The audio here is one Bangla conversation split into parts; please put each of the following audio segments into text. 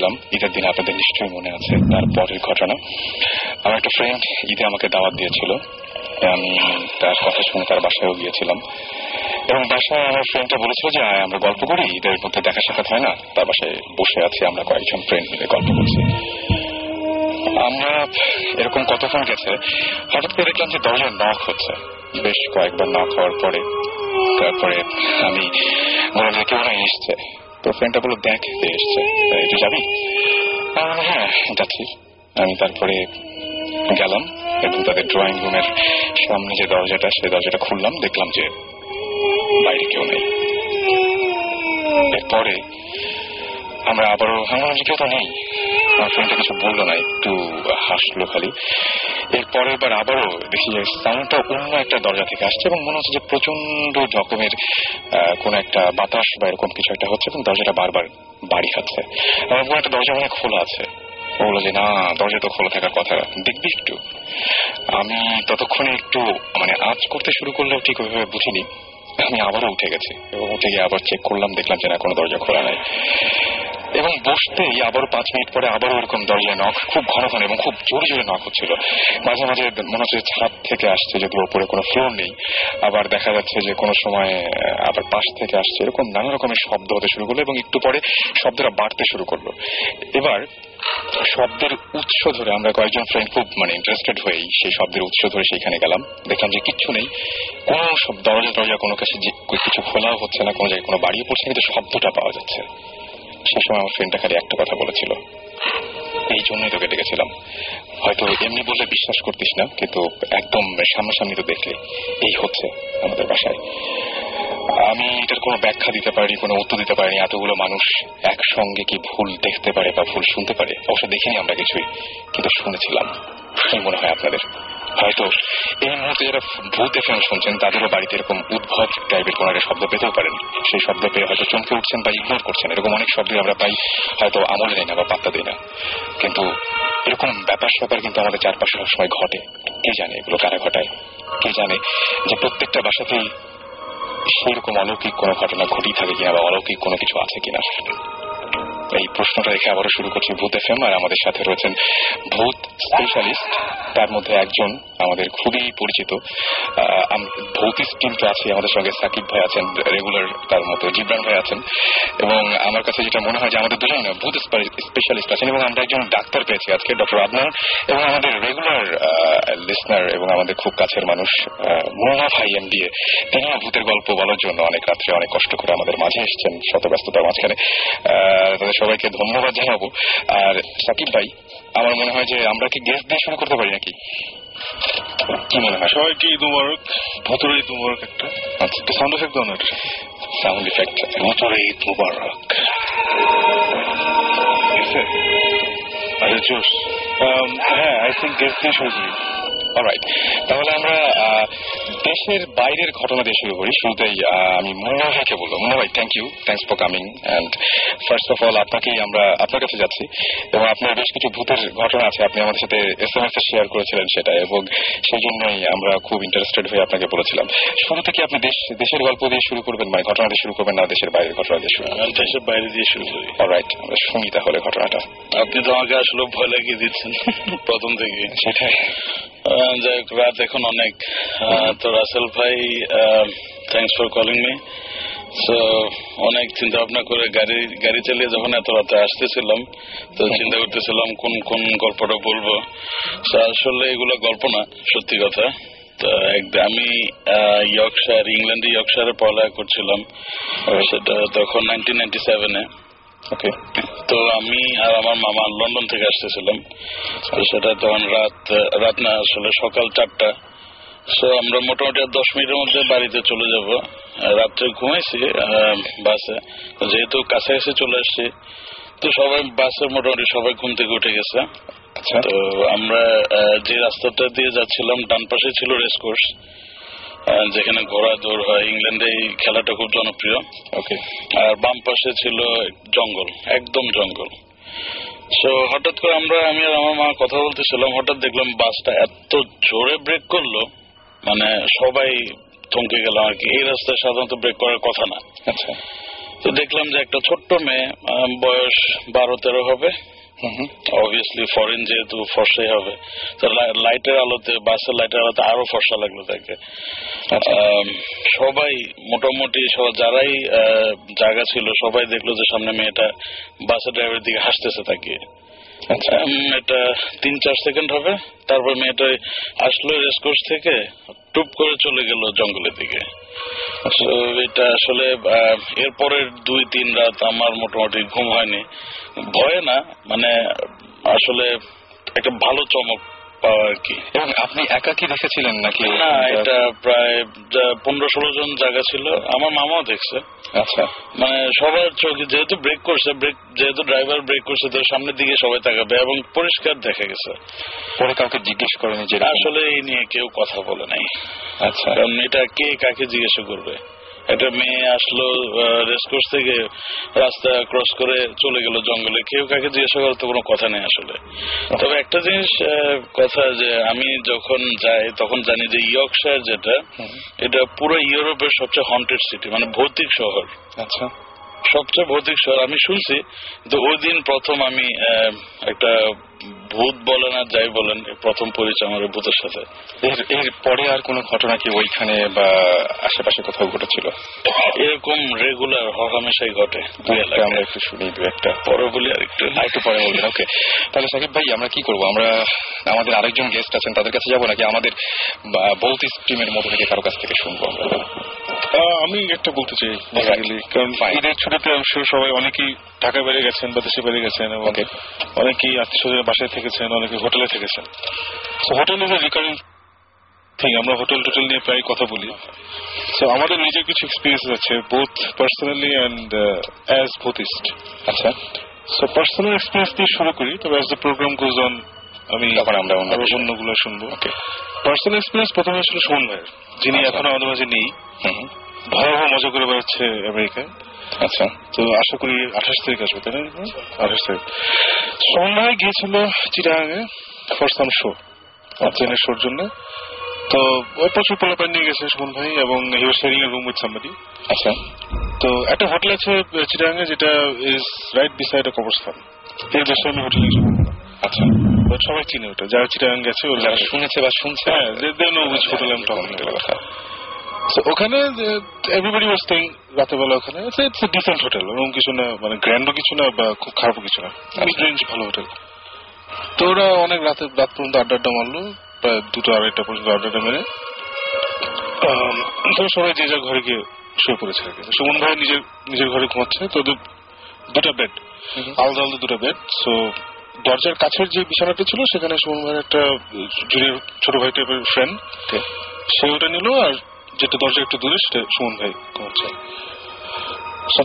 ভূত ঈদের দিন আপনাদের নিশ্চয়ই মনে আছে তার পরের ঘটনা। আমার একটা ফ্রেন্ড ঈদে আমাকে দাওয়াত দিয়েছিল, আমি তার কথা শুনে তার বাসায়ও গিয়েছিলাম। এবং বাসায় আমার ফ্রেন্ডটা বলেছিল যে আমরা গল্প করি, ঈদের মধ্যে দেখা সাক্ষাৎ হয় না? তার বাসায় বসে আছি, আমরা কয়েকজন ফ্রেন্ড মিলে গল্প করছি। আমরা এরকম কতক্ষণ গেছে, হঠাৎ করে দেখলাম যে দরজার নখ হচ্ছে। বেশ কয়েকবার নখ হওয়ার পরে, তারপরে আমি ফ্রেন্ডটা বলল দেখ এসছে। একটু যাবি হ্যাঁ যাচ্ছি আমি তারপরে গেলাম এবং তাদের ড্রয়িং রুমের সামনে যে দরজাটা, সেই দরজাটা খুললাম। দেখলাম যে বাইরে কেউ নেই। এরপরে আমরা আবারও, আমরা কেউ তো নেই। আমার ফ্রেন্ডটা কিছু বলল না, একটু হাসলো খালি। এরপরে এবার আবারও দেখি যে সাউন্ডটা অন্য একটা দরজা থেকে আসছে এবং মনে হচ্ছে যে প্রচণ্ড রকমের কোন একটা বাতাস বা এরকম কিছু একটা হচ্ছে এবং দরজাটা বারবার বাড়ি খাচ্ছে। মনে একটা দরজা মানে খোলা আছে। ও বলল যে, না, দরজা তো খোলা থাকার কথা। দেখবি একটু। আমি ততক্ষণে একটু মানে আজ করতে শুরু করলেও ঠিক ওইভাবে বুঝিনি। আমি আবারও উঠে গেছি এবং উঠে গিয়ে আবার চেক করলাম, দেখলাম যে না, কোনো দরজা খোলা নাই। এবং বসতেই আবার পাঁচ মিনিট পরে আবারও এরকম দরজায় নখ, খুব ঘন ঘন এবং খুব জোরে জোরে নখ হচ্ছিল। মাঝে মাঝে মনে হচ্ছে ছাদ থেকে আসছে যদি ওপরে কোনো ফ্লোর নেই, আবার দেখা যাচ্ছে যে কোনো সময় আবার পাশ থেকে আসছে, এরকম নানা রকমের শব্দ হতে শুরু করল এবং একটু পরে শব্দটা বাড়তে শুরু করল। এবার শব্দের উৎস ধরে আমরা কয়েকজন ফ্রেন্ড খুব মানে ইন্টারেস্টেড হয়েই সেই শব্দের উৎস ধরে সেখানে গেলাম। দেখলাম যে কিচ্ছু নেই, কোনো সব দরজা দরজা কোনো কাছে কিছু খোলাও হচ্ছে না, কোনো জায়গায় কোনো বাড়িও পড়ছে কিন্তু শব্দটা পাওয়া যাচ্ছে। সে সময় আমার ফ্রেন্ডটা খালি একটা কথা বলেছিল। এই জন্যই তোকে ডেকেছিলাম। হয়তো এমনি বললে বিশ্বাস করতিস না, কিন্তু একদম সামনাসামনি তো দেখলে, এই হচ্ছে আমাদের বাসায়। আমি এটার কোনো ব্যাখ্যা দিতে পারিনি, কোনো উত্তর দিতে পারিনি, এতগুলো মানুষ একসঙ্গে কি ভুল দেখতে পারে বা ভুল শুনতে পারে? অবশ্য দেখিনি আমরা কিছুই, কিন্তু শুনেছিলাম। মনে হয় আপনাদের? হয়তো। এই মুহূর্তে যারা ভূত এফএম শুনছেন, তাদেরও বাড়িতে এরকম উদ্ভব টাইপের কোনো একটা শব্দ পেতেও পারেন। সেই শব্দ পেয়ে হয়তো চমকে উঠছেন বা ইগনোর করছেন। এরকম অনেক শব্দই আমরা পাই, হয়তো আমলে নেই না বা পাত্তা দিই না। কিন্তু এরকম ব্যাপার স্যাপার কিন্তু আমাদের চারপাশে সবসময় ঘটে। কে জানে এগুলো কারা ঘটায়? কে জানে যে প্রত্যেকটা বাসাতেই সেরকম অলৌকিক কোনো ঘটনা ঘটেই থাকে কিনা বা অলৌকিক কোনো কিছু আছে কিনা এই প্রশ্নটা রেখে আবারও শুরু করছি ভূত এফএম, আর আমাদের সাথে রয়েছেন ভূত স্পেশালিস্ট তার মধ্যে একজন আমাদের খুবই পরিচিত। ভৌতিক কিন্তু আছে, আমাদের সঙ্গে সাকিব ভাই আছেন রেগুলার তার মতো জিবরান ভাই আছেন। এবং আমার কাছে যেটা মনে হয় যে আমাদের দুজন ভূত স্পেশালিস্ট আছেন এবং আমরা একজন ডাক্তার পেয়েছি আজকে ডক্টর আদনান এবং আমাদের রেগুলার লিসনার এবং আমাদের খুব কাছের মানুষ মুন্না ভাই এমবিএ তিনিও ভূতের গল্প বলার জন্য অনেক রাত্রে অনেক কষ্ট করে আমাদের মাঝে এসেছেন শত ব্যস্ততার মাঝখানে তাদের সবাইকে ধন্যবাদ জানাব। আর সাকিব ভাই আমার মনে হয় যে আমরা কি গেস্ট দিয়ে শুরু করতে পারি নাকি? কি মনে হয়? সবাইকে ঈদ মুবারক? ভুতুরে ঈদ মুবারক একটা। আচ্ছা একটু সাউন্ড এফেক্ট দাও না সাউন্ড ইফেক্ট ভুতুরে ঈদ মুবারক? আচ্ছা জোস আম, হ্যাঁ আই থিঙ্ক গেস্ট দিয়ে শুরু করি। অলরাইট তাহলে আমরা দেশের বাইরের ঘটনা দিয়ে শুরু করি। শুরুতেই আমি মনোহর ভাইকে বলব। মনোহর ভাই thank you thanks for coming and first of all আপনাকেই আমরা আপনার কাছে যাচ্ছি। এবং আপনার বেশ কিছু ভূতের ঘটনা আছে। আপনি আমাদের সাথে এস এম এস এ শেয়ার করেছিলেন সেটা। এবং সেই জন্যই আমরা খুব ইন্টারেস্টেড হয়ে আপনাকে বলেছিলাম। শুরু থেকে আপনি দেশ দেশের গল্প দিয়ে শুরু করবেন মানে ঘটনা দিয়ে শুরু করবেন না দেশের বাইরের ঘটনা দিয়ে শুরু দেশের বাইরে দিয়ে শুরু করি। অলরাইট আমরা শুনি তাহলে ঘটনাটা। আপনি তো আমাকে আসলে ভয় লাগিয়ে দিচ্ছেন। প্রথম থেকে সেটাই। যাই হোক, রাত এখন অনেক। তো রাসেল ভাই থ্যাংকস ফর কলিং মি তো অনেক চিন্তা ভাবনা করে গাড়ি গাড়ি চালিয়ে যখন এত রাতে আসতেছিলাম, তো চিন্তা করতেছিলাম কোন কোন গল্পটা বলব। আসলে এগুলো গল্প না, সত্যি কথা। আমি ইয়র্কশায়ার ইংল্যান্ডে ইয়র্কশায়ারে পড়ালেখা করছিলাম। সেটা তখন নাইনটিন নাইনটি সেভেনে ওকে। তো আমি আর আমার মামা লন্ডন থেকে আসতেছিলাম। সেটা তখন রাত রাত না আসলে সকাল চারটা। সো আমরা মোটামুটি দশ মিনিটের মধ্যে বাড়িতে চলে যাব। রাত্রে ঘুমাইছি বাসে। যেহেতু কাছাকাছি চলে আসছি তো সবাই বাসে মোটামুটি সবাই ঘুম থেকে উঠে গেছে। আচ্ছা। তো আমরা যে রাস্তাটা দিয়ে যাচ্ছিলাম ডান পাশে ছিল রেস কোর্স। যেখানে ঘোড়া দৌড় হয়। ইংল্যান্ডে এই খেলাটা খুব জনপ্রিয়। আর বাম পাশে ছিল জঙ্গল একদম জঙ্গল। সো হঠাৎ করে আমরা আমি আর আমার মা কথা বলতেছিলাম হঠাৎ দেখলাম বাসটা এত জোরে ব্রেক করল মানে সবাই থমকে গেলাম আর কি। এই রাস্তায় সাধারণত ব্রেক করার কথা না। আচ্ছা। তো দেখলাম যে একটা ছোট্ট মেয়ে বয়স বারো তেরো হবে। অবভিয়াসলি ফরেন যেহেতু ফর্সাই হবে তো লাইটের আলোতে বাসের লাইটের আলোতে আরও ফর্সা লাগল তাকে। আচ্ছা। সবাই মোটামুটি সব- যারাই আহ, জায়গা ছিল সবাই দেখল যে সামনে মেয়েটা বাসের ড্রাইভারের দিকে হাসতেছে তাকে। আচ্ছা। এটা তিন চার সেকেন্ড হবে। তারপর মেয়েটা আসলো রেসকোর্স থেকে টুপ করে চলে গেল জঙ্গলের দিকে। So, এটা আসলে এরপরের দুই তিন রাত আমার মোটামুটি ঘুম হয়নি। ভয়ে না মানে আসলে একটা ভালো চমক পাওয়া আর কি। এবং আপনি একা কি দেখেছিলেন নাকি? না এটা প্রায় পনেরো ষোলো জন জায়গা ছিল। আমার মামাও দেখছে। আচ্ছা। মানে সবার চোখে যেহেতু ব্রেক করছে ব্রেক যেহেতু ড্রাইভার ব্রেক করছে তো সামনের দিকে সবাই তাকাবে এবং পরিষ্কার দেখা গেছে। পরে কাউকে জিজ্ঞেস করেনি যে? আসলে এই নিয়ে কেউ কথা বলে নাই। আচ্ছা। কারণ এটা কে কাকে জিজ্ঞাসা করবে? একটা মেয়ে আসলো রেসকোর্স থেকে রাস্তা ক্রস করে চলে গেল জঙ্গলে। কেউ কাকে জিজ্ঞাসা করার তো কোনো কথা নেই আসলে। তবে একটা জিনিস কথা যে আমি যখন যাই তখন জানি যে ইয়র্কশায়ার যেটা এটা পুরো ইউরোপের সবচেয়ে হন্টেড সিটি মানে ভৌতিক শহর। আচ্ছা। সবচেয়ে ভৌতিক শহর। আমি শুনছি তো ওই দিন প্রথম আমি একটা ভূত বলেন আর যাই বলেন প্রথম পরিচয় আমার ভূতের সাথে। এর এর পরে আর কোনো ঘটনা কি ওইখানে বা আশেপাশে কোথাও ঘটেছিল? এরকম রেগুলার হরহামেশাই ঘটে এলাকায়। আমরা একটু শুনি দু একটা। পরে বলি আর একটু। একটু পরে বলবেন ওকে তাহলে সাকিব ভাই আমরা কি করব? আমরা আমাদের আরেকজন গেস্ট আছেন তাদের কাছে যাব নাকি? আমাদের বলতি স্ট্রিমের মধ্যে থেকে কারও কাছ থেকে শুনব আমরা? আমি একটা বলতে চাই কারণ Fine. ঈদের ছুটিতে আমি সবাই অনেকেই ঢাকা বেড়ে গেছেন বা দেশে বেড়ে গেছেন এবং অনেকেই আত্মীয় বাসায় থেকেছেন অনেকে হোটেলে থেকেছেন। হোটেল ইজ রিকারিং থিং আমরা হোটেল টোটেল নিয়ে প্রায় কথা বলি। সো আমাদের নিজের কিছু এক্সপিরিয়েন্স আছে বোথ পার্সোনালি অ্যান্ড অ্যাজ ভূতিস্ট আচ্ছা। সো পার্সোনাল এক্সপিরিয়েন্স দিয়ে শুরু করি তবে as the program goes on আমি তখন আমরা আরও অন্যগুলো শুনব। ওকে পার্সোনাল এক্সপিরিয়েন্স প্রথমে ছিল সুমন ভাইয়ের যিনি আচ্ছা। এখনও আমাদের মাঝে নেই। ভয়াবহ মজা করে বেড়াচ্ছে আমেরিকায় আচ্ছা। তো আশা করি আঠাশ তারিখ আসবে তাই না? আঠাশ তারিখ। সন্ধ্যায় গিয়েছিল চিরাঙে ফর সাম শো অচেনের শোর জন্য। তো ওই প্রচুর পোলাপান নিয়ে গেছে সুমন ভাই এবং he was sharing a room with somebody আচ্ছা। তো একটা হোটেল আছে চিরাঙে যেটা ইজ রাইট বিসাইড এ কবরস্থান। এর বেশি আমি হোটেলে আচ্ছা। সবাই চিনে ওটা। যারা চিরাং গেছে ওরা শুনেছে বা শুনছে। হ্যাঁ নো উইচ হোটেল আমি টকিং So, ওখানে এভরিবডি ওয়াজ স্টেইং রাতেবেলা ওখানে। ইটস এ ডিসেন্ট হোটেল এরকম কিছু না মানে গ্র্যান্ডও কিছু না বা খুব খারাপও কিছু না। মিড রেঞ্জ ভালো হোটেল তো ওরা অনেক রাতে রাত পর্যন্ত আড্ডা আড্ডা মারলো। প্রায় দুটো আড়াইটা পর্যন্ত আড্ডাটা মেরে। আম, তো সবাই যে যার ঘরে গিয়ে শুয়ে পড়েছে আর কি। সুমন ভাই নিজের নিজের ঘরে ঘুমাচ্ছে। তো দুটো বেড আলাদা আলাদা দুটো বেড সো দরজার কাছের যে বিছানাটা ছিল সেখানে সুমন ভাইয়ের একটা জুনিয়র ছোট ভাই টাইপের ফ্রেন্ড সে ওটা নিল আর যেটা দরজা একটু দূরে সেটা সুমন ভাই ঘুমাচ্ছে।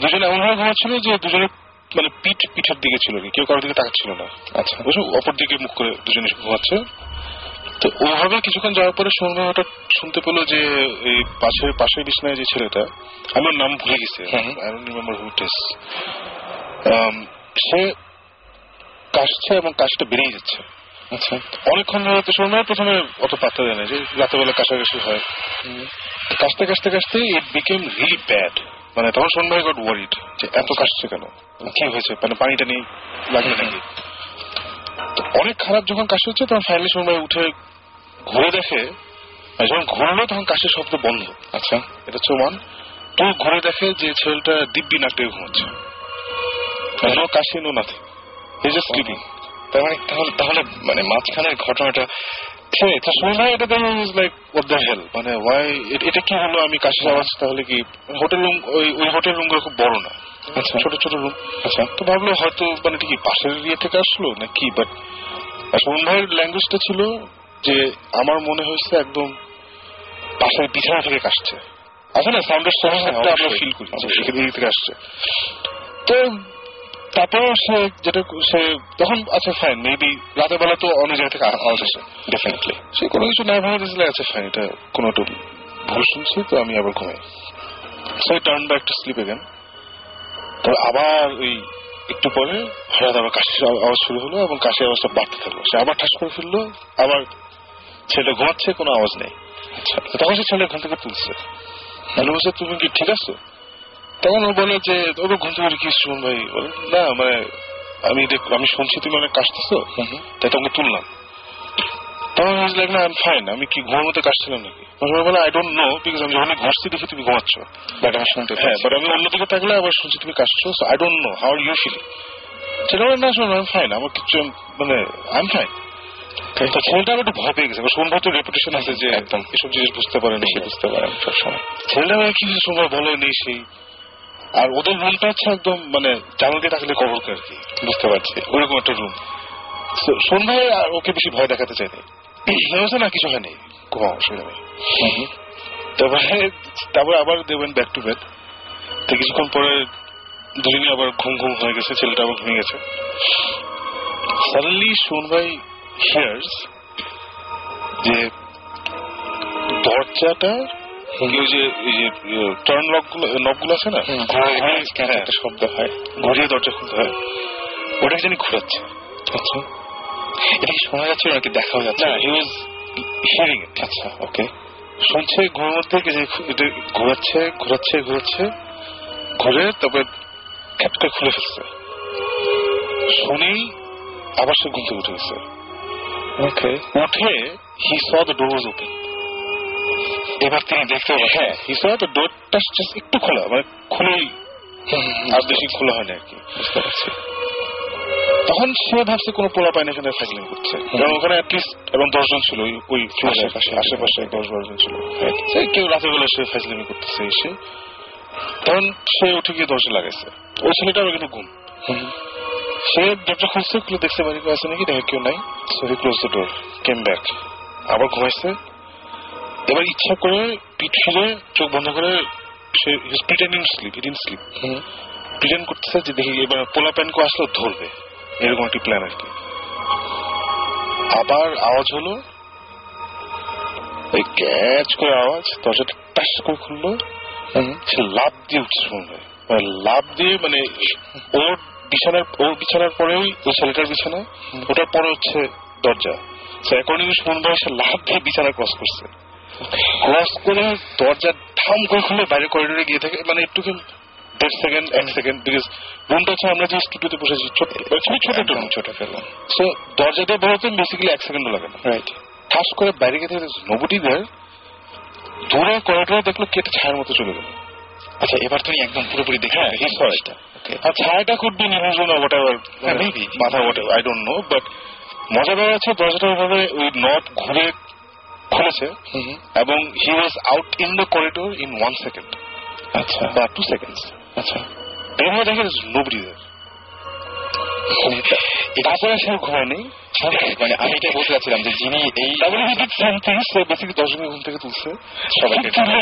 দুজনে এমন ভাবে ঘুমাচ্ছিল যে দুজনে মানে পিঠ পিঠের দিকে ছিল কেউ কারোর দিকে তাকাচ্ছিল না। আচ্ছা। বুঝছ অপর দিকে মুখ করে দুজনে ঘুমাচ্ছে। তো ওভাবে কিছুক্ষণ যাওয়ার পরে শুনবে হঠাৎ শুনতে পেল যে এই পাশের পাশের বিছনায় যে ছেলেটা আমি ওর নাম ভুলে গেছি। হুম। I don't remember who it is সে কাশছে এবং কাশটা বেড়েই যাচ্ছে। আচ্ছা। অনেকক্ষণ ধরে তো শোনা প্রথমে অত পাত্তা দেয় না যে রাতেবেলা কাশাকাশি হয়। কাশতে কাশতে কাশতে ইট বিকেম রিলি ব্যাড মানে তখন সন্ধ্যায় গট ওয়ারিড যে এত কাশছে কেন? কি হয়েছে? মানে পানিটা নেই লাগবে নাকি? তো অনেক খারাপ যখন কাশি হচ্ছে তখন ফাইনালি সন্ধ্যায় উঠে ঘুরে দেখে যখন ঘুরলো তখন কাশির শব্দ বন্ধ। আচ্ছা। এটা হচ্ছে ওয়ান তো ঘুরে দেখে যে ছেলেটা দিব্যি ডেকে ঘুমাচ্ছে। No Kashi no nothing is just sleeping তার মানে তাহলে তাহলে মানে মাঝখানের ঘটনাটা হ্যাঁ তো এটা দেখে is like what the hell মানে ওয়াই এটা কি হলো? আমি কাশির আওয়াজ তাহলে কি হোটেল রুম ওই ওই হোটেল খুব বড় না। আচ্ছা। ছোট ছোট রুম আচ্ছা। তো ভাবলো হয়তো মানে কি পাশের ইয়ে থেকে আসলো না কি? বাট সন্ধ্যার ল্যাঙ্গুয়েজটা ছিল যে আমার মনে হয়েছে একদম পাশের বিছানা থেকে কাশছে। আছে না? সাউন্ডের হ্যাঁ, একটা আমরা ফিল করি দিক থেকে আসছে। তো তারপরেও সে যেটা সে তখন আচ্ছা ফাইন মেবি রাতের বেলা তো অন্য জায়গা থেকে ডেফিনেটলি সে কোনো কিছু না দিয়েছিল আচ্ছা ফাইন এটা কোনো ভুল শুনছি, তো আমি আবার ঘুমাই। Turn back to sleep again আবার ওই একটু পরে হঠাৎ আবার কাশির আওয়াজ শুরু হলো এবং কাশির আওয়াজটা বাড়তে থাকল। সে আবার ঠাস করে ফেলল, আবার ছেলে ঘুমাচ্ছে, কোনো আওয়াজ নেই। আচ্ছা তখন সে ছেলে ঘুম থেকে তুলছে। হ্যালো তুমি কি ঠিক আছো? তখন ও বলে যে ওর ঘুম থেকে কি শুন ভাই? বলে না মানে আমি দেখ- আমি শুনছি তুমি অনেক কাশতেছো। তাই তোমাকে তুললাম। তখন আমি লাইক না আই ফাইন আমি কি ঘুমের মধ্যে কাশছিলাম নাকি? বলে আই ডোন্ট নো বিকজ আমি যখন দেখি তুমি ঘুমাচ্ছ। বাট আমি শুনতে হ্যাঁ বাট আমি অন্যদিকে থাকলে আবার শুনছি তুমি কাশছো? I don't know how you feel সেটা বলে না শোনো আমি ফাইন আমার কিছু মানে আই এম ফাইন ছেলেটা একটু পেয়ে গেছে তো রেপুটেশন আছে যে একদম। এসব জিনিস বুঝতে বুঝতে পারেন সবসময়। ছেলেটা কি সময় বলে নেই সেই। আর ওদের রুমটা হচ্ছে একদম মানে জানাল দিয়ে থাকলে কবর আর কি বুঝতে পারছি। ওরকম একটা রুম সন্ধ্যায় আর ওকে বেশি ভয় দেখাতে চাইনি হয়েছে না কিছু হয়নি। ঘুমাও অসুবিধা নেই। তারপরে তারপরে আবার দেবেন ব্যাক টু বেড তো কিছুক্ষণ পরে দুজনে আবার ঘুম ঘুম হয়ে গেছে ছেলেটা আবার ঘুমিয়ে গেছে। সাডেনলি শুনবাই হিয়ার্স যে দরজাটা কেউ যে টার্ন লকগুলো নবগুলো আছে না? হ্যাঁ, একটা শব্দ হয়। ঘুরিয়ে দরজা খুলতে হয়। ওটাকে জানি ঘুরাচ্ছে। আচ্ছা। এটা কি শোনা যাচ্ছে নাকি দেখাও যাচ্ছে? না হি ওয়াজ হিয়ারিং ইট আচ্ছা ওকে শুনছে ঘুমের মধ্যে ঘোরাচ্ছে ঘোরাচ্ছে ঘোরাচ্ছে। ঘুরে তারপর করে খুলে ফেলছে। শুনেই আবার সে ঘুম থেকে উঠে গেছে। ওকে উঠে he saw the door open এবার তিনি দেখতে হ্যাঁ হি স দ্য ডোরটা জাস্ট একটু খোলা মানে খুলেই আর বেশি খোলা হয়নি আর কি। বুঝতে পারছি। তখন সে ভাবছে কোনো পোলা পায়নি এখানে ফাইলিং করছে। কারণ ওখানে অ্যাটলিস্ট এবং দশজন ছিল ওই- ওই ফ্লোরে আশেপাশে। আশেপাশে। দশ বারো জন ছিল সে কেউ রাতের বেলা সে ফাইজলামি করতেছে এসে। তখন সে উঠে গিয়ে দরজা লাগাইছে। ওই ছেলেটারও কিন্তু ঘুম। সে দরজা খুলছে খুলে দেখতে পারি কেউ আছে নাকি দেখে কেউ নাই। So he close the door came back আবার ঘুমাইছে। এবার ইচ্ছা করে পিঠ ফিরে চোখ বন্ধ করে সে pretending sleep he sleep pretend করতেছে যে দেখি এবার পোলা আসলে ধরবে। এরকম একটি প্ল্যান আর কি। আবার আওয়াজ হলো ওই ক্যাচ করে আওয়াজ দরজাটা টাস করে খুললো। সে লাভ দিয়ে উঠছে শুনবে মানে লাভ দিয়ে মানে ওর বিছানার ওর বিছানার পরেই ওই ছেলেটার বিছানা ওটার পরে হচ্ছে দরজা। সো অ্যাকর্ডিং শুনবে সে লাভ দিয়ে বিছানা ক্রস করছে। ক্রস করে দরজা ঠাম করে খুলে বাইরে করিডোরে গিয়ে থাকে মানে একটু দেড় সেকেন্ড এক সেকেন্ড বিকজ রুমটা হচ্ছে আমরা যে স্টুডিওতে বসেছি ছোট খুবই ছোট একটা room। ছোট ফেললাম। সো দরজা দিয়ে বেরোতে বেসিক্যালি এক সেকেন্ডও লাগে না। রাইট ঠাস করে বাইরে গিয়ে নবটি দেয় দূরে করিডোরে দেখল কেটে ছায়ার মতো চলে গেল। আচ্ছা এবার তুমি একদম পুরোপুরি দেখে হ্যাঁ, he saw আর ছায়াটা খুব দিন ইলুশন হোয়াট এভার হ্যাঁ, মাথা what I don't know but মজা বেড়ে যাচ্ছে দরজাটা ওইভাবে ওই নব ঘুরে খুলেছে এবং he was out in the corridor in one second আচ্ছা। বা টু সেকেন্ড আচ্ছা। বের হয়ে দেখে নোবডি তারপরে ঘুমায়নি মানে আমি এটা বলতে চাচ্ছিলাম যে যিনি এই তারপরে basically ঘুম থেকে তুলছে। সবাইকে তুলে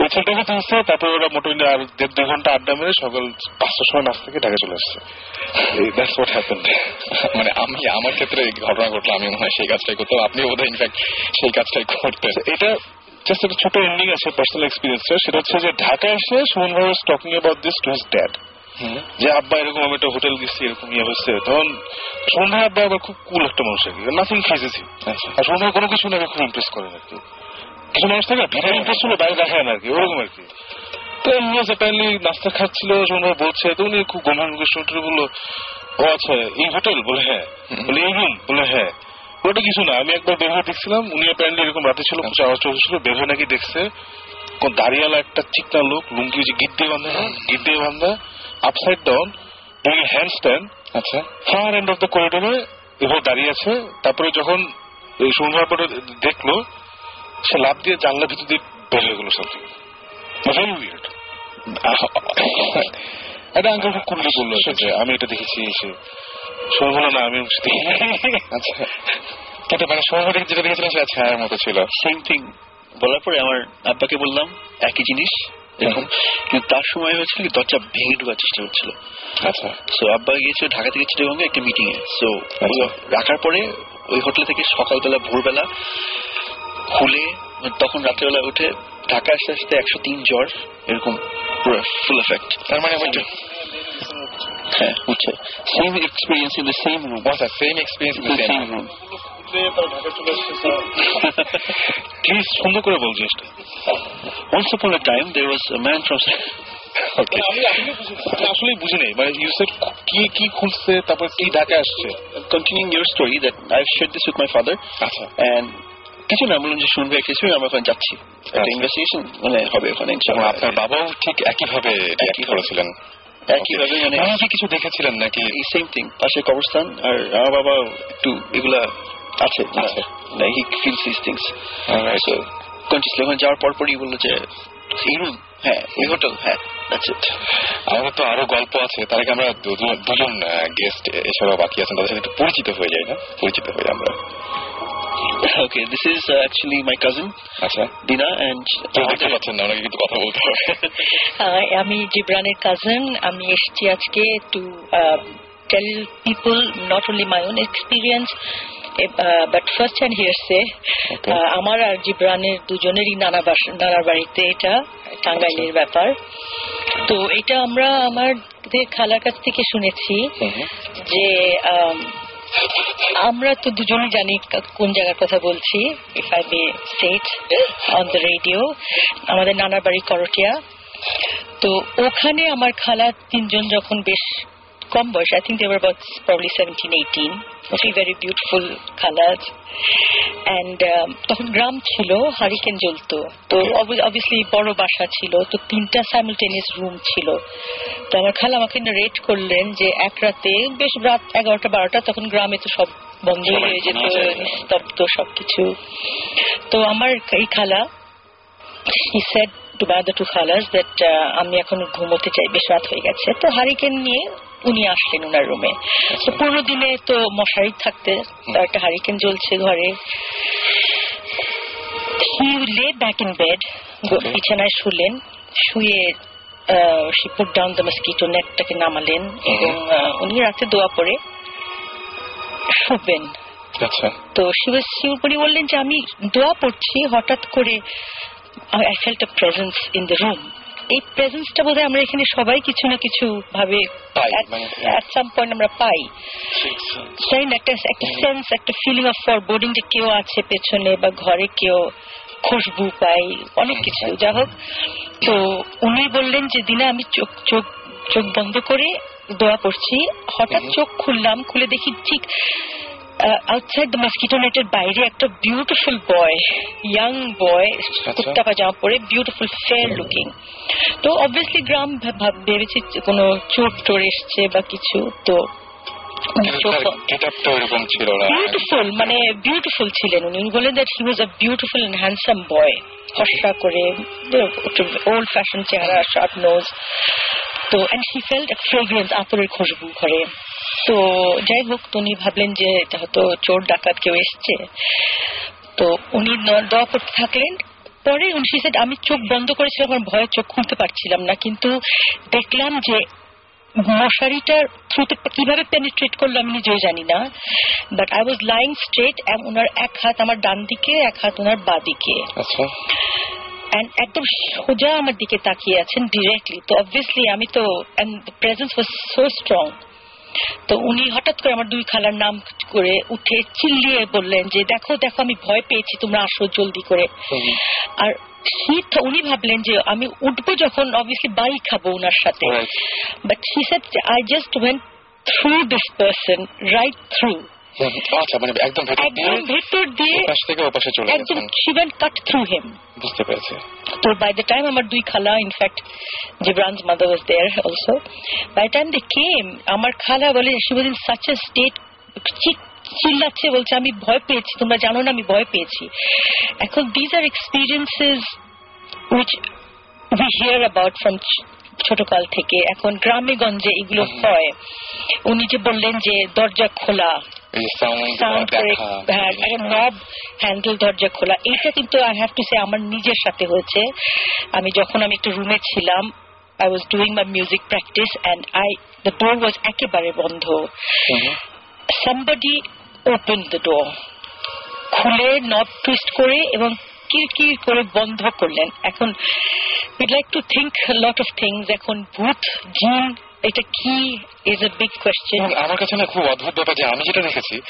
ওই তুলছে তারপরে ওরা মোটামুটি আর দেড় দুই ঘণ্টা আড্ডা মেরে সকাল পাঁচটার সময় নাচ থেকে ঢাকা চলে আসছে। দ্যাটস হোয়াট হ্যাপেন মানে আমি আমার ক্ষেত্রে ঘটনা ঘটলো আমি মনে হয় সেই কাজটাই করতাম আপনি বোধহয় ইনফ্যাক্ট সেই কাজটাই করতেন। এটা জাস্ট একটা ছোট এন্ডিং আছে পার্সোনাল এক্সপিরিয়েন্সটা সেটা হচ্ছে যে ঢাকা এসে সুমন ভাই talking about this to his dad যে আব্বা এরকম আমি একটা হোটেল গেছি এরকম ইয়ে হচ্ছে তখন ভাই আব্বা আবার খুব কুল একটা মানুষ আর কি। নাথিং ফেজেছি আচ্ছা। আর ভাই কোনো কিছু নাকি খুব ইমপ্রেস করেন আর কি। কিছু মানুষ থাকে ভিতরে ইমপ্রেস হলে বাইরে দেখায় না আর কি ওরকম আর কি। তো এমনি অ্যাপারেন্টলি নাস্তা খাচ্ছিল ভাই বলছে তো উনি খুব গম্ভীর মুখে বলল ও আচ্ছা এই হোটেল? বলে হ্যাঁ। বলে এই রুম বলে হ্যাঁ। ওটা কিছু না আমি একবার বের হয়ে দেখছিলাম উনি অ্যাপারেন্টলি এরকম রাতে ছিল কিছু আওয়াজ বের হয়ে নাকি দেখছে কোন দাঁড়িয়ালা একটা চিকনা লোক লুঙ্গি গিট দিয়ে বান্ধা না গিট দিয়ে বান্ধা upside down doing handstand আচ্ছা ফার এন্ড অফ দ্য করিডোরে এভাবে দাঁড়িয়ে আছে। তারপরে যখন এই সুন্দর পরে দেখল সে লাভ দিয়ে জানলা ভিতর দিয়ে বের হয়ে গেল সামথিং ভেরি উইয়ার্ড একটা আঙ্কেল খুব বলল যে আমি এটা দেখেছি সে সময় বলো না আমি। আচ্ছা। কিন্তু মানে সময় যেটা দেখেছিলাম সেটা ছায়ার মতো ছিল। সেম থিং বলার পরে আমার আব্বাকে বললাম একই জিনিস এরকম। কিন্তু তার সময় হয়েছিল কি দরজা ভেঙে ঢোকার চেষ্টা হচ্ছিল। আচ্ছা। সো আব্বা গিয়েছিল ঢাকা থেকে চিটাগঙ্গে একটা মিটিং এ। সো আচ্ছা। রাখার পরে ওই হোটেল থেকে সকালবেলা ভোরবেলা খুলে তখন রাত্রেবেলা উঠে ঢাকা আসতে আসতে একশো তিন জ্বর এরকম পুরো ফুল এফেক্ট তার মানে হ্যাঁ same experience in the same room same experience same room please সুন্দর করে বল জিনিসটা। Was a man from আসলে বুঝি নাই। মানে কি কি খুলছে তারপর কি ঢাকা আসছে? Your story that I've shared this with my father, আচ্ছা। and কিছু না বললাম যে শুনবে কিছু আমরা ওখানে যাচ্ছি। একটা আচ্ছা। ইনভেস্টিগেশন মানে হবে ওখানে আপনার বাবাও ঠিক একইভাবে রিঅ্যাক্ট করেছিলেন। একইভাবে মানে কিছু দেখেছিলেন নাকি? সেম থিং পাশে কবরস্থান আর আমার বাবা একটু এগুলা আছে আচ্ছা। He feels this things so যাওয়ার পর পরই বলল যে এই রুম হ্যাঁ এই হোটেল হ্যাঁ আমাদের তো আরও গল্প আছে। তার আগে আমরা দুজন গেস্ট এছাড়াও বাকি আছেন তাদের সাথে একটু পরিচিত হয়ে যাই না পরিচিত হয়ে আমরা। Okay this is actually my cousin আচ্ছা। দিনা এন্ড দেখতে পাচ্ছেন না ওনাকে কিন্তু কথা বলতে হবে। আমি জিব্রানের কাজিন আমি এসেছি আজকে to tell people not only my own experience but first hand hearsay আমার আর জিব্রানের দুজনেরই নানা নানার বাড়িতে এটা টাঙ্গাইলের ব্যাপার। তো এটা আমরা আমাদের খালার কাছ থেকে শুনেছি যে আম, আমরা তো দুজনই জানি কোন জায়গার কথা বলছি if I may set on the radio আমাদের নানার বাড়ি করটিয়া। তো ওখানে আমার খালা তিনজন যখন বেশ কম বয়স আই থিঙ্ক দেওয়ার about probably seventeen eighteen three very beautiful colours and তখন গ্রাম ছিল হারিকেন জ্বলতো। তো অবভিয়াসলি বড় বাসা ছিল। তো তিনটা সাইমultaneous রুম ছিল। তো আমার খালা আমাকে রেট করলেন যে এক রাতে বেশ রাত এগারোটা বারোটা তখন গ্রামে তো সব বন্ধ হয়ে যেত। নিস্তব্ধ সবকিছু। তো আমার এই খালা he said to my other two খালাস uh, আমি এখন ঘুমোতে চাই বেশ রাত হয়ে গেছে। তো হারিকেন নিয়ে উনি আসলেন ওনার রুমে তো পুরো দিনে তো মশারি থাকতে একটা হারিকেন জ্বলছে ঘরে। হি লে ব্যাক ইন বেড বিছানায় শুলেন শুয়ে she put down the mosquito নেটটাকে নামালেন এবং উনি রাতে দোয়া পড়ে শুবেন। আচ্ছা। তো শিবপুরি বললেন যে আমি দোয়া পড়ছি হঠাৎ করে I felt a presence in the room এই প্রেজেন্সটা বোধহয় আমরা এখানে সবাই কিছু না কিছু ভাবে মানে- সাম পয়েন্ট আমরা পাই। জানি না, একটা একটা সেন্স একটা ফিলিং অফ ফর বোর্ডিং যে কেউ আছে পেছনে বা ঘরে কেউ খুশবু পাই অনেক কিছু। যা হোক তো উনি বললেন যে দিনে আমি চোখ চোখ চোখ বন্ধ করে দোয়া করছি হঠাৎ চোখ খুললাম খুলে দেখি ঠিক আউটসাইড দ্য মসকিটো নেটের বাইরে একটা beautiful boy young boy kurta pyjama পরে বিউটিফুল ফেয়ার লুকিং তো অবভিয়াসলি গ্রাম ভেবেছি কোনো চোর টোর এসছে বা কিছু তো বিউটিফুল মানে বিউটিফুল ছিলেন উনি। বলেন that he was a beautiful and handsome boy ফর্সা করে ওল্ড ফ্যাশন চেহারা শার্প নোজ তো এন্ড হি ফেল্ট ফ্রেগ্রেন্স খুশবু ঘরে। তো যাই হোক উনি ভাবলেন যে হয়তো চোর ডাকাত কেউ এসছে। তো উনি দোয়া করতে থাকলেন। পরে উনি আমি চোখ বন্ধ করেছিলাম আমার ভয়ে চোখ খুলতে পারছিলাম না। কিন্তু দেখলাম যে মশারিটার থ্রুতে কীভাবে পেনিট্রেট করল আমি নিজেও জানি না। But I was lying straight ওনার এক হাত আমার ডান দিকে এক হাত ওনার বা দিকে। আচ্ছা। একদম সোজা আমার দিকে তাকিয়ে আছেন ডিরেক্টলি তো অবভিয়াসলি আমি তো প্রেজেন্স ওয়াজ সো স্ট্রং তো উনি হঠাৎ করে আমার দুই খালার নাম করে উঠে চিল্লিয়ে বললেন যে দেখো দেখো আমি ভয় পেয়েছি তোমরা আসো জলদি করে। আর উনি ভাবলেন যে আমি উঠবো যখন অবভিয়াসলি বাড়ি খাব ওনার সাথে। But he said I just went through this person right through আচ্ছা মানে একদম ভেতর দিয়ে ভেতর দিয়ে থেকে ওপাশে চলে একদম বুঝতে পেরেছি। আমার দুই খালা ইনফ্যাক্ট আমার খালা বলে চিল্লাচ্ছে বলছে আমি ভয় পেয়েছি তোমরা জানো না আমি ভয় পেয়েছি। এখন these R experiences which we hear about from ছ- ছোটকাল থেকে। এখন গ্রামে গঞ্জে এগুলো হয়। উনি যে বললেন যে দরজা খোলা। সাউন্ড সাউন্ড করে একটা নব হ্যান্ডেল দরজা খোলা। এইটা কিন্তু আই হ্যাভ টু সে আমার নিজের সাথে হয়েছে। আমি যখন আমি একটা রুমে ছিলাম I was doing my music practice and I the door was একেবারে বন্ধ। সামবডি ওপেন দ্য ডোর খুলে নব টুইস্ট করে এবং কিরকির করে বন্ধ করলেন। এখন we'd like to think lot of things এখন ভূত জিন এটা কি ইজ এ বিগ কোয়েশ্চেন আমার কাছে না খুব অদ্ভুত ব্যাপার যে আমি যেটা দেখেছি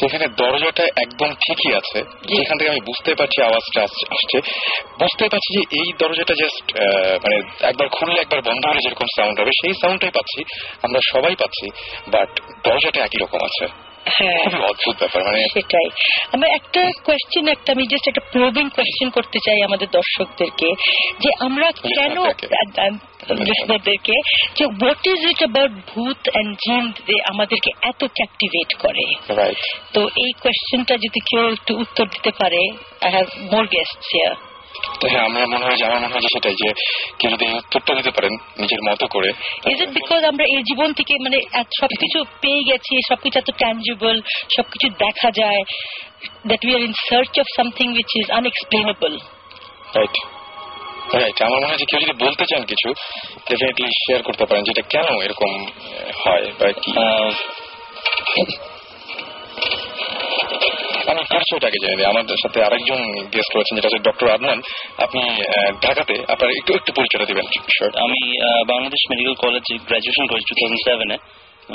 সেখানে দরজাটা একদম ঠিকই আছে। যেখান থেকে আমি বুঝতে পারছি আওয়াজটা আস- আসছে। বুঝতে পারছি যে এই দরজাটা জাস্ট মানে একবার খুললে একবার বন্ধ হলে যেরকম সাউন্ড হবে সেই সাউন্ডটাই পাচ্ছি আমরা সবাই পাচ্ছি বাট দরজাটা একই রকম আছে। খুবই অদ্ভুত ব্যাপার মানে সেটাই। আমার একটা কোয়েশ্চেন একটা আমি জাস্ট একটা প্রোবিং কোয়েশ্চেন করতে চাই আমাদের দর্শকদেরকে যে আমরা কেন লিসনারদেরকে যে হোয়াট ইজ ইট অ্যাবাউট ভূত অ্যান্ড জিন যে আমাদেরকে এত ক্যাপটিভেট করে? তো এই কোয়েশ্চেনটা যদি কেউ একটু উত্তর দিতে পারে I have more guest here হ্যাঁ আমার মনে হয় যে আমার মনে হয় যে সেটাই যে কেউ যদি এই উত্তরটা দিতে পারেন নিজের মতো করে। ইজ ইট বিকজ আমরা এই জীবন থেকে মানে সবকিছু পেয়ে গেছি সবকিছু এত ট্যাঞ্জিবল সবকিছু দেখা যায় that we are in search of something which is unexplainable right right আমার মনে হয় যে কেউ যদি বলতে চান কিছু ডেফিনেটলি শেয়ার করতে পারেন যেটা কেন এরকম হয় বা কি? আমি পরিচয়টাকে জেনে দিই আমাদের সাথে আরেকজন গেস্ট রয়েছেন যেটা হচ্ছে ডক্টর আদনান। আপনি ঢাকাতে আপনার একটু একটু পরিচয়টা দিবেন। আমি বাংলাদেশ মেডিকেল কলেজে গ্রাজুয়েশন করেছি টু থাউজেন্ড সেভেনে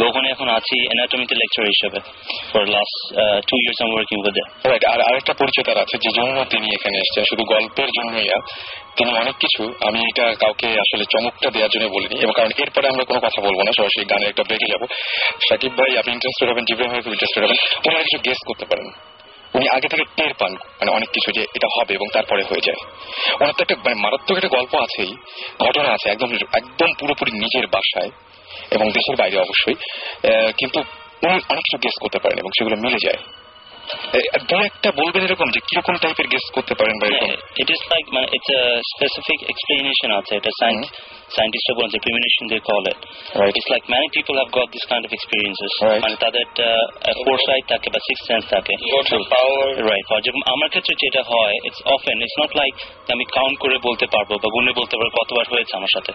ওখানে এখন আছি অ্যানাটমিতে লেকচার হিসেবে। For last two years I'm working with Right, আর আরেকটা পরিচয় তার আছে যে জন্য তিনি এখানে এসেছেন শুধু গল্পের জন্যই তিনি অনেক কিছু আমি এটা কাউকে আসলে চমকটা দেওয়ার জন্য বলিনি এবং কারণ এরপরে আমরা কোনো কথা বলব না সরাসরি গানের একটা ব্রেকে যাব। সাকিব ভাই আপনি ইন্টারেস্টেড হবেন জিব্রাহিম ভাই ইন্টারেস্টেড হবেন ওনারা কিছু গেস করতে পারেন। উনি আগে থেকে টের পান মানে অনেক কিছু যে এটা হবে এবং তারপরে হয়ে যায়। ওনার তো একটা মানে মারাত্মক একটা গল্প আছেই, ঘটনা আছে একদম একদম পুরোপুরি নিজের বাসায় এবং দেশের বাইরে অবশ্যই। কিন্তু উনি অনেক কিছু গেস করতে পারেন এবং সেগুলো মিলে যায়। দু একটা বলবেন এরকম যে কীরকম টাইপের গেস করতে পারেন বা এরকম? ইট ইজ লাইক মানে ইটস আ স্পেসিফিক এক্সপ্লেনেশন আছে এটা সায়েন্স সায়েন্টিস্টরা বলেন যে premonition they call it. It's like many people have got this kind of experiences মানে তাদের একটা ফোরসাইট থাকে বা সিক্স সেন্স থাকে। পাওয়ার রাইট যেরকম আমার ক্ষেত্রে যেটা হয় it's often it's not like আমি কাউন্ট করে বলতে পারব বা গুনে বলতে পারব কতবার হয়েছে আমার সাথে।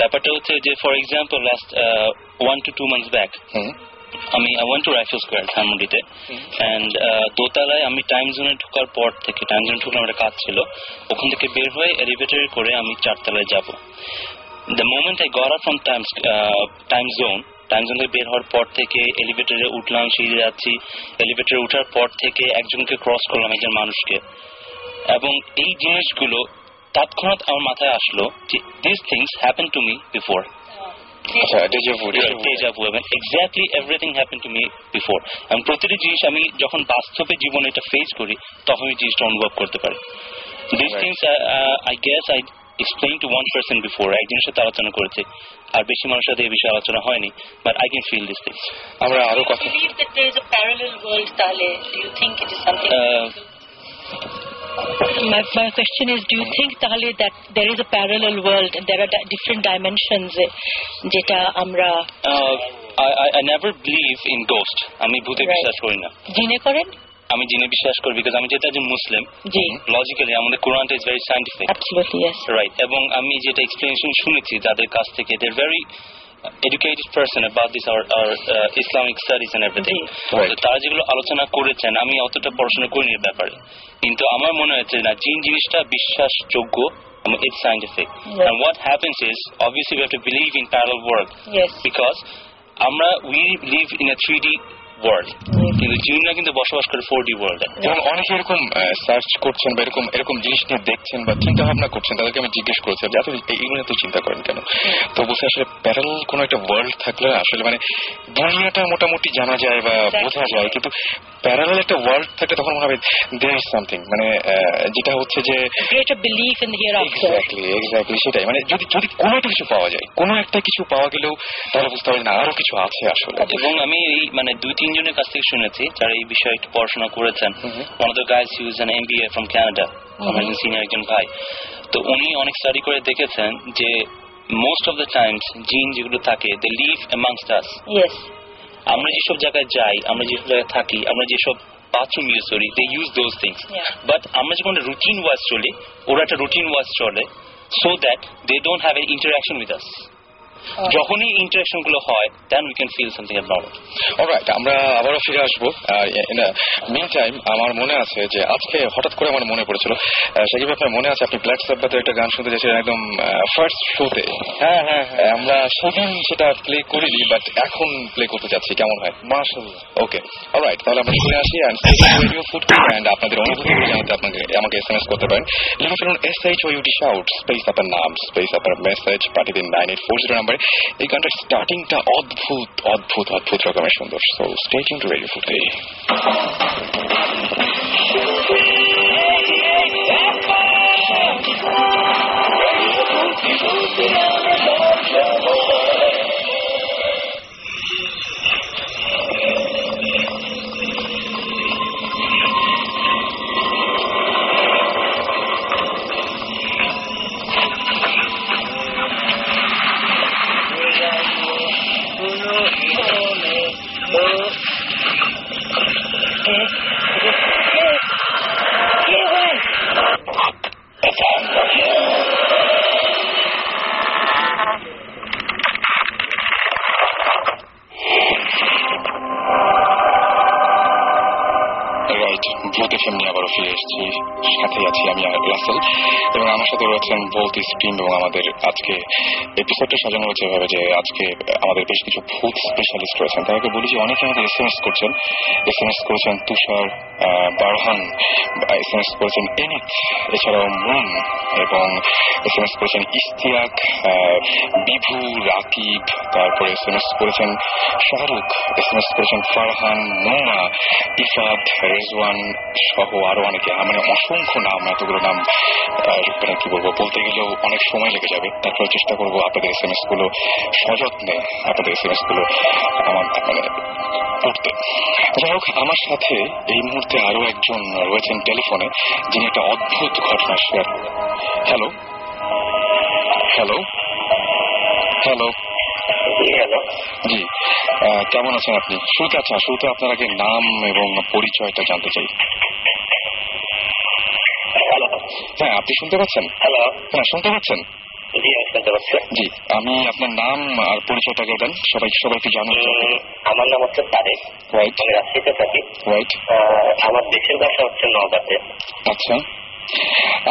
ব্যাপারটা হচ্ছে যে for example last one two two months back আমি I want to Rifle Square ধানমন্ডিতে অ্যান্ড দোতলায় আমি টাইম জোনে ঢোকার পর থেকে টাইম জোনে ঢুকলাম একটা কাজ ছিল ওখান থেকে বের হয়ে এলিভেটরে করে আমি চারতলায় যাব। The moment I got from time time zone time zone থেকে বের হওয়ার পর থেকে এলিভেটরে উঠলাম সিঁড়ি যাচ্ছি। এলিভেটরে ওঠার পর থেকে একজনকে ক্রস করলাম একজন মানুষকে। এবং এই জিনিসগুলো তৎক্ষণাৎ আমার মাথায় আসলো যে this things happen to me before আচ্ছা ডেজাভু deja vu এবং exactly everything happen to me before এবং প্রতিটি জিনিস আমি যখন বাস্তবে জীবনে এটা ফেস করি তখন এই জিনিসটা অনুভব করতে পারি। This. Things I guess I explain to one person before একজনের সাথে আলোচনা করেছি। আর বেশি মানুষের সাথে এই বিষয়ে আলোচনা হয়নি but I can feel this things আমরা আরও কথা believe my, my question is do you think তাহলে that there is a parallel world and there are di- different dimensions যেটা আমরা I never believe in ghost আমি ভূতে. বিশ্বাস করি না জিনে করেন আমি জিনে বিশ্বাস করি বিকজ আমি যেটা একজন মুসলিম জি লজিক্যালি আমাদের কোরআনটা ইজ ভেরি ইয়েস রাইট এবং আমি যেটা এক্সপ্লেনেশন শুনেছি তাদের কাছ থেকে they very educated person about this our Islamic studies and everything. তারা যেগুলো আলোচনা করেছেন আমি অতটা পড়াশোনা করিনি এর ব্যাপারে। কিন্তু আমার মনে হচ্ছে না জিন জিনিসটা বিশ্বাসযোগ্য এবং it's scientific and and what happens is obviously we have to believe in world world. Because আমরা we live in a 3D world কিন্তু জিনরা কিন্তু বসবাস করে 4D world এবং অনেকে এরকম সার্চ করছেন বা এরকম এরকম জিনিস নিয়ে দেখছেন বা চিন্তা ভাবনা করছেন তাদেরকে আমি জিজ্ঞেস যে এইগুলো এত চিন্তা করেন কেন? তো বলছে আসলে প্যারাল কোন একটা ওয়ার্ল্ড থাকলে আসলে মানে দুনিয়াটা মোটামুটি জানা যায় বা বোঝা যায় কিন্তু প্যারাল একটা ওয়ার্ল্ড থাকলে তখন মনে হবে দেয়ার ইজ সামথিং মানে যেটা হচ্ছে যে এক্স্যাক্টলি এক্স্যাক্টলি সেটাই। মানে যদি যদি কোনো একটা কিছু পাওয়া যায় কোনো একটা কিছু পাওয়া গেলেও তাহলে বুঝতে হবে না আরও কিছু আছে আসলে। এবং আমি এই মানে দুই তিনজনের কাছ থেকে শুনেছি যারা এই বিষয়ে একটু পড়াশোনা করেছেন। One of the guys use an MBA from Canada আমার সিনিয়র একজন ভাই। তো উনি অনেক স্টাডি করে দেখেছেন যে মোস্ট অফ দ্য টাইমস জিন যেগুলো থাকে দে লিভ অ্যামাংস্ট আস আমরা যেসব জায়গায় যাই আমরা যেসব জায়গায় থাকি আমরা যেসব বাথরুম ইউজ করি they use those things but আমরা যখন রুটিন ওয়াইজ চলি ওরা একটা রুটিন ওয়াইজ চলে so that they don't have an interaction with us যখনই ইন্টারাকশনগুলো হয় then we can feel something abnormal alright আমরা আবারও ফিরে আসব। মিন টাইম আমার মনে আছে যে আজকে হঠাৎ করে আমার মনে পড়েছিল সাকিব আপনার মনে আছে আপনি ব্ল্যাক সাব্বাতের একটা গান শুনতে চেয়েছিলেন একদম ফার্স্ট শোতে হ্যাঁ হ্যাঁ আমরা সেদিন সেটা প্লে করিনি বাট এখন প্লে করতে যাচ্ছি কেমন হয়? মার্শাল্লাহ ওকে অলরাইট তাহলে আমরা শুনে আসি অ্যান্ড রেডিও ফুড অ্যান্ড আপনাদের অনুভূতিগুলো জানাতে আপনাকে আমাকে এস এম এস করতে পারেন। লিখে ফেলুন S H O U T shout space আপনার নাম স্পেস আপনার মেসেজ পাঠিয়ে দিন নাইন এইট ফোর জিরো নাম্বারে এই গানটার স্টার্টিংটা অদ্ভুত অদ্ভুত অদ্ভুত রকমের সুন্দর। So stating to radio Foorti right Bhoot FM নিয়ে আবারও ফিরে এসেছি। সাথে আছি আমি রাসেল। এবং আমার সাথে রয়েছেন ভৌত স্ট্রিম এবং আমাদের আজকে এপিসোডটা সাজানো হয়েছে এভাবে যে আজকে আমাদের বেশ কিছু ভূত স্পেশালিস্ট রয়েছেন। তাদেরকে বলি অনেকে আমাদের এস এম এস করছেন। এস এম এস করেছেন Tushar Barhan S M S করেছেন এনিত এছাড়াও মুন এবং এস এম এস করেছেন ইস্তিয়াক বিভু, রাকিব, তারপরে এস এম এস করেছেন শাহরুখ এস এম এস করেছেন ফারহান নোমা ইফাদ, রেজওয়ান সহ আরও অনেকে মানে অসংখ্য নাম, এতগুলো নাম মানে কি বলব? বলতে গেলেও অনেক সময় লেগে যাবে। তারপরে চেষ্টা করব আপনাদের এস এম এসগুলো সযত্নে, আপনাদের এস এম এসগুলো আমার মানে পড়তে। যাই হোক, আমার সাথে এই মুহূর্তে আরও একজন রয়েছেন টেলিফোনে, যিনি একটা অদ্ভুত ঘটনা share hello hello hello hello জি। কেমন আছেন আপনি? শুরুতে আচ্ছা শুরুতে আপনার আগে নাম এবং পরিচয়টা জানতে চাই? হ্যাঁ আপনি শুনতে পাচ্ছেন? হ্যালো হ্যাঁ শুনতে পাচ্ছেন? জি আমি আপনার নাম আর পরিচয়টাকে দেন। সবাই সবাইকে জানুন আমার নাম হচ্ছে তারেক। রাইট আমি রাজশাহীতে থাকি। আহ, আমার দেশের ভাষা হচ্ছে নওগাঁতে। আচ্ছা।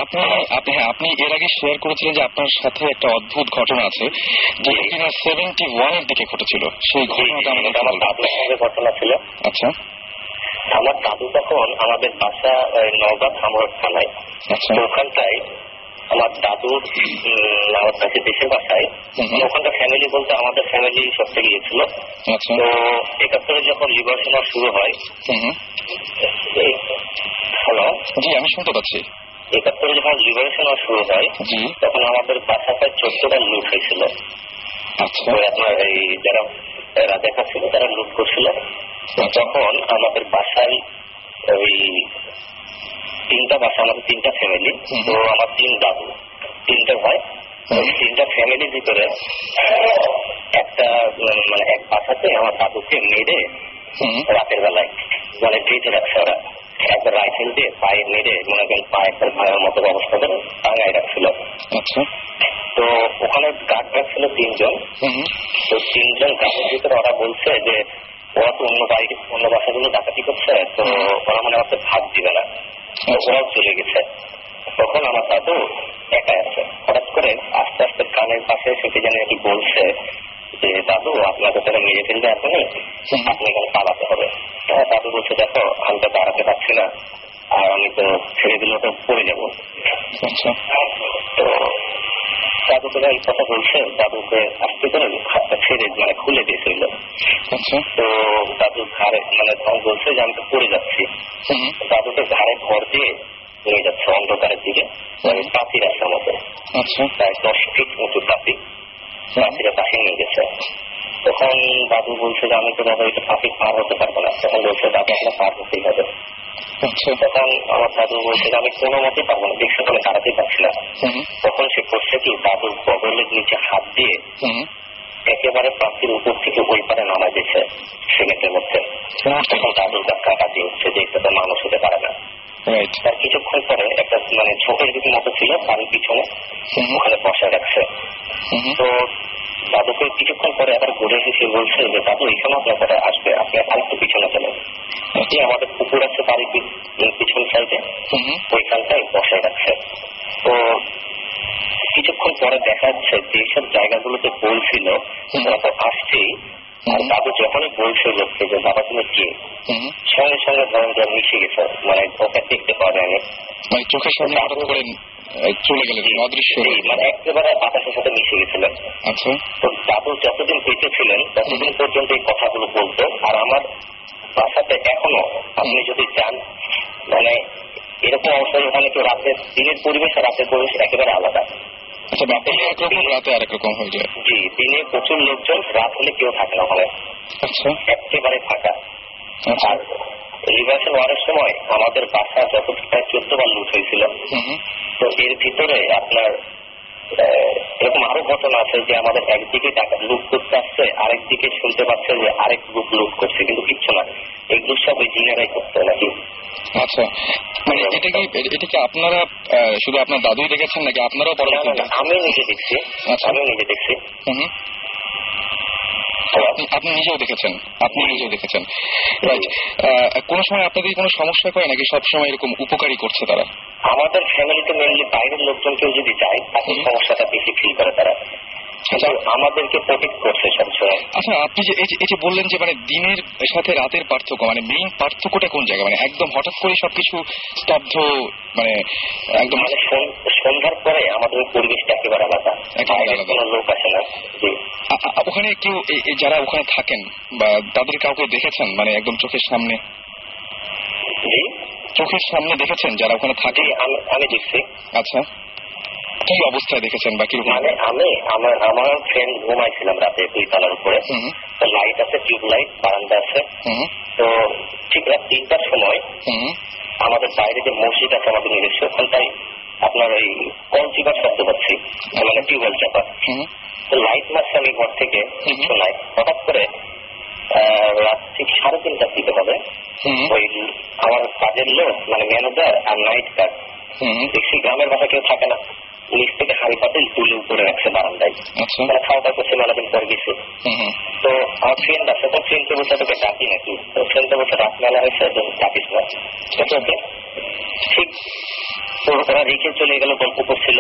আপনি আপনি হ্যাঁ এর আগে শেয়ার করেছিলেন যে আপনার সাথে একটা অদ্ভুত ঘটনা আছে কিনা সেভেন্টি ওয়ানের দিকে ঘটেছিল। সেই ঘটনাটা আমাদের এটা আমার দাদুর সঙ্গে ঘটনা ছিল। আচ্ছা। আমার দাদু তখন আমাদের বাসা নওগাঁ থামর থানায়। আচ্ছা। ওখানটায় আমার দাদুর আমার কাছে দেশের বাসায় হুম। ফ্যামিলি বলতে আমাদের ফ্যামিলি সবথেকে গিয়েছিল। আচ্ছা। তো একাত্তরে যখন লিবারেশন শুরু হয়। হ্যালো? জি আমি শুনতে পাচ্ছি। একাত্তরে যখন লিবারেশন শুরু হয় তখন আমাদের বাসাটায় চোদ্দটা লুট হয়েছিল আচ্ছা। আপনার এই যারা রাজাকা ছিল তারা লুট করছিল। তখন আমাদের বাসায় ওই তিনটা বাসা আমাদের তিনটা ফ্যামিলি তো আমার তিন দাদু তিনটা ভাই। তিনটা ফ্যামিলির ভিতরে একটা মানে এক বাসাতে আমার দাদুকে মেরে রাতের বেলায় মানে বেঁধে রাখছে ওরা একবার রাইফেল দিয়ে পায়ে মেরে মনে করেন পায়ে একবার ভাইয়ের মতো অবস্থা করে টাঙ্গায় রাখছিল। আচ্ছা। তো ওখানে গার্ড রাখছিল তিনজন। তো তিনজন গার্ডের ভিতরে ওরা বলছে যে ওরা তো অন্য বাড়ি অন্য বাসাগুলো ডাকাতি করছে তো ওরা মানে আমাকে ভাগ দিবে না। তো ওরাও চলে গেছে। তখন আমার দাদু একা আছে। হঠাৎ করে আস্তে আস্তে কানের পাশে সেটি যেন এটি বলছে যে দাদু আপনাকে তারা মেরে ফেলবে এখনই আপনি এখানে পালাতে হবে। হ্যাঁ, দাদু বলছে দেখো আমি তো দাঁড়াতে পারছি না। আর আমি তো ছেড়ে দিলে তো পড়ে যাব। আচ্ছা। তো দাদুকে এই কথা বলছে দাদুকে আস্তে করে হাতটা ছেড়ে মানে খুলে দিয়েছিল আচ্ছা। তো দাদু ঘাড়ে মানে বলছে যে আমি তো পড়ে যাচ্ছি। দাদুকে ঘাড়ে ভর দিয়ে নিয়ে যাচ্ছে অন্ধকারের দিকে পাতি রাস্তার মতো আচ্ছা। প্রায় দশ ফিট উঁচু পাতি পাতিরা পাশে নিয়ে গেছে। তখন দাদু বলছে যে আমি তো দাদা এটা পাতি পার হতে পারব না। তখন বলছে দাদু আপনার পার হতেই হবে। তখন আমার দাদু বলছে আমি কোনো মতে পারব না। দেখছি আমি দাঁড়াতেই পারছি না? হুম। তখন সে করছে কি দাদুর বগলের নিচে হাত দিয়ে একেবারে প্রাচীর উপর থেকে ওই পারে নামা দিয়েছে সিমেন্টের মধ্যে। তখন দাদুর কাছে কাকাতি হচ্ছে যে এটা মানুষ হতে পারে না। তার কিছুক্ষণ পরে একটা মানে ঝোপের দিকে মতো ছিল বাড়ির পিছনে ওখানে বসা রাখছে তো দাদুকে কিছুক্ষণ পরে আবার ঘুরে এসে বলছে যে দাদু এখানে আপনার কথা আসবে আপনি আরেকটু পিছনে চলেন। এই আমাদের পুকুর আছে বাড়ির পিছন সাইডে। ওইখানটায় বসায় রাখছে। তো কিছুক্ষণ পরে দেখা যাচ্ছে যেসব জায়গাগুলোতে বলছিল। তো আসছেই। দাদু যখনই বলছে লোককে যে বাবা তুমি কে? সঙ্গে সঙ্গে ধরেন মিশে গেছে। মানে ওকে দেখতে পাওয়া যায়নি। মানে চোখের সামনে হঠাৎ করে চলে গেলেন অদৃশ্য হয়ে এই মানে একেবারে বাতাসের সাথে মিশে গেছিলেন আচ্ছা। তো দাদু যতদিন বেঁচে ছিলেন ততদিন পর্যন্ত এই কথাগুলো বলতো। আর আমার বাসাতে এখনও আপনি যদি চান মানে এরকম অবস্থায় ওখানে তো রাতের দিনের পরিবেশ আর রাতের পরিবেশ একেবারে আলাদা। আচ্ছা ব্যাপারটা একরকম রাতে হয়ে যায়? জি দিনে প্রচুর লোকজন রাত হলে কেউ থাকে না ওখানে। আচ্ছা। একেবারে ফাঁকা। আচ্ছা। আর লিবারেশন ওয়ারের সময় আমাদের বাসা যত প্রায় চোদ্দ বার লুট হয়েছিল। তো এর ভিতরে আপনার এরকম আরও ঘটনা আছে যে আমাদের একদিকে টাকা লুট করতে আসছে আরেকদিকে শুনতে পাচ্ছে যে আরেক গ্রুপ লুট করছে কিন্তু কিচ্ছু না। এগুলো সব ওই জিনেরাই করতো নাকি? আচ্ছা। মানে এটা কি এটা কি আপনারা শুধু আপনার দাদুই দেখেছেন নাকি আপনারাও পরবর্তীতে আমি নিজে দেখছি। আচ্ছা। আমি নিজে দেখছি। আপনি- আপনি নিজেও দেখেছেন আপনি নিজেও দেখেছেন। রাইট কোন সময় আপনাদের কোনো সমস্যা করে নাকি সবসময় এরকম উপকারী করছে তারা? আমাদের ফ্যামিলিতে মেনলি বাইরের লোকজন কেউ যদি যায় তাকে। সমস্যাটা বেশি ফিল করে তারা। কিন্তু আমাদেরকে প্রোটেক্ট করছে সবসময় আচ্ছা আপনি যে এই যে- বললেন যে মানে দিনের সাথে রাতের পার্থক্য মানে মেইন পার্থক্যটা কোন জায়গায়? মানে একদম হঠাৎ করে সবকিছু স্তব্ধ মানে একদম মানে সন্ধ্যার পরে আমাদের পরিবেশটা একেবারে আলাদা। কোনো লোক আসে না। ওখানে কেউ যারা ওখানে থাকেন বা তাদের কাউকে দেখেছেন? মানে একদম চোখের সামনে? চোখের সামনে দেখেছেন যারা ওখানে থাকে আমি দেখছি। আচ্ছা। কি অবস্থায় দেখেছেন বা কীরকম? মানে আমি আমার আমার ফ্রেন্ড ঘুমাইছিলাম রাতে দুই তলার উপরে। তো লাইট আছে টিউব লাইট বারান্দা আছে। তো ঠিক রাত তিনটার সময় আমাদের বাইরে যে মসজিদ আছে আমাদের নিজস্ব ওখানটায় আপনার ওই কল চিপার শব্দ পাচ্ছি মানে টিউবওয়েল চাপা। তো লাইট মারছে আমি ঘর থেকে কিছু নাই হঠাৎ করে আহ, রাত ঠিক সাড়ে তিনটার দিকে হবে। ওই আমার কাজের লোক মানে ম্যানেজার আর নাইট গার্ড দেখছি গ্রামের বাসা কেউ থাকে না। নিচ থেকে হাড়ি পাতিল তুলে উপরে রাখছে বারান্দায়। আচ্ছা। মানে খাওয়া দাওয়া করছে মেলাদিন পর গেছে হুম তো আমার ফ্রেন্ড আছে তো ফ্রেন্ডকে বলছে তোকে ডাকি নাকি? তো ফ্রেন্ডকে বলছে রাত মেলা হয়েছে ডাকিস না। ঠিক আছে। ঠিক। তো ওরা রেখে চলে গেল গল্প করছিল।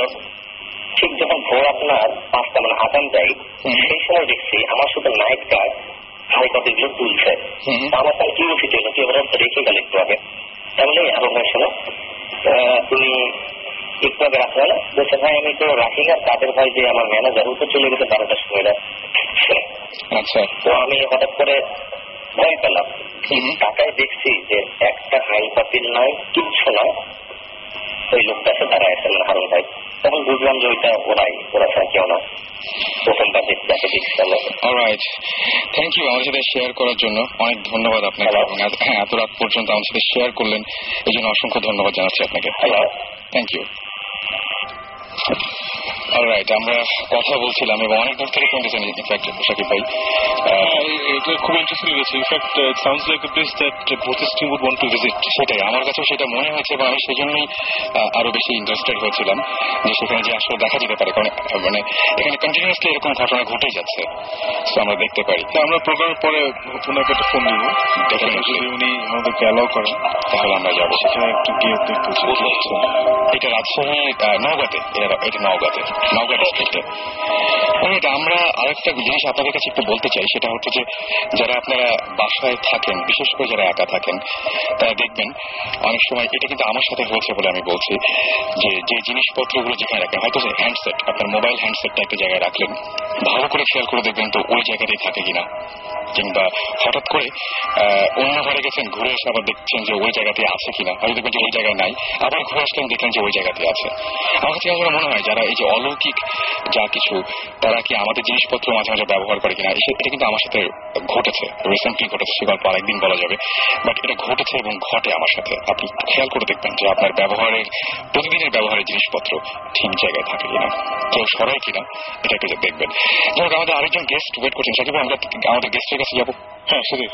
ঠিক যখন ভোর আপনার পাঁচটা মানে আগাম দেয় সেই সময় দেখছি আমার শুধু নাইট গার্ড হাড়ি পাতিলগুলো তুলছে। আমার তাহলে কিউরিসিটি হলো কি ওরা রেখে গেল একটু আগে। তাহলে আরও শোনো। তুমি আগে রাখলে না বলছে ভাই আমি তো রাখি না তাদের ভাই যে আমার ম্যানেজার ও তো চলে গেছে বারোটার সময় আচ্ছা। তো আমি হঠাৎ করে ভয় পেলাম। টাকায় দেখছি যে একটা হাই পাতিল নাই কিচ্ছু নাই ওই লোকটা আছে দাঁড়ায় আছে মানে হারুন ভাই। তখন বুঝলাম যে ওইটা ওরাই ওরা ছাড়া কেউ না। প্রথমবার যাকে দেখছি আমরা। অলরাইট থ্যাংক ইউ আমাদের সাথে শেয়ার করার জন্য। অনেক ধন্যবাদ আপনাকে। Hello. হ্যাঁ এত রাত পর্যন্ত আমাদের সাথে শেয়ার করলেন। এই জন্য অসংখ্য ধন্যবাদ জানাচ্ছি আপনাকে. থ্যাংক ইউ অলরাইট আমরা কথা বলছিলাম এবং অনেক দূর থেকে শুনতেছেন ইনফ্যাক্ট শাকিব ভাই এটা খুব ইন্টারেস্টিং লেগেছে in fact sounds like a place that both team would want to visit সেটাই আমার কাছেও সেটা মনে হয়েছে এবং আমি সেজন্যই আরও বেশি ইন্টারেস্টেড হয়েছিলাম যে সেখানে যে আসলে দেখা যেতে পারে। কারণ মানে এখানে কন্টিনিউয়াসলি এরকম ঘটনা ঘটেই যাচ্ছে আমরা দেখতে পারি। আমরা প্রোগ্রামের পরে ওনাকে একটা ফোন দিব. যদি উনি আমাদেরকে অ্যালাউ করেন। তাহলে আমরা যাব। সেখানে একটু গিয়ে দেখতে এটা রাজশাহী নওগাঁতে। এটা নওগাঁতে। নওগাঁ ডিস্ট্রিক্টে এটা আমরা আরেকটা জিনিস আপনাদের কাছে একটু বলতে চাই। সেটা হচ্ছে যে যারা আপনারা বাসায় থাকেন, বিশেষ করে যারা একা থাকেন, তারা দেখবেন অনেক সময় এটা কিন্তু আমার সাথে হয়েছে বলে আমি বলছি যে যে জিনিসপত্রগুলো যেখানে রাখেন, হয়তো হ্যান্ডসেট আপনার মোবাইল হ্যান্ডসেটটা একটা জায়গায় রাখলেন, ভালো করে খেয়াল করে দেখবেন তো ওই জায়গাতেই থাকে কিনা। কিংবা হঠাৎ করে অন্য ঘরে গেছেন, ঘুরে এসে আবার দেখছেন যে ওই জায়গাতে আছে কিনা, হয়তো দেখবেন যে ওই জায়গায় নাই, আবার ঘুরে আসলেন, দেখলেন যে ওই জায়গাতে আছে। আমার কাছে আসলে মনে হয়, যারা এই যে অলৌকিক যা কিছু, তারা কি আমাদের জিনিসপত্র মাঝে মাঝে ব্যবহার করে কিনা এটা কিন্তু আমার সাথে ঘটেছে। রিসেন্টলি ঘটেছে সে গল্প আরেকদিন বলা যাবে। বাট এটা ঘটেছে এবং ঘটে আমার সাথে। আপনি খেয়াল করে দেখবেন যে আপনার ব্যবহারের, প্রতিদিনের ব্যবহারের জিনিসপত্র ঠিক জায়গায় থাকে কিনা, কেউ সরাই কিনা, এটা একটু দেখবেন। হোক, আমাদের আরেকজন গেস্ট ওয়েট করছেন। সাকিব আমরা আমাদের গেস্টের কাছে যাব। হ্যাঁ সেটাই।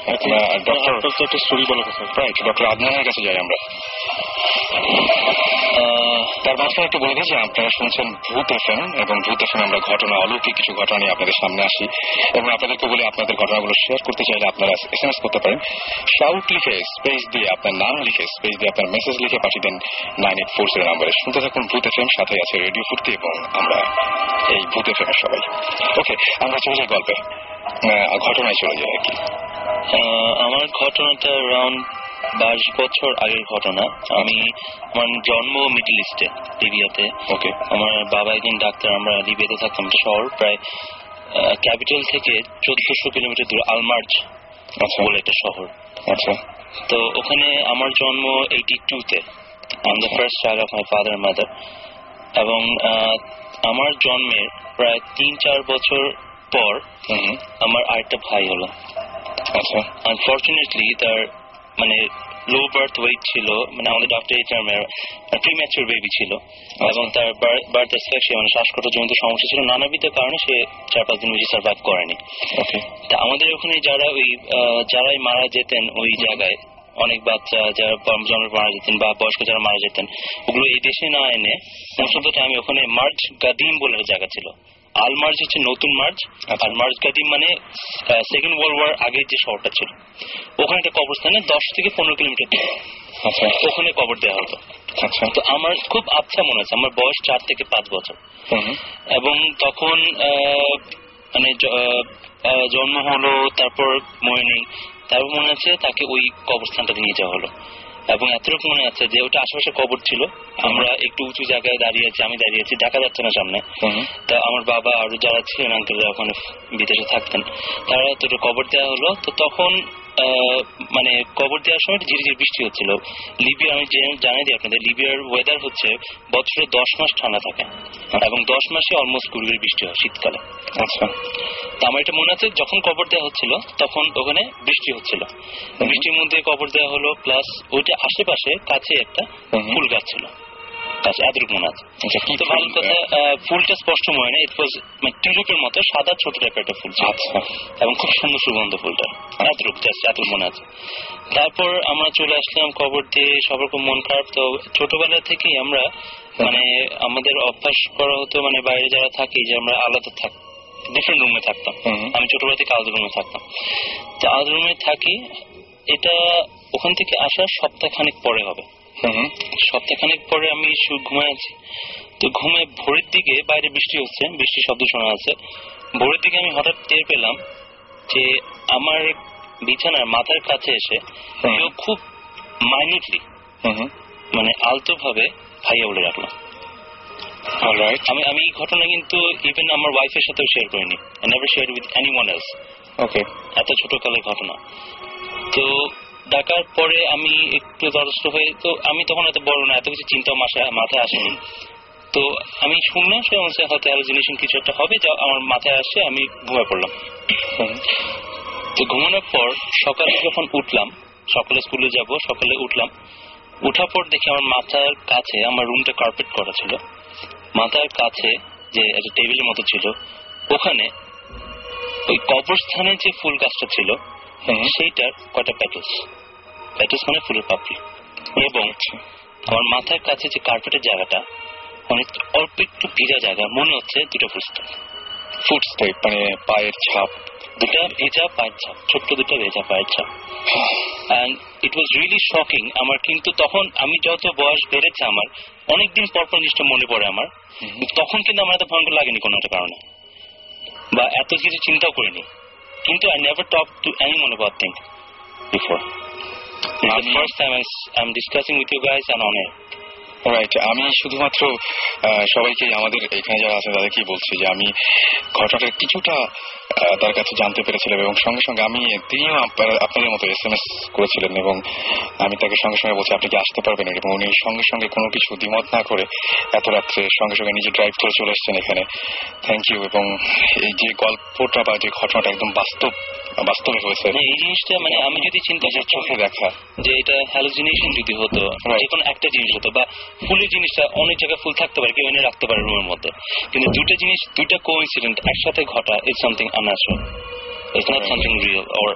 ডক্টর আপনার একটা স্টোরি বলা কথা। রাইট ডক্টর আদনানের কাছে যাই আমরা। তার মাঝখানে একটু বলে দিই যে আপনারা শুনছেন ভূত এফএম এবং ভূত এফএম আমরা ঘটনা অলৌকিক কিছু ঘটনা নিয়ে আপনাদের সামনে আসি। এবং আপনাদেরকে বলে আপনাদের ঘটনাগুলো শেয়ার করতে চাইলে আপনারা এস এম এস করতে পারেন। শাউট লিখে স্পেস দিয়ে আপনার নাম লিখে স্পেস দিয়ে আপনার মেসেজ লিখে পাঠিয়ে দেন নাইন এইট ফোর জিরো নাম্বারে শুনতে থাকুন ভূত এফএম সাথে আছে রেডিও ফুর্তি এবং আমরা এই ভূত এফএম সবাই। ওকে আমরা চলে যাই গল্পে। ঘটনায় চলে যাই আর কি। আমার ঘটনাটা অ্যারাউন্ড বাইশ বছর আগের ঘটনা। আমি আমার জন্ম মিডল ইস্টে লিবিয়াতে ওকে আমার বাবা একজন ডাক্তার আমরা লিবিয়াতে থাকতাম শহর প্রায় ক্যাপিটাল থেকে চোদ্দশো কিলোমিটার দূরে আলমার্জ আচ্ছা। বলে একটা শহর। আচ্ছা। তো ওখানে আমার জন্ম এইটি টুতে I the first child of my father mother এবং আমার জন্মের প্রায় তিন চার বছর পর আমার আরেকটা ভাই হলো। আচ্ছা। আনফর্চুনেটলি তার মানে লো বার্থ ওয়েট ছিল মানে আমাদের ডক্টর এই টার্মে প্রিম্যাচুর বেবি ছিল। এবং তার বার্থ এসপেক্সে মানে শ্বাসকষ্ট জনিত সমস্যা ছিল নানাবিধ কারণে সে চার পাঁচ দিন বেশি সার্ভাইভ করেনি। তা আমাদের ওখানে যারা ওই যারাই মারা যেতেন ওই জায়গায় অনেক বাচ্চা যারা জন্ম- মারা যেতেন বা বয়স্ক যারা মারা যেতেন ওগুলো এই দেশে না এনে দ্য টাইম ওখানে মার্চ গাদিম বলে জায়গা ছিল। আল মার্চ হচ্ছে নতুন মার্চ আর মার্চ গাদিম মানে সেকেন্ড ওয়ার্ল্ড ওয়ার আগের যে শহরটা ছিল। ওখানে একটা কবরস্থানে দশ থেকে পনেরো কিলোমিটার আচ্ছা। ওখানে কবর দেওয়া হতো। আচ্ছা। তো আমার খুব আচ্ছা মনে আছে আমার বয়স চার থেকে পাঁচ বছর। হুম। এবং তখন মানে জন্ম হলো তারপর মনে নেই তারপর মনে আছে তাকে ওই কবরস্থানটাতে নিয়ে যাওয়া হলো। এবং এতটুকু মনে আছে যে ওটা আশেপাশে কবর ছিল। আমরা একটু উঁচু জায়গায় দাঁড়িয়ে আছি আমি দাঁড়িয়ে আছি দেখা যাচ্ছে না সামনে। তা আমার বাবা আরও যারা ছিলেন আঙ্কেলরা ওখানে বিদেশে থাকতেন তারা তো একটু কবর দেওয়া হলো। তো তখন মানে কবর দেওয়ার সময় ঝিরি ঝিরি বৃষ্টি হচ্ছিল। লিবিয়া আমি জানাই দিই আপনাদের লিবিয়ার ওয়েদার হচ্ছে বছরে দশ মাস ঠান্ডা থাকে এবং দশ মাসে অলমোস্ট কুড়ি বৃষ্টি হয় শীতকালে। আচ্ছা। তো আমার এটা মনে আছে যখন কবর দেওয়া হচ্ছিল তখন ওখানে বৃষ্টি হচ্ছিল। বৃষ্টির মধ্যে কবর দেওয়া হলো প্লাস ওইটা আশেপাশে কাছে একটা ফুল গাছ ছিল। আচ্ছা কি তো ভালো কথা ফুলটা স্পষ্ট মনে নেই ইট ওয়াজ মানে টিউলিপের মতো সাদা ছোট টাইপের একটা ফুল আচ্ছা। এবং খুব সুন্দর সুগন্ধ ফুলটা। এতটুকু জাস্ট এতটুকু মনে আছে। তারপর আমরা চলে আসলাম কবর দিয়ে সবার খুব মন খারাপ। তো ছোটবেলা থেকেই আমরা মানে আমাদের অভ্যাস করা হতো মানে বাইরে যারা থাকি যে আমরা আলাদা থাক ডিফারেন্ট রুমে থাকতাম। আমি ছোটবেলা থেকে আলাদা রুমে থাকতাম। তো আলাদা রুমে থাকি এটা ওখান থেকে আসার সপ্তাহখানেক পরে হবে। সপ্তাহখানেক পরে আমি ঘুমায় আছি। তো ঘুমে ভোরের দিকে বাইরে বৃষ্টি হচ্ছে বৃষ্টির শব্দ শোনা যাচ্ছে। ভোরের দিকে আমি হঠাৎ টের পেলাম যে আমার বিছানার মাথার কাছে এসে কেউ খুব মাইনিউটলি মানে আলতো ভাবে ভাইয়া বলে রাখল। আমি আমি এই ঘটনা কিন্তু ইভেন আমার ওয়াইফের সাথেও শেয়ার করিনি। Never share with anyone else okay এত ছোট কালের ঘটনা। তো ডাকার পরে আমি একটু দ্বারস্থ হয়ে তো আমি তখন এত বড় না এত কিছু চিন্তা মাথায় আসেনি তো আমি শুনলাম সে অনুসারে হয়তো হ্যালোজিনেশন কিছু একটা হবে যা আমার মাথায় আসে আমি ঘুমিয়ে পড়লাম। তো ঘুমানোর পর সকালে যখন উঠলাম সকালে স্কুলে যাব সকালে উঠলাম উঠার পর দেখি আমার মাথার কাছে আমার রুমটা কার্পেট করা ছিল। মাথার কাছে যে একটা টেবিলের মতো ছিল ওখানে ওই কবরস্থানে যে ফুল গাছটা ছিল সেইটার কয়টা প্যাকেজ প্যাকেজ মানে ফুলের পাপড়ি। এবং আমার মাথার কাছে যে কার্পেটের জায়গাটা অনেক অল্প একটু ভিজা জায়গা মনে হচ্ছে দুটো ফুলস্টপ ফুটস্টেপ মানে পায়ের ছাপ। দুটা ভেজা পায়ের ছাপ ছোট্ট দুটো ভেজা পায়ের ছাপ। And it was really shocking আমার কিন্তু তখন আমি যত বয়স বেড়েছে আমার অনেকদিন পর পর জিনিসটা মনে পড়ে আমার। তখন কিন্তু আমার এত ভয়ঙ্কর লাগেনি কোনো একটা কারণে। বা এত কিছু চিন্তাও করিনি। কিন্তু I never talk to any মনে অ্যাবাউট থিং বিফোর আমি- শুধুমাত্র সবাইকে, আমাদের এখানে যারা আছে তাদেরকেই বলছি যে আমি ঘটনাটা কিছুটা তার কাছে জানতে পেরেছিলাম এবং সঙ্গে সঙ্গে আমি তিনিও আপনাদের মতো এস এম এস করেছিলেন এবং আমি তাকে সঙ্গে সঙ্গে বলছি, আপনি কি আসতে পারবেন এবং উনি সঙ্গে সঙ্গে কোনো কিছু দ্বিমত না করে এত রাত্রে সঙ্গে সঙ্গে নিজে ড্রাইভ করে চলে এসেছেন এখানে। থ্যাংক ইউ এবং এই যে গল্পটা বা যে ঘটনাটা একদম বাস্তব বাস্তবে হয়েছে। মানে এই জিনিসটা মানে আমি যদি চিন্তা চোখে দেখা যে এটা হ্যালোজিনেশন যদি হতো যে কোনো একটা জিনিস হতো বা ফুলের জিনিসটা অনেক জায়গায় ফুল থাকতে পারে কেউ এনে রাখতে পারে রুমের মধ্যে। কিন্তু দুটো জিনিস দুইটা কোইন্সিডেন্ট একসাথে ঘটা is something unnatural it's not something real or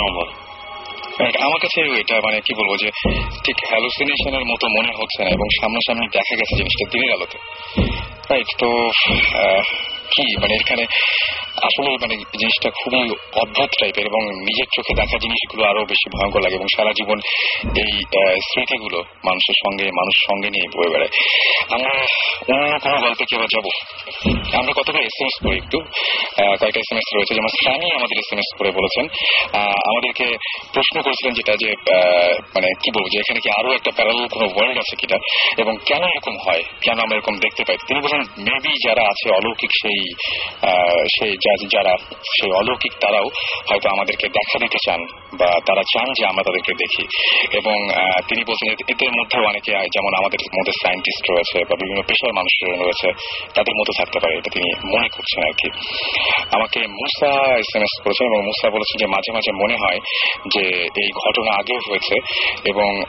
normal আমার কাছে এটা মানে কি বলব যে ঠিক হ্যালুসিনেশনের মতো মনে হচ্ছে না এবং সামনাসামনি দেখা গেছে জিনিসটা দিনের আলোতে। রাইট তো কি? মানে এখানে আসলে মানে জিনিসটা খুবই অদ্ভুত টাইপের এবং নিজের চোখে দেখা জিনিসগুলো আরও বেশি ভয়ঙ্কর লাগে এবং সারা জীবন এই স্মৃতিগুলো মানুষের সঙ্গে, মানুষ সঙ্গে নিয়ে বয়ে বেড়ায়। আমরা অন্য কোনো গল্পে কি এবার যাব? আমরা কতগুলো এস এম এস করি একটু। কয়েকটা এস এম এস রয়েছে। যেমন স্যামি আমাদের এস এম এস করে বলেছেন আমাদেরকে প্রশ্ন করেছিলেন যেটা যে মানে কি বলব যে এখানে কি আরও একটা প্যারাল কোনো ওয়ার্ল্ড আছে কিনা? এবং কেন এরকম হয়? কেন আমরা এরকম দেখতে পাই? তিনি বলেন মেবি যারা আছে অলৌকিক সেই সেই যা- যারা, সেই অলৌকিক তারাও হয়তো আমাদেরকে দেখা দিতে চান বা তারা চান যে আমরা তাদেরকে দেখি। এবং তিনি বলছেন যে এদের মধ্যে অনেকে যেমন আমাদের মধ্যে সায়েন্টিস্ট রয়েছে বা বিভিন্ন পেশার মানুষ রয়েছে, তাদের মধ্যে থাকতে পারে, এটা তিনি মনে করছেন আর কি আমাকে মুসা এস এম এস করেছেন এবং মুসা বলেছেন যে মাঝে মাঝে মনে হয় যে এই ঘটনা আগেও হয়েছে এবং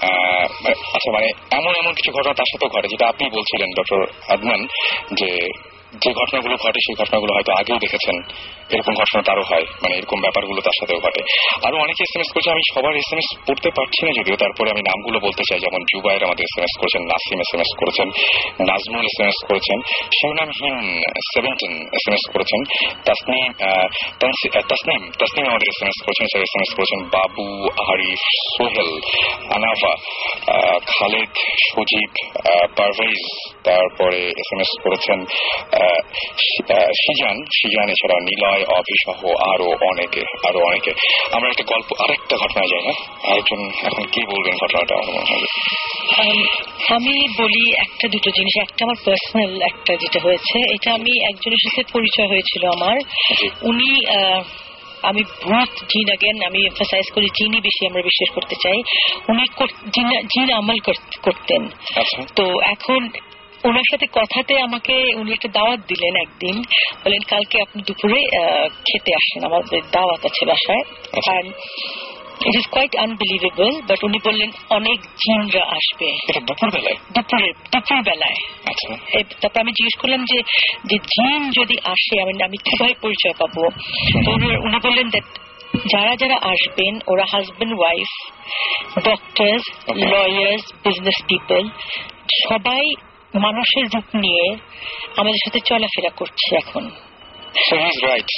আচ্ছা মানে এমন এমন কিছু ঘটনা তার সাথেও ঘটে, যেটা আপনি বলছিলেন, ডক্টর আদনান, যে যে ঘটনাগুলো ঘটে, সেই ঘটনাগুলো হয়তো আগেও দেখেছেন। এরকম ঘটনা তারও হয় মানে এরকম ব্যাপারগুলো তার সাথেও ঘটে। আরও অনেকে এস এম এস করছে, আমি সবার এস এম এস পড়তে পারছি না যদিও, তারপরে আমি নামগুলো বলতে চাই, যেমন জুবাইর আমাদের এস এম এস করেছেন, নাসিম এস এম এস করেছেন নাজমুল এস এম এস করেছেন শিবনামহীন সেভেন্টিন এস এম এস করেছেন তাসনিম তাসনিম আমাদের এস এম এস করেছেন, স্যার এস এম এস করেছেন বাবু, আরিফ, সোহেল, আনাফা খালেদ, সজীব পারভেজ, তারপরে এস এম এস করেছেন সিজান সিজান এছাড়া নিলয় অভি সহ আরও অনেকে আরও অনেকে। আমরা একটা গল্প আরেকটা ঘটনা যাই না আরেকজন এখন কি বলবেন ঘটনাটা আমার মনে হয়? Um, আমি বলি একটা দুটো জিনিস একটা আমার পার্সোনাল একটা যেটা হয়েছে। এটা আমি একজনের সাথে পরিচয় হয়েছিল আমার। উনি আমি ভূত জিন আগেন আমি এমফাসাইজ করি জিনই বেশি আমরা বিশ্বাস করতে চাই। উনি জিন আমল করতেন। আচ্ছা। তো এখন ওনার সাথে কথাতে আমাকে উনি একটা দাওয়াত দিলেন একদিন। বলেন কালকে আপনি দুপুরে খেতে আসেন আমাদের দাওয়াত আছে বাসায়। It is quite unbelievable but উনি বললেন অনেক জিনরা আসবে। দুপুর বেলায়? দুপুরে দুপুর বেলায়। আচ্ছা। তারপর আমি জিজ্ঞেস করলাম যে যে জিন যদি আসে আমি আমি কীভাবে পরিচয় পাবো? উনি- বললেন যারা যারা আসবেন ওরা husband wife doctor lawyers business people সবাই মানুষের রূপ নিয়ে আমাদের সাথে চলাফেরা করছে এখন। সো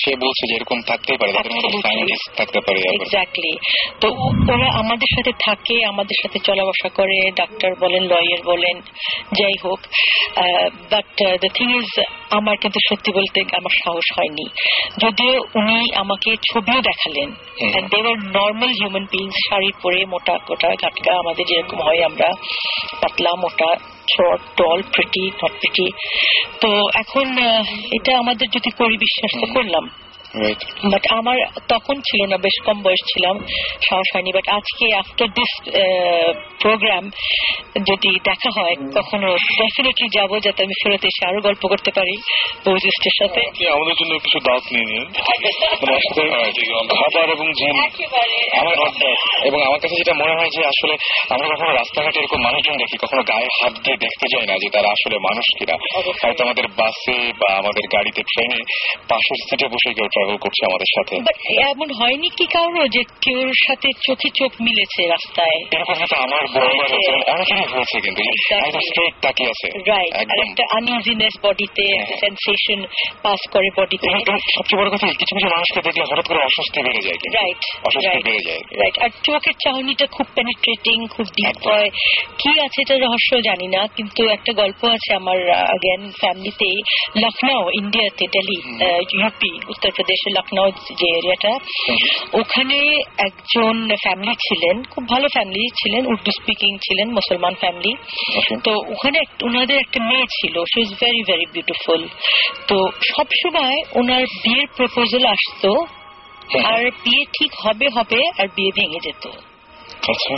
সে বলছে যে এরকম থাকতেই পারে তাদের মধ্যে Absolutely. সায়েন্টিস্ট থাকতে পারে এক্স্যাক্টলি তো ওরা আমাদের সাথে থাকে আমাদের সাথে চলা বসা করে ডাক্তার বলেন লয়ার বলেন যাই হোক। বাট দ্য থিং ইজ আমার কিন্তু সত্যি বলতে আমার সাহস হয়নি। যদিও উনি আমাকে ছবিও দেখালেন। দেওয়ার নর্মাল হিউম্যান বিংস শাড়ি পরে মোটা কোটা ঘাটকা আমাদের যেরকম হয় আমরা পাতলা মোটা। শর্ট টল প্রিটি নট তো এখন এটা আমাদের যদি করি বিশ্বাস করলাম বাট আমার তখন ছিল না বেশ কম বয়স ছিলাম সাহস হয়নি। বাট আজকে আফটার দিস প্রোগ্রাম যদি দেখা হয় কখনো ডেফিনেটলি যাব যাতে আমি ফেরত এসে আরও গল্প করতে পারি বৌজিস্টের সাথে। আমাদের জন্য কিছু দাওয়াত নিয়ে নিন। খাবার এবং জিম আমার এবং আমার কাছে যেটা মনে হয় যে আসলে আমরা কখনো রাস্তাঘাটে এরকম মানুষজন দেখি কখনো গায়ে হাত দিয়ে দেখতে যাই না যে তারা আসলে মানুষ কিনা। হয়তো আমাদের বাসে বা আমাদের গাড়িতে ট্রেনে পাশের সিটে বসে কেউ ট্রাভেল করছে আমাদের সাথে। এমন হয়নি কি কারও যে কেউ সাথে চোখে চোখ মিলেছে রাস্তায়? এরকম হয়তো আমার বড়বার অনেকেরই হয়েছে কিন্তু স্ট্রেট তাকিয়ে আছে। রাইট আর একদম। একটা আনইজিনেস বডিতে সেন্সেশন পাস করে বডিতে সবচেয়ে বড় কথা কিছু কিছু মানুষকে দেখলে হঠাৎ করে অস্বস্তি বেড়ে যায় কিন্তু। রাইট অস্বস্তি বেড়ে যায়। রাইট আর চোখের চাহনিটা খুব পেনিট্রেটিং খুব ডিপ হয়। কি আছে এটা রহস্য জানি না কিন্তু একটা গল্প আছে আমার আগেন ফ্যামিলিতে লখনৌ ইন্ডিয়াতে দিল্লি ইউপি উত্তরপ্রদেশের লখনৌ যে এরিয়াটা ওখানে একজন ফ্যামিলি ছিলেন খুব ভালো ফ্যামিলি ছিলেন উর্দু স্পিকিং ছিলেন মুসলমান ফ্যামিলি তো ওখানে ওনাদের একটা মেয়ে ছিল she is very very beautiful তো সবসময় ওনার বিয়ের প্রপোজাল আসতো আর বিয়ে ঠিক হবে হবে আর বিয়ে ভেঙে যেত। আচ্ছা।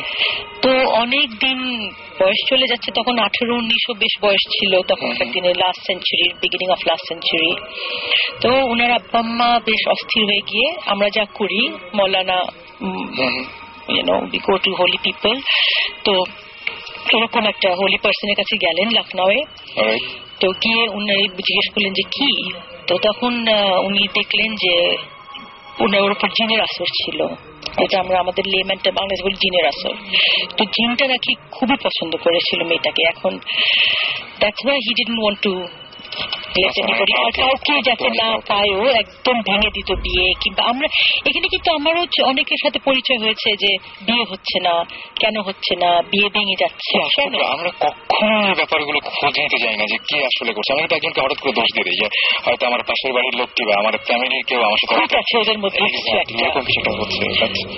তো অনেক দিন বয়স চলে যাচ্ছে তখন আঠেরো উনিশও বেশ বয়স ছিল তখনকার দিনে লাস্ট সেঞ্চুরির বিগিনিং অফ লাস্ট সেঞ্চুরি তো ওনার আব্বা আম্মা বেশ অস্থির হয়ে গিয়ে আমরা যা করি মৌলানা you know we go to holy people তো এরকম একটা হোলি পার্সনের কাছে গেলেন লখনৌয়ে তো গিয়ে উনি জিজ্ঞেস করলেন যে কি? তো তখন উনি দেখলেন যে উনার ওর উপর জিনের আসর ছিল। যেটা আমরা আমাদের লেমেন্টে বাংলাদেশ বলি জিনের আসর তো জিনটা নাকি খুবই পছন্দ করেছিল মেয়েটাকে। এখন that's why he didn't want to কাউকে যাতে না পায়ও একদম ভেঙে দিত বিয়ে। কিংবা আমরা এখানে কিন্তু আমারও অনেকের সাথে পরিচয় হয়েছে যে বিয়ে হচ্ছে না কেন হচ্ছে না বিয়ে ভেঙে যাচ্ছে কি আমরা কখনো ব্যাপারগুলো খোঁজ নিতে যাই না যে কে আসলে করছে। আমি একজনকে হঠাৎ করে দোষ দিয়ে দিই হয়তো আমার পাশের বাড়ির লোকটি বা আমার ফ্যামিলির কেউ আমার সাথে আছে ওদের মধ্যে। এরকম কিছুটা হচ্ছে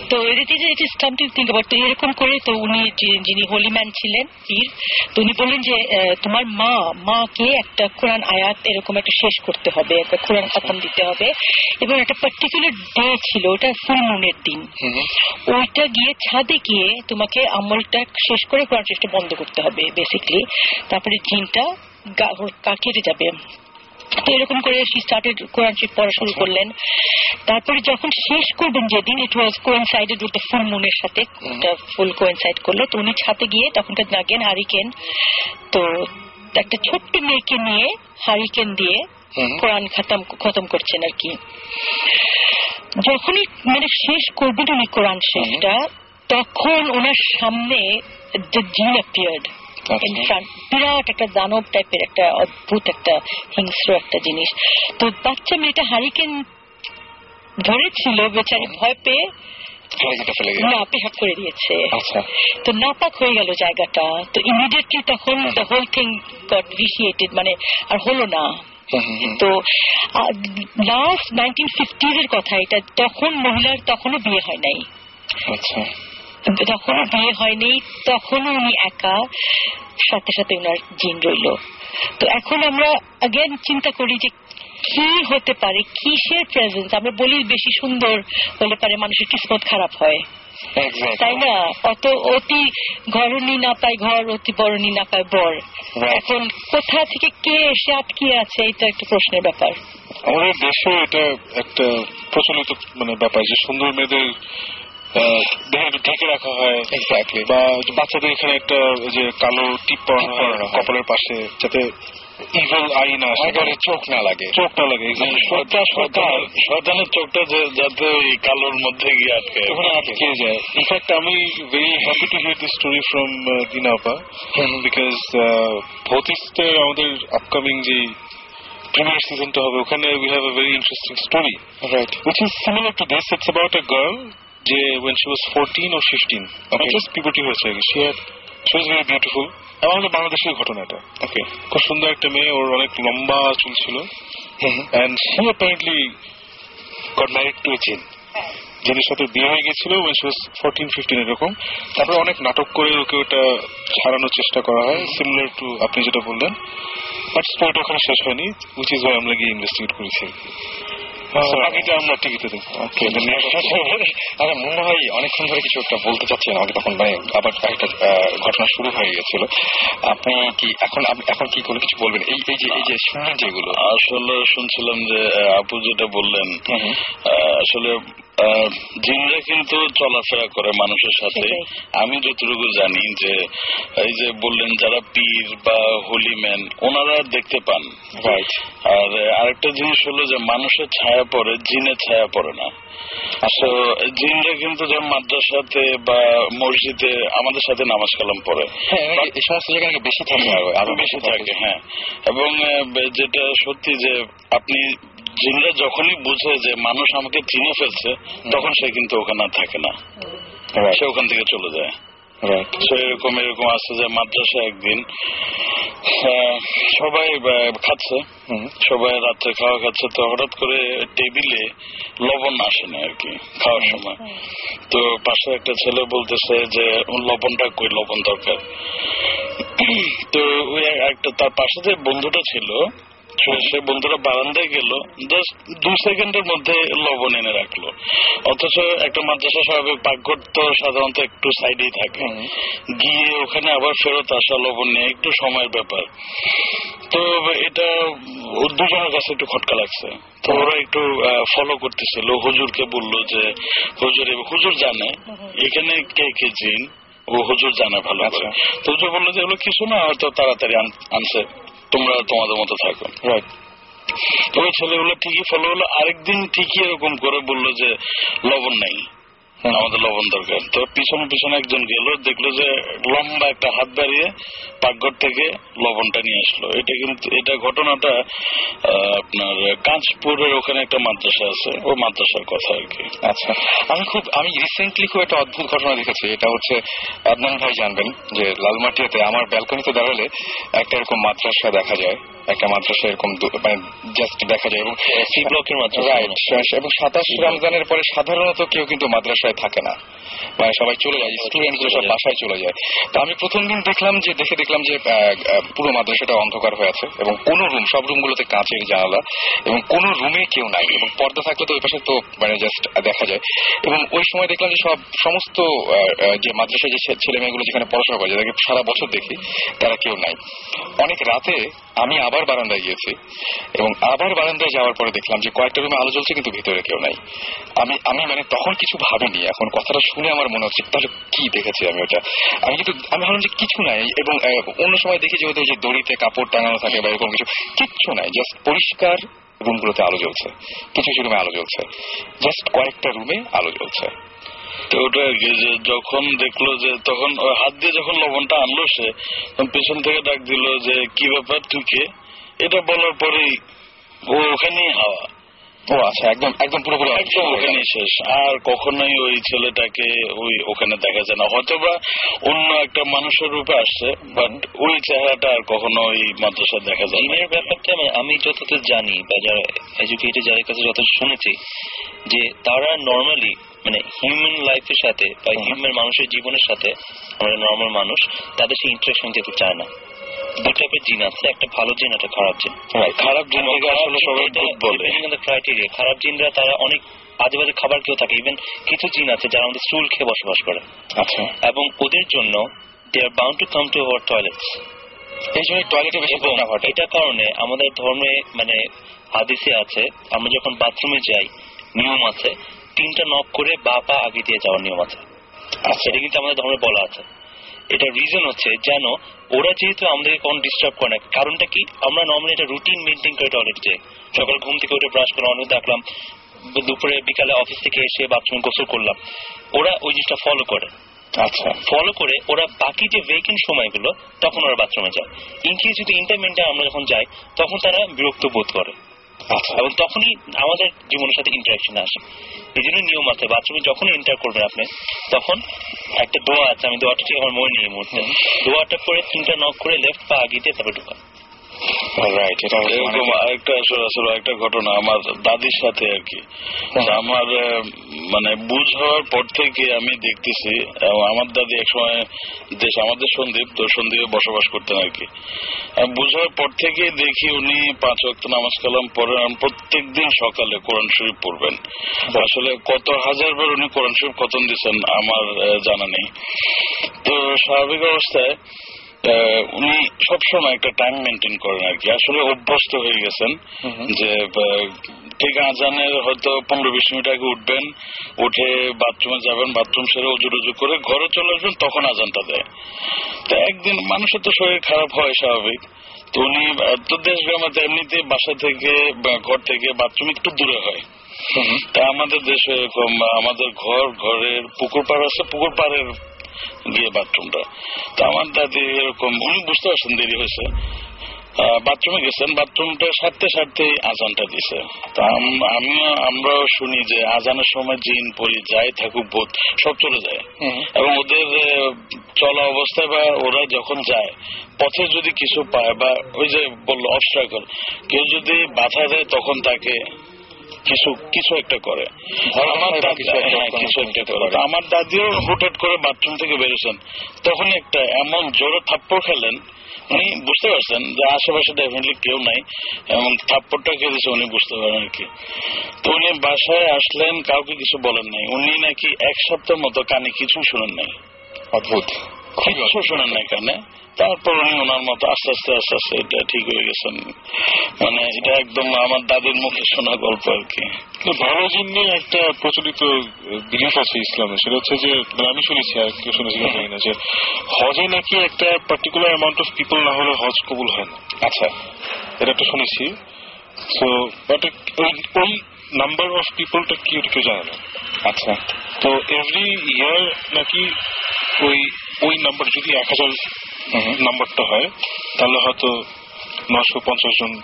তো এটি যে সামথিং থিঙ্ক অ্যাবাউট তো এরকম করে তো উনি যিনি হোলি ম্যান ছিলেন পীর তো উনি বললেন যে তোমার মা মাকে একটা কোরআন আয়াত এরকম একটা শেষ করতে হবে একটা কোরআন খতম দিতে হবে এবং একটা পার্টিকুলার ডে ছিল ওটা ফুল মুনের দিন। ওইটা গিয়ে ছাদে গিয়ে তোমাকে আমলটা শেষ করে কোরআন শেষটা বন্ধ করতে হবে বেসিকলি তারপরে জিনটা কেটে যাবে। তো এরকম করে স্টার্টেড কোরআন শরীফ পড়া শুরু করলেন। তারপরে যখন শেষ করবেন যেদিন it was coincided with the full মুনের সাথে ফুল কোয়েনসাইড করল। তো উনি ছাতে গিয়ে তখনকার নাগেন হারিকেন তো একটা ছোট্ট মেয়েকে নিয়ে হারিকেন দিয়ে কোরআন খতম খতম করছেন আর কি। যখনই মানে শেষ করবেন উনি কোরআন শেষটা তখন ওনার সামনে জিন অ্যাপিয়ার্ড আচ্ছা। বিরাট একটা দানব টাইপের একটা অদ্ভুত একটা হিংস্র একটা জিনিস। তো বাচ্চা মেয়েটা হারিকেন ধরেছিল বেচারি ভয় পেয়ে না পেহাপ করে দিয়েছে। আচ্ছা। তো নাপাক হয়ে গেল জায়গাটা। তো ইমিডিয়েটলি তখন the whole thing got vitiated মানে আর হলো না। তো লাস্ট নাইনটিন এর কথা এটা তখন মহিলার তখনও বিয়ে হয় নাই। আচ্ছা। তখনও বিয়ে হয়নি তখনও উনি একা। সাথে সাথে ওনার জিন রইল। তো এখন আমরা আগেন চিন্তা করি যে কি হতে পারে? কিসের প্রেজেন্স আমরা বলি বেশি সুন্দর হলে পারে মানুষের কিসমত খারাপ হয়। তাই না? অত অতি ঘরণী না পায় ঘর অতি বরণী না পায় বর। এখন কোথা থেকে কে এসে আটকে আছে? এটা একটা প্রশ্নের ব্যাপার। আমাদের দেশে এটা একটা প্রচলিত মানে ব্যাপার যে সুন্দর মেয়েদের ঢেকে রাখা হয়. বা বাচ্চাদের এখানে একটা যে কালো টিপ পরানো। কপালের পাশে যাতে ইভেল আই না একেবারে চোখ না লাগে চোখ না লাগে exactly. সরকার সরকার চোখটা যাতে ওই কালোর মধ্যে গিয়ে আটকে ওখানে আটকে যায় ইনফ্যাক্ট আমি very happy to hear this story from দিনাপা because ভৌতিস্টের আমাদের আপকামিং যে প্রিমিয়ার সিজনটা হবে ওখানে we have a very interesting story right which is similar to this. It's about a girl যে when she was 14 or 15. Okay. Just হয়েছে আর কি. She had she was আমাদের বাংলাদেশের ঘটনাটা। ওকে খুব সুন্দর একটা মেয়ে ওর অনেক লম্বা চুল ছিল। and she apparently got married to a jinn. যিনি সাথে বিয়ে হয়ে গেছিল 14 15 এরকম। তারপরে অনেক নাটক করে ওকে ওটা ছাড়ানোর চেষ্টা করা হয় সিমিলার টু আপনি যেটা বললেন। বাট স্টোরিটা ওখানে শেষ হয়নি ইজ ওয়াই আমরা গিয়ে ইনভেস্টিগেট করেছি বাকিটা আমরা টিভিতে দেখব আরে মনে হয় অনেকক্ষণ ধরে কিছু একটা বলতে চাচ্ছেন আমাকে তখন মানে আবার একটা ঘটনা শুরু হয়ে গেছিল আপনি কি এখন এখন কি কোনো কিছু বলবেন? এই এই যে এই যে শুনলেন যেগুলো। আসলে শুনছিলাম যে আপু যেটা বললেন আসলে জিনরা কিন্তু চলাফেরা করে মানুষের সাথে। আমি যতটুকু জানি যে এই যে বললেন যারা পীর বা হোলিম্যান ওনারা দেখতে পান। আর আরেকটা জিনিস হলো যে মানুষের ছায়া পড়ে জিনের ছায়া পড়ে না। জিনরা কিন্তু যেমন মাদ্রাসাতে বা মসজিদে আমাদের সাথে নামাজ কালাম পড়ে। হ্যাঁ বেশি থাকে। আরও আরও বেশি থাকে। হ্যাঁ। এবং যেটা সত্যি যে আপনি জিনরা যখনই বুঝে যে মানুষ আমাকে চিনে ফেলছে তখন সে কিন্তু ওখানে থাকে না। সে ওখান থেকে চলে যায়। রাইট এরকম এরকম আছে যে মাদ্রাসা একদিন সবাই খাচ্ছে। সবাই রাত্রে খাওয়া খাচ্ছে। তো হঠাৎ করে টেবিলে লবণ আসে না আর কি খাওয়ার সময়। তো পাশে একটা ছেলে বলতেছে যে লবণটা কই? লবণ দরকার। তো ওই একটা তার পাশে যে বন্ধুটা ছিল সে- বন্ধুরা বারান্দায় গেল জাস্ট দু সেকেন্ডের মধ্যে লবণ এনে রাখল। অথচ একটা মাদ্রাসা স্বাভাবিক পাকঘর তো সাধারণত একটু সাইডেই থাকে। গিয়ে ওখানে আবার ফেরত আসা লবণ নিয়ে একটু সময়ের ব্যাপার। তো এটা দুজনের কাছে একটু খটকা লাগছে। তো ওরা একটু ফলো করতেছিল। হুজুরকে বলল যে হুজুর হুজুর জানে। এখানে কে কে জিন? ও হুজুর জানে ভালো করে। আচ্ছা। তো হুজুর বলল যে এগুলো কিছু না হয়তো তাড়াতাড়ি আনছে। তোমরা তোমাদের মতো থাকো। রাইট তবে ছেলেগুলো ঠিকই ফলো হলো। আরেকদিন ঠিকই এরকম করে বলল যে লবণ নাই। আমাদের লবণ দরকার। তো পিছনে পিছনে একজন গেল, দেখল যে লম্বা একটা হাত বাড়িয়ে পাকঘর থেকে লবণটা নিয়ে আসলো। এটা কিন্তু, এটা ঘটনাটা আপনার কাঁচপুরের ওখানে একটা মাদ্রাসা আছে, ও মাদ্রাসার কথা আর কি। আচ্ছা আমি খুব, আমি রিসেন্টলি খুব একটা অদ্ভুত ঘটনা দেখেছি। এটা হচ্ছে আদনান ভাই জানবেন যে লালমাটিয়াতে আমার ব্যালকনিতে দাঁড়ালে একটা এরকম মাদ্রাসা দেখা যায়। একটা মাদ্রাসা এরকম মানে জাস্ট দেখা যায় এবং সি ব্লকের মাদ্রাসা এবং সাতাশ রমজানের পরে সাধারণত কেউ কিন্তু মাদ্রাসায় থাকে না। মানে সবাই চলে যায় স্টুডেন্ট সব বাসায় চলে যায়। তো আমি প্রথম দিন দেখলাম যে দেখে দেখলাম যে পুরো মাদ্রাসাটা অন্ধকার হয়ে আছে এবং কোন রুম সব রুমগুলোতে কাঁচের জানালা এবং কোন রুমে কেউ নাই এবং পর্দা থাকলে তো ওই পাশে তো মানে জাস্ট দেখা যায়। এবং ওই সময় দেখলাম যে সব সমস্ত যে মাদ্রাসায় যে ছেলে মেয়েগুলো যেখানে পড়াশোনা করে যাদেরকে সারা বছর দেখি তারা কেউ নাই। অনেক রাতে আমি আবার বারান্দায় গিয়েছি এবং আবার বারান্দায় যাওয়ার পরে দেখলাম যে কয়েকটা রুমে আলো জ্বলছে কিন্তু ভিতরে কেউ নাই। আমি আমি মানে তখন কিছু ভাবিনি, এখন কথাটা শুনে আমার মনে হচ্ছে, তাহলে কি দেখেছি আমি ওটা? আমি কিন্তু, আমি ভাবলাম যে কিছু নাই, এবং অন্য সময় দেখি যেহেতু ওই যে দড়িতে কাপড় টাঙানো থাকে বা এরকম কিছু, কিচ্ছু নাই জাস্ট পরিষ্কার রুমগুলোতে আলো জ্বলছে। কিছু কিছু রুমে আলো জ্বলছে। জাস্ট কয়েকটা রুমে আলো জ্বলছে। তো ওটা যে যখন দেখল যে তখন হাত দিয়ে যখন লবণটা আনলো সে তখন পেছন থেকে ডাক দিল যে কি ব্যাপার তুই কে? এটা বলার পরেই ও ওখানেই হাওয়া। ও আচ্ছা একদম একদম পুরোপুরি একদম ওখানেই শেষ। আর কখনোই ওই ছেলেটাকে ওই ওখানে দেখা যায় না। হয়তো বা অন্য একটা মানুষের রূপে আসছে বাট ওই চেহারাটা আর কখনো ওই মাদ্রাসায় দেখা যায় না। ব্যাপারটা আমি যতদূর জানি বা যারা এডুকেটেড যাদের কাছে যত শুনেছি যে তারা নর্মালি মানে হিউম্যান লাইফের সাথে বা হিউম্যান মানুষের জীবনের সাথে আমরা নর্মাল মানুষ তাদের সেই ইন্টারাকশন যেতে চায় না। দু টাইপের জিন আছে একটা ভালো জিন একটা খারাপ জিন খারাপ জিনিসকে আসলে সবাই বলে। ক্রাইটেরিয়া খারাপ জিনরা তারা অনেক আজে বাজে খাবার খেয়েও থাকে। ইভেন কিছু জিন আছে যারা আমাদের চুল খেয়ে বসবাস করে। আচ্ছা। এবং ওদের জন্য they are bound to come to our toilets এই জন্য টয়লেটে বেশি ঘটনা ঘটে। এটার কারণে আমাদের ধর্মে মানে হাদিসে আছে আমরা যখন বাথরুমে যাই নিয়ম আছে তিনটা নক করে বা পা আগে দিয়ে যাওয়ার নিয়ম আছে। আচ্ছা। এটা কিন্তু আমাদের ধর্মে বলা আছে। এটা রিজন হচ্ছে যেন ওরা যেহেতু আমাদেরকে কোন ডিস্টার্ব করে না কারণটা কি? আমরা নর্মালি এটা রুটিন মেনটেন করে টয়লেট যাই সকাল ঘুম থেকে উঠে ব্রাশ করে অনেক দেখলাম দুপুরে বিকালে অফিস থেকে এসে বাথরুমে গোসল করলাম। ওরা ওই জিনিসটা ফলো করে। আচ্ছা। ফলো করে ওরা বাকি যে ভেকেন্ট সময়গুলো তখন ওরা বাথরুমে যায়। ইনকেস যদি ইন্টারমেন্টে আমরা যখন যাই তখন তারা বিরক্ত বোধ করে। আচ্ছা এবং তখনই আমাদের জীবনের সাথে ইন্টারাকশন আসে। এই জন্য নিয়ম আছে বাথরুমে যখনই এন্টার করবেন আপনি তখন একটা দোয়া আছে আমি দোয়াটা ঠিক আমার মনে নেই মুহূর্তে। দোয়াটা করে তিনটা নক করে লেফট পা আগিয়ে দিয়ে তারপরে ঢুকান। এরকম আরেকটা একটা ঘটনা আমার দাদির সাথে আর কি। আমার মানে বুঝ হওয়ার পর থেকে আমি দেখতেছি আমার দাদি একসময় দেশ আমাদের সন্দীপ তো সন্দীপে বসবাস করতেন আর কি। আমি বুঝ হওয়ার পর থেকে দেখি উনি পাঁচ ওয়াক্ত নামাজ কালাম পড়েন প্রত্যেক দিন সকালে কোরআন শরীফ পড়বেন। আসলে কত হাজার বার উনি কোরআন শরীফ খতম দিচ্ছেন আমার জানা নেই। তো স্বাভাবিক অবস্থায় উনি সবসময় একটা টাইম মেনটেন করেন আর কি। আসলে অভ্যস্ত হয়ে গেছেন যে ঠিক আজানের হয়তো পনেরো বিশ মিনিট আগে উঠবেন উঠে বাথরুমে যাবেন বাথরুম সেরে উজু টুজু করে ঘরে চলে আসবেন তখন আজানটা দেয়। তো একদিন মানুষের তো শরীর খারাপ হয় স্বাভাবিক। তো উনি তো দেশ গ্রামে এমনিতে বাসা থেকে ঘর থেকে বাথরুম একটু দূরে হয়। তা আমাদের দেশে এরকম আমাদের ঘর ঘরের পুকুর পাড় আছে পুকুর পাড়ের গিয়ে বাথরুমটা। তো আমার দাদি এরকম উনি বুঝতে পারছেন দেরি হয়েছে। বাথরুমে গেছেন বাথরুমটা সারতে সারতে আজানটা দিছে। তা আম- আমিও আমরাও শুনি যে আজানের সময় জিন পরি যাই থাকুক বোধ সব চলে যায়। এবং ওদের চলা অবস্থায় বা ওরা যখন যায় পথে যদি কিছু পায় বা ওই যে বলল অবস্ট্রাকল কেউ যদি বাধা দেয় তখন তাকে কিছু কিছু একটা করে। আমার হ্যাঁ, কিছু একটা করে। আমার দাদিও হুটহাট করে বাথরুম থেকে বেরোছেন। তখন একটা এমন জোরে থাপ্পড় খেলেন। উনি বুঝতে পারছেন যে আশেপাশে ডেফিনেটলি কেউ নাই। এবং থাপ্পড়টা কে দিয়েছে উনি বুঝতে পারেন আর কি। তো উনি বাসায় আসলেন কাউকে কিছু বলেন নাই। উনি নাকি এক সপ্তাহ মতো কানে কিছু শুনেন নাই। অদ্ভুত। কিছু শোনেন নাই কানে। তারপর উনি ওনার মতো আস্তে আস্তে আস্তে আস্তে এটা ঠিক হয়ে গেছেন মানে এটা একদম আমার দাদির মুখে শোনা গল্প আর কি। ভালো জিন নিয়ে একটা প্রচলিত বিলিফ আছে ইসলামে সেটা হচ্ছে যে মানে আমি শুনেছি আর কেউ শুনেছি জানি না যে হজে নাকি একটা পার্টিকুলার অ্যামাউন্ট অফ পিপল না হলে হজ কবুল হয় না। আচ্ছা। এটা একটা শুনেছি। তো বাট ওই নাম্বার অফ পিপলটা কি কেউ জানে না। আচ্ছা। তো এভরি ইয়ার নাকি ওই ওই নাম্বার যদি এক হাজার নাম্বারটা হয়। তাহলে হয়তো নশো পঞ্চাশ জন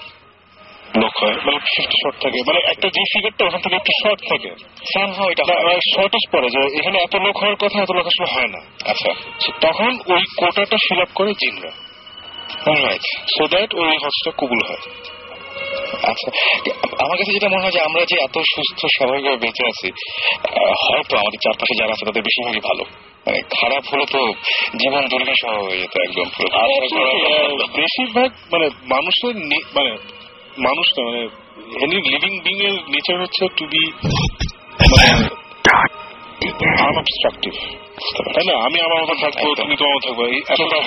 লোক হয়। মানে ফিফটি শর্ট থাকে। মানে একটা যে ফিগারটা ওখান থেকে একটু শর্ট থাকে। শর্টেজ পড়ে যে এখানে এত লোক হওয়ার কথা এত লোক আসলে হয় না। আচ্ছা। তখন ওই কোটাটা ফিল আপ করে জিনরা রাইট সো দ্যাট ওই হজটা কবুল হয়। আচ্ছা আমার কাছে যেটা মনে হয় যে আমরা যে এত সুস্থ স্বাভাবিকভাবে বেঁচে আছি হয়তো আমাদের চারপাশে যারা আছে তাদের বেশিরভাগই ভালো মানে খারাপ হলে তো জীবন দুর্বিষহ হয়ে যেত একদম আহ, বেশিরভাগ মানে মানুষের মানে মানুষ না মানে এনি লিভিং বিং এর নেচার হচ্ছে টু বি আনঅবস্ট্রাকটিভ তাই না আমি আমার মতো থাকব। তুমি তোমার থাকব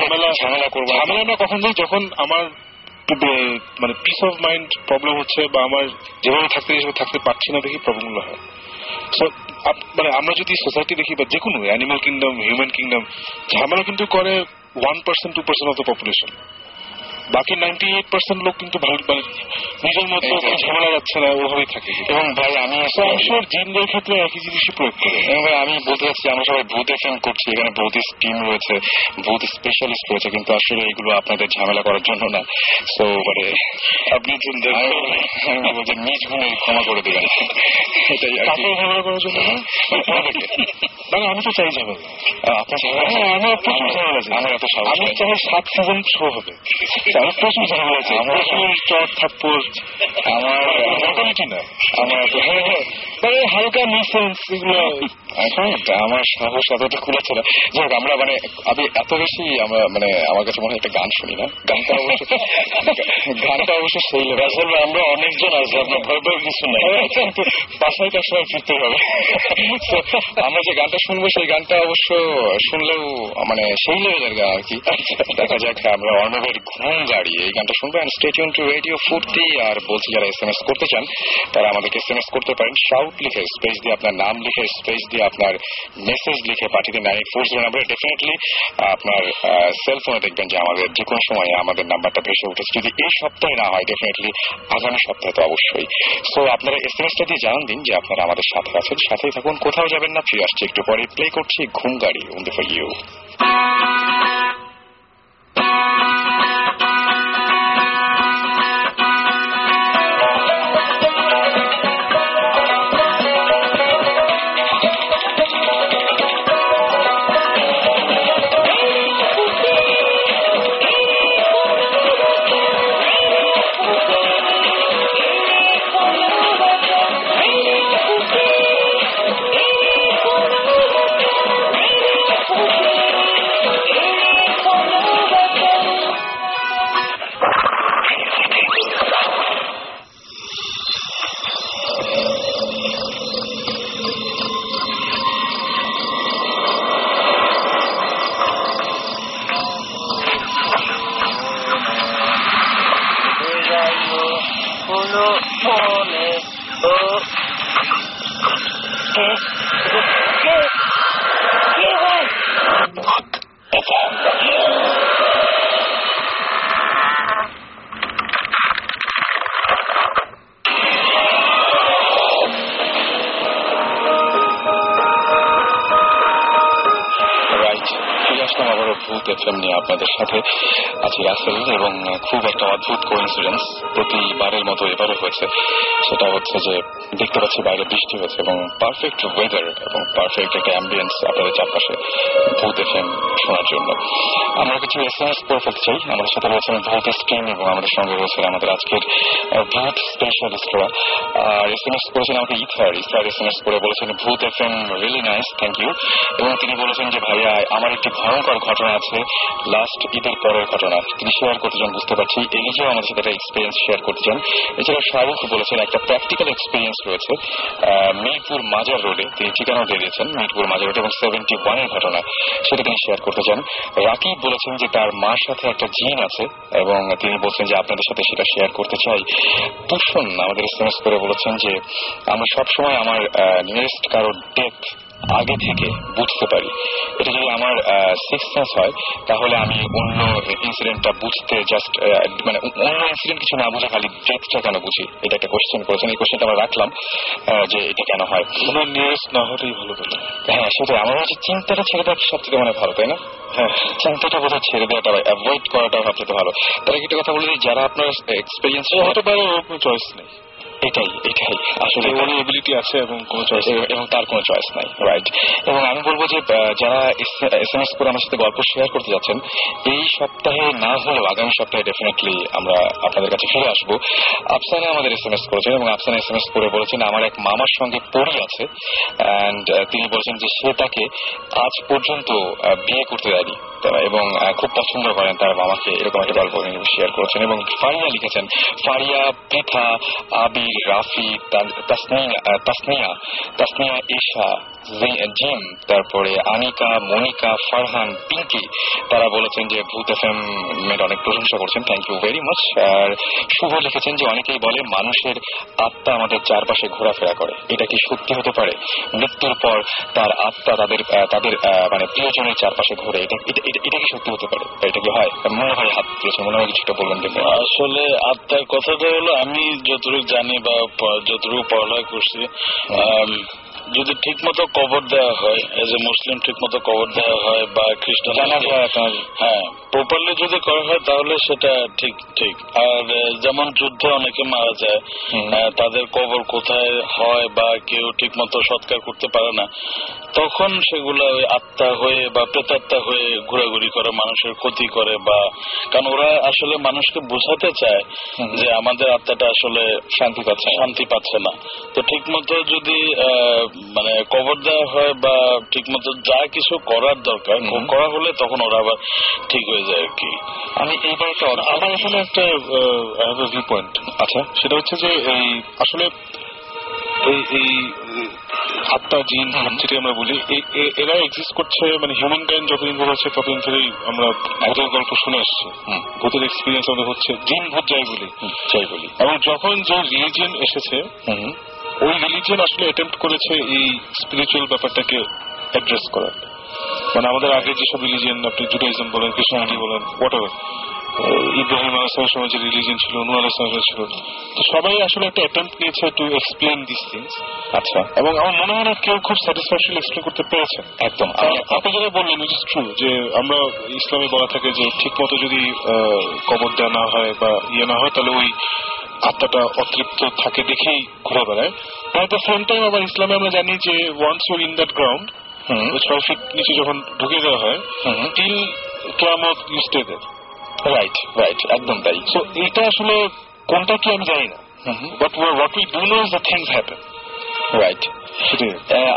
ঝামেলা ঝামেলা করব। ঝামেলা না কখন যখন আমার বে- মানে পিস অফ মাইন্ড প্রবলেম হচ্ছে বা আমার যেভাবে থাকতে সেভাবে থাকতে পারছি না দেখি প্রবলেমগুলো হয়। মানে আমরা যদি সোসাইটি দেখি বা যে কোনো অ্যানিমাল কিংডম হিউম্যান কিংডম ঝামেলা কিন্তু করে one percent two percent of the population বাকি নাইনটি এইট পার্সেন্ট লোক কিন্তু ভালো মানে নিজের মধ্যে ঝামেলা যাচ্ছে না ওভাবেই থাকে এবং ভাই আমি sure জিনদের ক্ষেত্রে একই জিনিসই প্রয়োগ করে এবং ভাই আমি বলতে চাচ্ছি আমরা সবাই ভূত এফএম করছি এখানে ভূত টিম রয়েছে ভূত স্পেশালিস্ট রয়েছে কিন্তু আসলে এগুলো আপনাদের ঝামেলা করার জন্য না তো মানে আপনি আমি। আমি বলব যে নিজ গুণে ক্ষমা করে দেবেন এটাই ঝামেলা করার জন্য না মানে তোমাদেরকে। মানে আমি তো চাই ঝামেলা আহ, আপনার ঝামেলা হ্যাঁ। আমার এত আমি। চাই সাত সিজন শো হবে প্রচুর ঝামেলা আমার- প্রচুর চট থাপ্পড় আমার মোটামুটি না আমার হ্যাঁ হ্যাঁ মানে হালকা নিসেন্স এগুলো এখন আমার সাহস এতটা খুলেছে না। যাই হোক আমরা মানে আমি এত বেশি আমরা মানে আমার কাছে মনে হয় একটা গান শুনি না। গানটা অবশ্য গানটা অবশ্য সেই। আসলে আমরা অনেকজন আছি আপনার ভয় ভয় কিছু নাই। বাসায় তার সময় ফিরতে হবে। আমরা যে গানটা শুনব সেই গানটা অবশ্য শুনলেও মানে সেই লেভেলের গান আর কি। দেখা যাক আমরা অর্ণবের ঘুম গাড়ি এই গানটা শুনব। অ্যান্ড স্টেটিউন টু রেডিও ফুর্তি আর বলছি যারা এস এম এস করতে চান তারা আমাদেরকে এস এম এস করতে পারেন। শাউট লিখে, স্পেস দিয়ে আপনার নাম লিখে, স্পেস দিয়ে আপনার মেসেজ লিখে পাঠিয়ে দিন নাইন এইট ফোর জিরো নাম্বারে ডেফিনেটলি আপনার সেল ফোনে দেখবেন যে আমাদের যে কোনো সময় আমাদের নাম্বারটা ভেসে উঠেছে যদি এই সপ্তাহে না হয় ডেফিনেটলি আগামী সপ্তাহে তো অবশ্যই। সো আপনারা এস এম এসটা দিয়ে জানান দিন যে আপনারা আমাদের সাথে আছেন, সাথেই থাকুন। কোথাও যাবেন না, ফিরে আসছি একটু পরে। প্লে করছি ঘুম গাড়ি ফর ইউ আপনাদের সাথে আছি রাসেল এবং খুব একটা অদ্ভুত কোইন্সিডেন্স প্রতিবারের মতো এবারও হয়েছে। সেটা হচ্ছে যে দেখতে পাচ্ছি বাইরে বৃষ্টি হয়েছে এবং পারফেক্ট ওয়েদার এবং পারফেক্ট একটা অ্যাম্বিয়েন্স আপনাদের চারপাশে ভূত এফএম শোনার জন্য। আমরা কিছু এস এম এস করে ফেলতে চাই। আমাদের সাথে রয়েছেন ভূত স্ক্রিন এবং আমাদের সঙ্গে রয়েছেন আমাদের আজকের ভূত স্পেশালিস্টরা আর এস এম এস করেছেন আমাকে ইথার। ইথার এস এম এস করে বলেছেন, Bhoot F M really nice thank you এবং তিনি বলেছেন যে, ভাইয়া, আমার একটি ভয়ঙ্কর ঘটনা আছে। লাস্ট ঈদের পরের ঘটনা। তিনি শেয়ার করতে চান বুঝতে পারছি, এই নিজেও আমাদের সাথে একটা এক্সপিরিয়েন্স শেয়ার করতে চান। এছাড়া শাহরুখ বলেছেন, একটা প্র্যাকটিক্যাল এক্সপিরিয়েন্স রয়েছে। মিরপুর মাজার রোডে তিনি ঠিকানাও দিয়ে দিয়েছেন, মিরপুর মাজার রোড, এবং সেভেন্টি ওয়ানের ঘটনা সেটা তিনি শেয়ার করতে চান। রাকিব বলেছেন যে তার মার সাথে একটা জিন আছে, এবং তিনি বলছেন যে আপনাদের সাথে সেটা শেয়ার করতে চাই। তুষণ আমাদের এস করে বলেছেন যে, আমরা সবসময় আমার নিয়ারেস্ট কারও ডেথ আগে থেকে বুঝতে পারি। এটা যদি আমার সিক্স সেন্স হয় তাহলে আমি অন্য ইনসিডেন্টটা বুঝতে জাস্ট মানে অন্য ইনসিডেন্ট কিছু না বুঝে খালি ডেথটা কেন বুঝি? এটা একটা কোশ্চেন করেছেন। এই কোশ্চেনটা আমরা রাখলাম যে এটা কেন হয়। ওনার নিয়ারেস্ট না হলেই ভালো বলে। হ্যাঁ সেটাই। আমার হচ্ছে চিন্তাটা ছেড়ে দেওয়া সব থেকে মানে ভালো তাই না? হ্যাঁ। চিন্তাটা বোধহয় ছেড়ে দেওয়াটা অ্যাভয়েড করাটা সবচেয়ে ভালো। তার একটা কথা বলে যারা আপনার এক্সপিরিয়েন্স হতে পারে ওর কোনো চয়েস নেই। এটাই এটাই। আসলে ওর এবিলিটি আছে এবং কোনো চয়েস এবং- তার কোনো চয়েস নাই রাইট এবং আমি বলব যে যারা করে আমার সাথে গল্প শেয়ার করতে যাচ্ছেন এই সপ্তাহে না হলেও আগামী সপ্তাহে ডেফিনেটলি আমরা আপনাদের কাছে ফিরে আসব। আফসানা আমাদের করেছেন এবং আফসানা করে বলেছেন আমার এক মামার সঙ্গে পড়ি আছে অ্যান্ড তিনি বলছেন যে সে তাকে আজ পর্যন্ত বিয়ে করতে দেয়নি। এবং খুব পছন্দ করেন তার মামাকে এরকম একটা গল্প শেয়ার করেছেন। এবং ফারিয়া লিখেছেন ফারিয়া পৃথা আবির राशि तस्मै तस्मैः तस्मै एषा জিম তারপরে আনিকা মনিকা ফারহান পিঙ্কি তারা বলেছেন যে ভূত এফ এম এর অনেক প্রশংসা করছেন। থ্যাংক ইউ ভেরি মাচ আর শুভ লিখেছেন যে অনেকেই বলে মানুষের আত্মা আমাদের চারপাশে ঘোরাফেরা করে। এটা কি সত্যি হতে পারে? মৃত্যুর পর তার আত্মা তাদের তাদের মানে প্রিয়জনের চারপাশে ঘোরে। এটা এটা- কি সত্যি হতে পারে? এটা কি হয়? মনে হয় হাত তুলেছে মনে হয় কিছুটা বলবেন দেখবেন আসলে আত্মার কথাটা হলো আমি যতটুকু জানি বা যতটুকু পড়ালেখা করছি যদি ঠিক মতো কবর দেওয়া হয় এজ এ মুসলিম ঠিক মতো কবর দেওয়া হয় বা খ্রিস্টান হ্যাঁ প্রপারলি যদি করা হয় তাহলে সেটা ঠিক ঠিক। আর যেমন যুদ্ধে অনেকে মারা যায় তাদের কবর কোথায় হয় বা কেউ ঠিক মতো সৎকার করতে পারে না তখন সেগুলো আত্মা হয়ে বা প্রেতাত্মা হয়ে ঘোরাঘুরি করে মানুষের ক্ষতি করে বা কারণ ওরা আসলে মানুষকে বোঝাতে চায় যে আমাদের আত্মাটা আসলে শান্তি পাচ্ছে না। শান্তি পাচ্ছে না। তো ঠিক মতো যদি আহ, মানে কবর দেওয়া হয় বা ঠিক মতো যা কিছু করার দরকার করা হলে তখন ওরা আবার ঠিক হয়ে যায় আর কি। আমি এইবার একটা আমার এখানে একটা ভিউ পয়েন্ট আচ্ছা সেটা হচ্ছে যে এই আসলে এই এই আত্মা জিন যেটি আমরা বলি এরা এক্সিস্ট করছে মানে হিউম্যান কাইন্ড যতদিন ধরে হচ্ছে ততদিন ধরেই আমরা ভূতের গল্প শুনে এসছি ভূতের এক্সপিরিয়েন্স আমাদের হচ্ছে জিন ভূত যাই বলি। যাই বলি। এবং যখন যে রিলিজিয়ন এসেছে ওই রিলিজিয়ন আসলে অ্যাটেম্প্ট করেছে এই স্পিরিচুয়াল ব্যাপারটাকে অ্যাড্রেস করার। মানে আমাদের আগে যেসব রিলিজিয়ন আপনি জুডাইজম বলেন খ্রিস্টানিটি বলেন হোয়াট ইব্রাহিম আলাইসলামের সময় যে রিলিজিয়ন ছিল নূর আলাইসলামের ছিল তো সবাই আসলে একটা অ্যাটেম্প্ট নিয়েছে টু এক্সপ্লেন দিস থিংস আচ্ছা। এবং আমার মনে হয় না কেউ খুব স্যাটিসফ্যাকশন এক্সপ্লেন করতে পেরেছেন একদম। আপনি যেটা বললেন ইট ইস ট্রু যে আমরা ইসলামে বলা থাকে যে ঠিক মতো যদি কবর দেওয়া না হয় বা ইয়ে না হয় তাহলে ওই আত্মাটা অতৃপ্ত থাকে দেখেই ঘুরে বেড়ায়। অ্যাট দ্য সেম টাইম আবার ইসলামে আমরা জানি যে once you're in that ground ছয় ফিট নিচে যখন ঢুকে দেওয়া হয় টিল কেয়ামত you stay there right right একদম তাই। তো এটা আসলে কোনটা কি আমি জানি না। But what we do know is the things happen right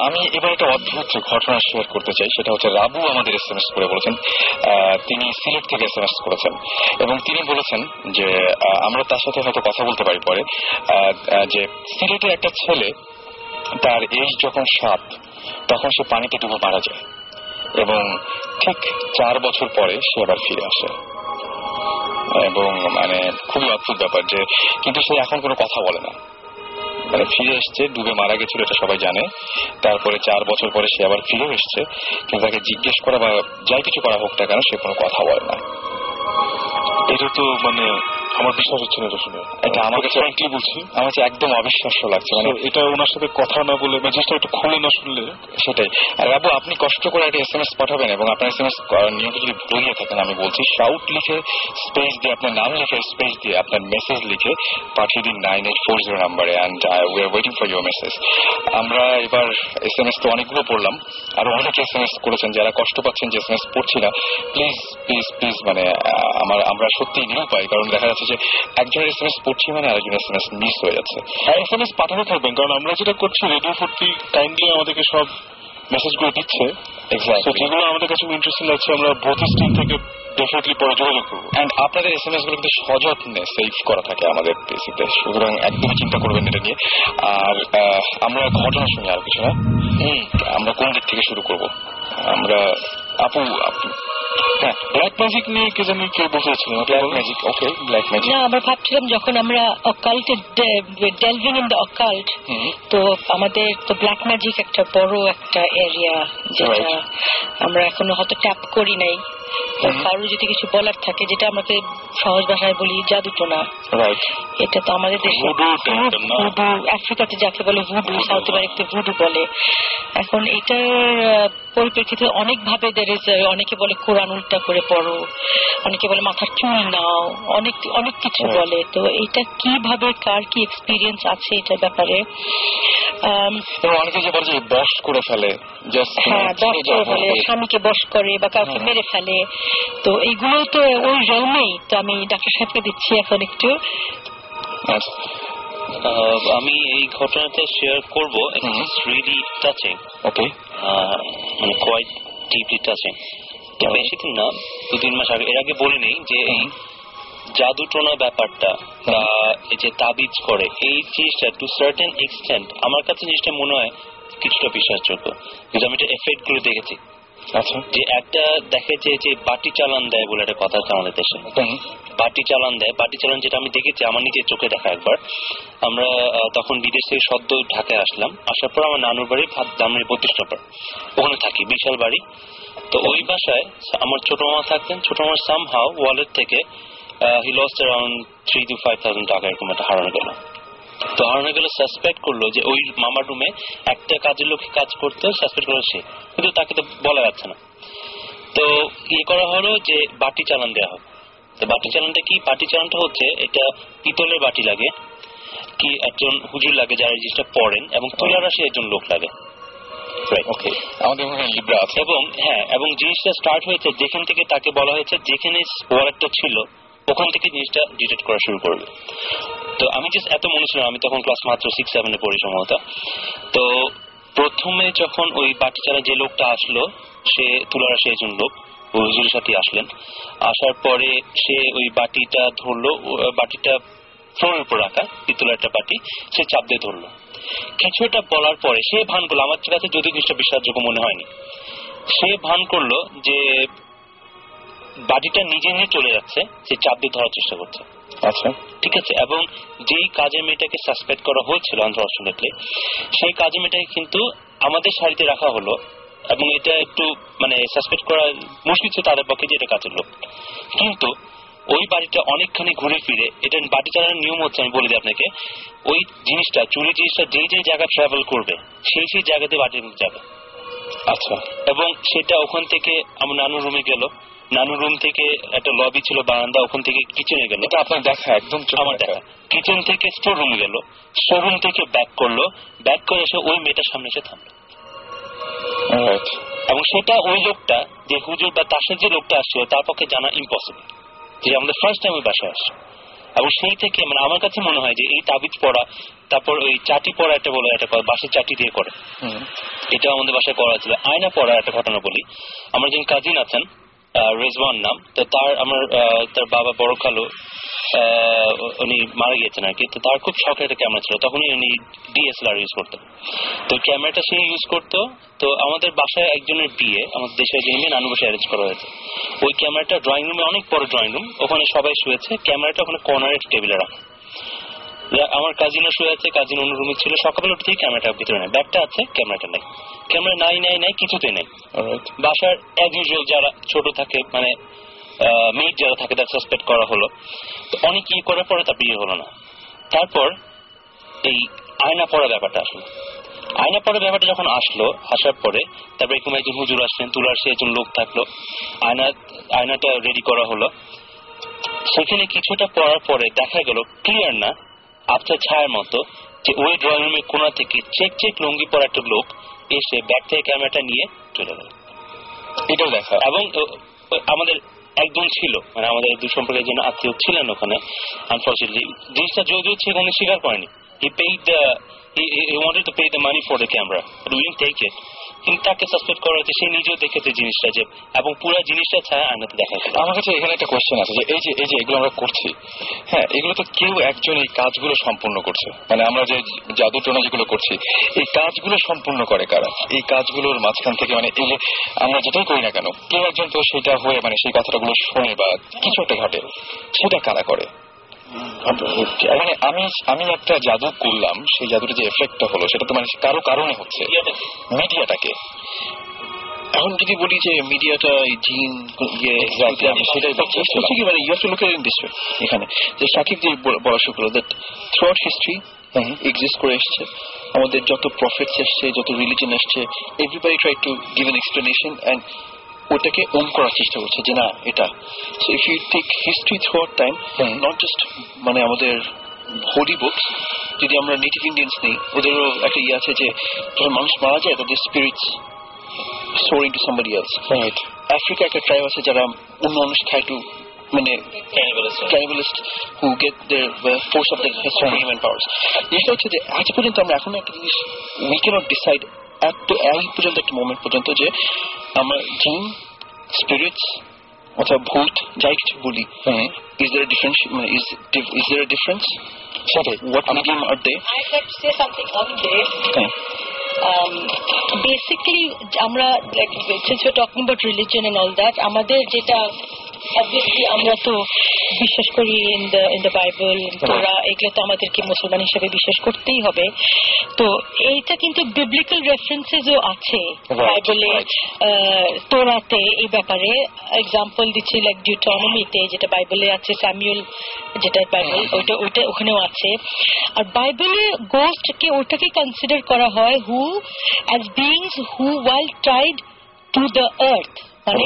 আমি এবার একটা অদ্ভুত ঘটনা শেয়ার করতে চাই। সেটা হচ্ছে রাবু আমাদের এস এম এস করে বলেছেন তিনি সিলেট থেকে এস এম এস করেছেন। এবং তিনি বলেছেন যে আমরা তার সাথে হয়তো কথা বলতে পারি পরে যে সিলেটে একটা ছেলে, তার এজ যখন সাত, তখন সে পানিতে ডুবে মারা যায়। এবং ঠিক চার বছর পরে সে আবার ফিরে আসে। এবং মানে খুবই অদ্ভুত ব্যাপার যে, কিন্তু সে এখন কোনো কথা বলে না। মানে ফিরে এসছে ডুবে মারা গেছিল, এটা সবাই জানে। তারপরে চার বছর পরে সে আবার ফিরে এসছে। কিন্তু তাকে জিজ্ঞেস করা বা যাই কিছু করা হোক না কেন, সে কোনো কথা বলে না। এটা তো মানে আমার বিশ্বাস হচ্ছে না এটা শুনে। এটা আমার কাছে কি বলছি? আমার কাছে একদম অবিশ্বাস্য লাগছে মানে এটা ওনার সাথে কথা না বলে জিনিসটা একটু খুলে না শুনলে? সেটাই। আপনি কষ্ট করে একটা এস এম এস পাঠাবেন এবং আপনার এস এম এস নিয়মিত যদি ভুলে গিয়ে থাকেন আমি বলছি শাউট লিখে স্পেস দিয়ে আপনার নাম লিখে স্পেস দিয়ে আপনার মেসেজ লিখে পাঠিয়ে দিন নাইন এইট ফোর জিরো নাম্বারে and we are waiting for your message আমরা এবার এস এম এস তো অনেকগুলো পড়লাম। আর অনেকে এস এম এস করেছেন যারা কষ্ট পাচ্ছেন যে এস এম এস পড়ছি না প্লিজ প্লিজ প্লিজ মানে আমার আমরা সত্যি নিরুপায় কারণ দেখা যাচ্ছে যে একজনের এস এম এস পড়ছি মানে আরেকজনের এস এম এস মিস হয়ে যাচ্ছে। এস এম এস পাঠাতে থাকবেন কারণ আমরা যেটা করছি রেডিও ফুর্তি কাইন্ডলি আমাদেরকে সব মেসেজগুলো দিচ্ছে। যেগুলো আমাদের কাছে ইন্টারেস্টিং লাগছে আমরা বোথ স্ট্রিম থেকে ডেফিনেটলি পরে যোগাযোগ করব। অ্যান্ড আপনাদের এস এম এসগুলো কিন্তু সযত্নে সেভ করা থাকে আমাদের পেসিতে সুতরাং একদমই চিন্তা করবেন এটা নিয়ে। আর আমরা ঘটনা শুনি আর কিছু না। আমরা কোন দিক থেকে শুরু করব? আমরা আপু আপু হ্যাঁ ব্ল্যাক ম্যাজিক নিয়ে কে জানি কেউ বসেছিলেন black magic okay black magic না আমরা ভাবছিলাম যখন আমরা অকাল্টে ডেলভিং ইন দ্য অকাল্ট তো আমাদের তো ব্ল্যাক ম্যাজিক একটা বড় একটা এরিয়া যেটা আমরা এখনও হয়তো ট্যাপ করি নাই। কারোর যদি কিছু বলার থাকে যেটা আমাকে সহজ ভাষায় বলি জাদুটোনা। এটা তো আমাদের দেশে? ভুডু আফ্রিকাতে যাকে বলে ভুডু সাউথ আমেরিকাতে ভুডু বলে। এখন এটার পরিপ্রেক্ষিতে অনেক ভাবে there is, অনেকে বলে কোরআন উল্টা করে পড়ো অনেকে বলে মাথার চুল নাও অনেক অনেক কিছু বলে। তো এটা কীভাবে কার কি এক্সপিরিয়েন্স আছে এটার ব্যাপারে? অনেকে যে বলে বস করে ফেলে হ্যাঁ দশ করে ফেলে স্বামীকে বস করে বা কাউকে মেরে ফেলে তো এইগুলো তো ওই রেলমেই তো আমি ডাক্তার সাহেবকে দিচ্ছি এখন একটু। আমি এই ঘটনাটা শেয়ার করব টাচিং ওকে মানে কোয়াইট ডিপলি টাচিং বেশি দিন না দু তিন মাস আগে এর আগে বলে নেই যে এই জাদু টোনা ব্যাপারটা বা এই যে তাবিজ করে এই জিনিসটা টু সার্টেন এক্সটেন্ট আমার কাছে জিনিসটা মনে হয় কিছুটা বিশ্বাসযোগ্য। কিন্তু আমি এটা এফেক্ট করে দেখেছি। আচ্ছা যে একটা দেখে যে যে বাটি চালান দেয় বলে একটা কথা আছে আমাদের দেশে। বাটি চালান দেয়। বাটি চালান যেটা আমি দেখেছি আমার নিজের চোখে দেখা একবার। আমরা তখন বিদেশ থেকে সদ্য ঢাকায় আসলাম। আসার পর আমার নানুর বাড়ি বত্রিশ নম্বর। ওখানে থাকি বিশাল বাড়ি। তো ওই বাসায় আমার ছোট মামা থাকতেন। ছোট মামার সাম হাও ওয়ালেট থেকে he lost around three to five thousand টাকা এরকম একটা হারানো গেল। তো হারানো গেল সাসপেক্ট করল যে ওই মামার রুমে একটা কাজের লোক কাজ করতে সাসপেক্ট করল সে। কিন্তু তাকে তো বলা যাচ্ছে না। তো ইয়ে করা হলো যে বাটি চালান দেওয়া হবে তো বাটি চালানটা কি? বাটি চালানটা হচ্ছে এটা পিতলের বাটি লাগে কি একজন হুজুর লাগে যারা এই জিনিসটা পড়েন এবং তুলারাশি একজন লোক লাগে। এবং হ্যাঁ এবং জিনিসটা স্টার্ট হয়েছে যেখান থেকে তাকে বলা হয়েছে যেখানে ওয়ালেটটা ছিল ওখান থেকে জিনিসটা ডিটেক্ট করা শুরু করবে। তো আমি জাস্ট এত মনে ছিলাম, আমি তখন ক্লাস মাত্র সিক্স সেভেনে পড়ি সম্ভবত। তো প্রথমে যখন ওই বাটি চালা যে লোকটা আসলো, সে তুলারাশি একজন লোক হুজুরের সাথে আসলেন। আসার পরে সে ওই বাটিটা ধরলো বাটিটা ফ্লোরের উপর রাখা পিতলের একটা বাটি, সে চাপ দিয়ে ধরলো। কিছু একটা বলার পরে সে ভান করল, আমার কাছে যদি জিনিসটা বিশ্বাসযোগ্য মনে হয়নি। সে ভান করল যে বাটিটা নিজে নিয়ে চলে যাচ্ছে সে চাপ দিয়ে ধরার চেষ্টা করছে। আচ্ছা। ঠিক আছে এবং যেই কাজের মেয়েটাকে সাসপেক্ট করা হয়েছিল আনফর্চুনেটলি সেই কাজের মেয়েটাকে কিন্তু আমাদের শাড়িতে রাখা হলো এবং এটা একটু মানে সাসপেক্ট করা মুশকিল ছিল তাদের পক্ষে যে এটা কাজের লোক। কিন্তু ওই বাড়িটা অনেকখানি ঘুরে ফিরে এটা বাড়ি চালানোর নিয়ম হচ্ছে আমি বলে দিই আপনাকে ওই জিনিসটা চুরি জিনিসটা যেই যেই জায়গায় ট্রাভেল করবে সেই সেই জায়গাতে বাড়ির যাবে। আচ্ছা। এবং সেটা ওখান থেকে আমার নানুর রুমে গেল নানুর রুম থেকে একটা লবি ছিল বারান্দা ওখান থেকে কিচেনে গেল। এটা আপনার দেখা একদম আমার দেখা। কিচেন থেকে স্টোর রুমে গেল। স্টোর রুম থেকে ব্যাক করল। ব্যাক করে এসে ওই মেয়েটার সামনে এসে থামলো। এবং সেটা ওই লোকটা যে হুজুর বা তার যে লোকটা আসছিল তার পক্ষে জানা ইম্পসিবল যে আমাদের ফার্স্ট টাইম ওই বাসায় আসছে। এবং সেই থেকে মানে আমার কাছে মনে হয় যে এই তাবিজ পড়া তারপর ওই চাটি পড়া একটা বলে একটা বাঁশের চাটি দিয়ে করে। এটা আমাদের বাসায় করা ছিল আয়না পড়ার একটা ঘটনা বলি। আমার একজন কাজিন আছেন রেজওয়ান নাম। তো তার আমার তার বাবা বড় আহ, উনি মারা গিয়েছেন আর কি তো তার খুব শখের একটা ক্যামেরা ছিল। তখনই উনি ডিএসএলআর ইউজ করতো তো ক্যামেরাটা সে ইউজ করতো। তো আমাদের বাসায় একজনের বিয়ে আমাদের দেশের একজন মেয়ে নানু বসে অ্যারেঞ্জ করা হয়েছে। ওই ক্যামেরাটা ড্রয়িং রুমে অনেক বড় ড্রয়িং রুম ওখানে সবাই শুয়েছে। ক্যামেরাটা ওখানে কর্নারে টেবিলে রাখা। আমার কাজিনও শুয়ে আছে কাজিন অন্য রুমে ছিল। সকালবেলা উঠতেই ক্যামেরাটা ভিতরে নেই। ব্যাগটা আছে ক্যামেরাটা নেই। ক্যামেরা নাই নাই নাই কিছুতেই নেই। বাসার অ্যাজ ইউজুয়াল যারা ছোট থাকে মানে মেয়ের যারা থাকে তার সাসপেক্ট করা হলো। তো অনেক ইয়ে করার পরে তার বিয়ে হলো না। তারপর এই আয়না পড়া ব্যাপারটা আসলো। আয়না পড়া ব্যাপারটা যখন আসলো আসার পরে তারপরে এরকম একজন হুজুর আসলেন তুলার সে একজন লোক থাকল। আয়না আয়নাটা রেডি করা হলো। সেখানে কিছুটা পড়ার পরে দেখা গেল ক্লিয়ার না আবছা ছায়ার মতো যে ওই ড্রয়িং রুমের কোনা থেকে চেক চেক লুঙ্গি পরা একটা লোক এসে ব্যাগ থেকে ক্যামেরাটা নিয়ে চলে গেল। এটাও দেখা। এবং আমাদের একজন ছিল মানে আমাদের দুঃসম্পর্কের জন্য আত্মীয় ছিলেন ওখানে। আনফর্চুনেটলি জিনিসটা যদিও সেখানে স্বীকার করেনি। He paid the he wanted to pay the money for the camera will take it কিন্তু তাকে সাসপেক্ট করা হয়েছে, সে নিজেও দেখেছে জিনিসটা যে, এবং পুরো জিনিসটা ছায়া আয়নাতে দেখা আমার কাছে এখানে একটা কোয়েশ্চেন আছে যে, এই যে এই যে এগুলো আমরা করছি হ্যাঁ এগুলো তো কেউ একজন এই কাজগুলো সম্পূর্ণ করছে। মানে আমরা যে জাদু টোনা যেগুলো করছি, এই কাজগুলো সম্পূর্ণ করে কারা? এই কাজগুলোর মাঝখান থেকে মানে এই যে আমরা যেটাই করি না কেন, কেউ একজন তো সেটা হয়ে মানে সেই কথাটাগুলো শোনে বা কিছু একটা ঘটে, সেটা কারা করে? মানে আমি আমি একটা জাদু করলাম সেই জাদুর যে এফেক্টটা হলো সেটা তো মানে কারও কারণে হচ্ছে। মিডিয়াটাকে এখন যদি বলি যে মিডিয়াটা জিন ইয়ে আমি সেটাই কি মানে you have to look in this এখানে যে সাকিব যে ব- বলা শুরু করল that throughout history exist করে এসছে। আমাদের যত প্রফিটস এসছে যত রিলিজন এসছে everybody try to give an explanation and ওটাকে ওন করার চেষ্টা করছে যে না এটা। So if you take history throughout time not just মানে আমাদের হোলি বুকস যদি আমরা নেটিভ ইন্ডিয়ান্স নেই ওদেরও একটা ইয়ে আছে যে যখন মানুষ মারা যায় তাদের spirits soar into somebody else right Africa একটা ট্রাইব আছে যারা অন্য মানুষ খায় টু মানে cannibalist who get their force of the human powers জিনিসটা হচ্ছে যে আজ পর্যন্ত আমরা এখন একটা জিনিস উই ক্যানট ডিসাইড এই পর্যন্ত একটা মোমেন্ট পর্যন্ত যে আমরা জিন স্পিরিটস অথবা ভূত যাই কিছু বলি ইজ দের ডিফারেন্স মানে ইজ ইজ দের ডিফারেন্স সেটাই। What medium are they I'd like to say something on this. um, basically আমরা like since we're talking about religion and all that আমাদের যেটা obviously আমরা তো বিশ্বাস করি in the in the Bible তোরা এগুলো তো আমাদেরকে মুসলমান হিসেবে বিশ্বাস করতেই হবে। তো এইটা কিন্তু references ও আছে বাইবেলে তোরাতে এই ব্যাপারে। এক্সাম্পল দিচ্ছি লাইক ডিউটনমিতে যেটা বাইবেলে আছে স্যামুয়েল যেটা বাইবেল ওইটা ওইটা ওখানেও আছে। আর বাইবেলে গোস্টকে ওটাকে কনসিডার করা হয় who as beings who while tried to the earth মানে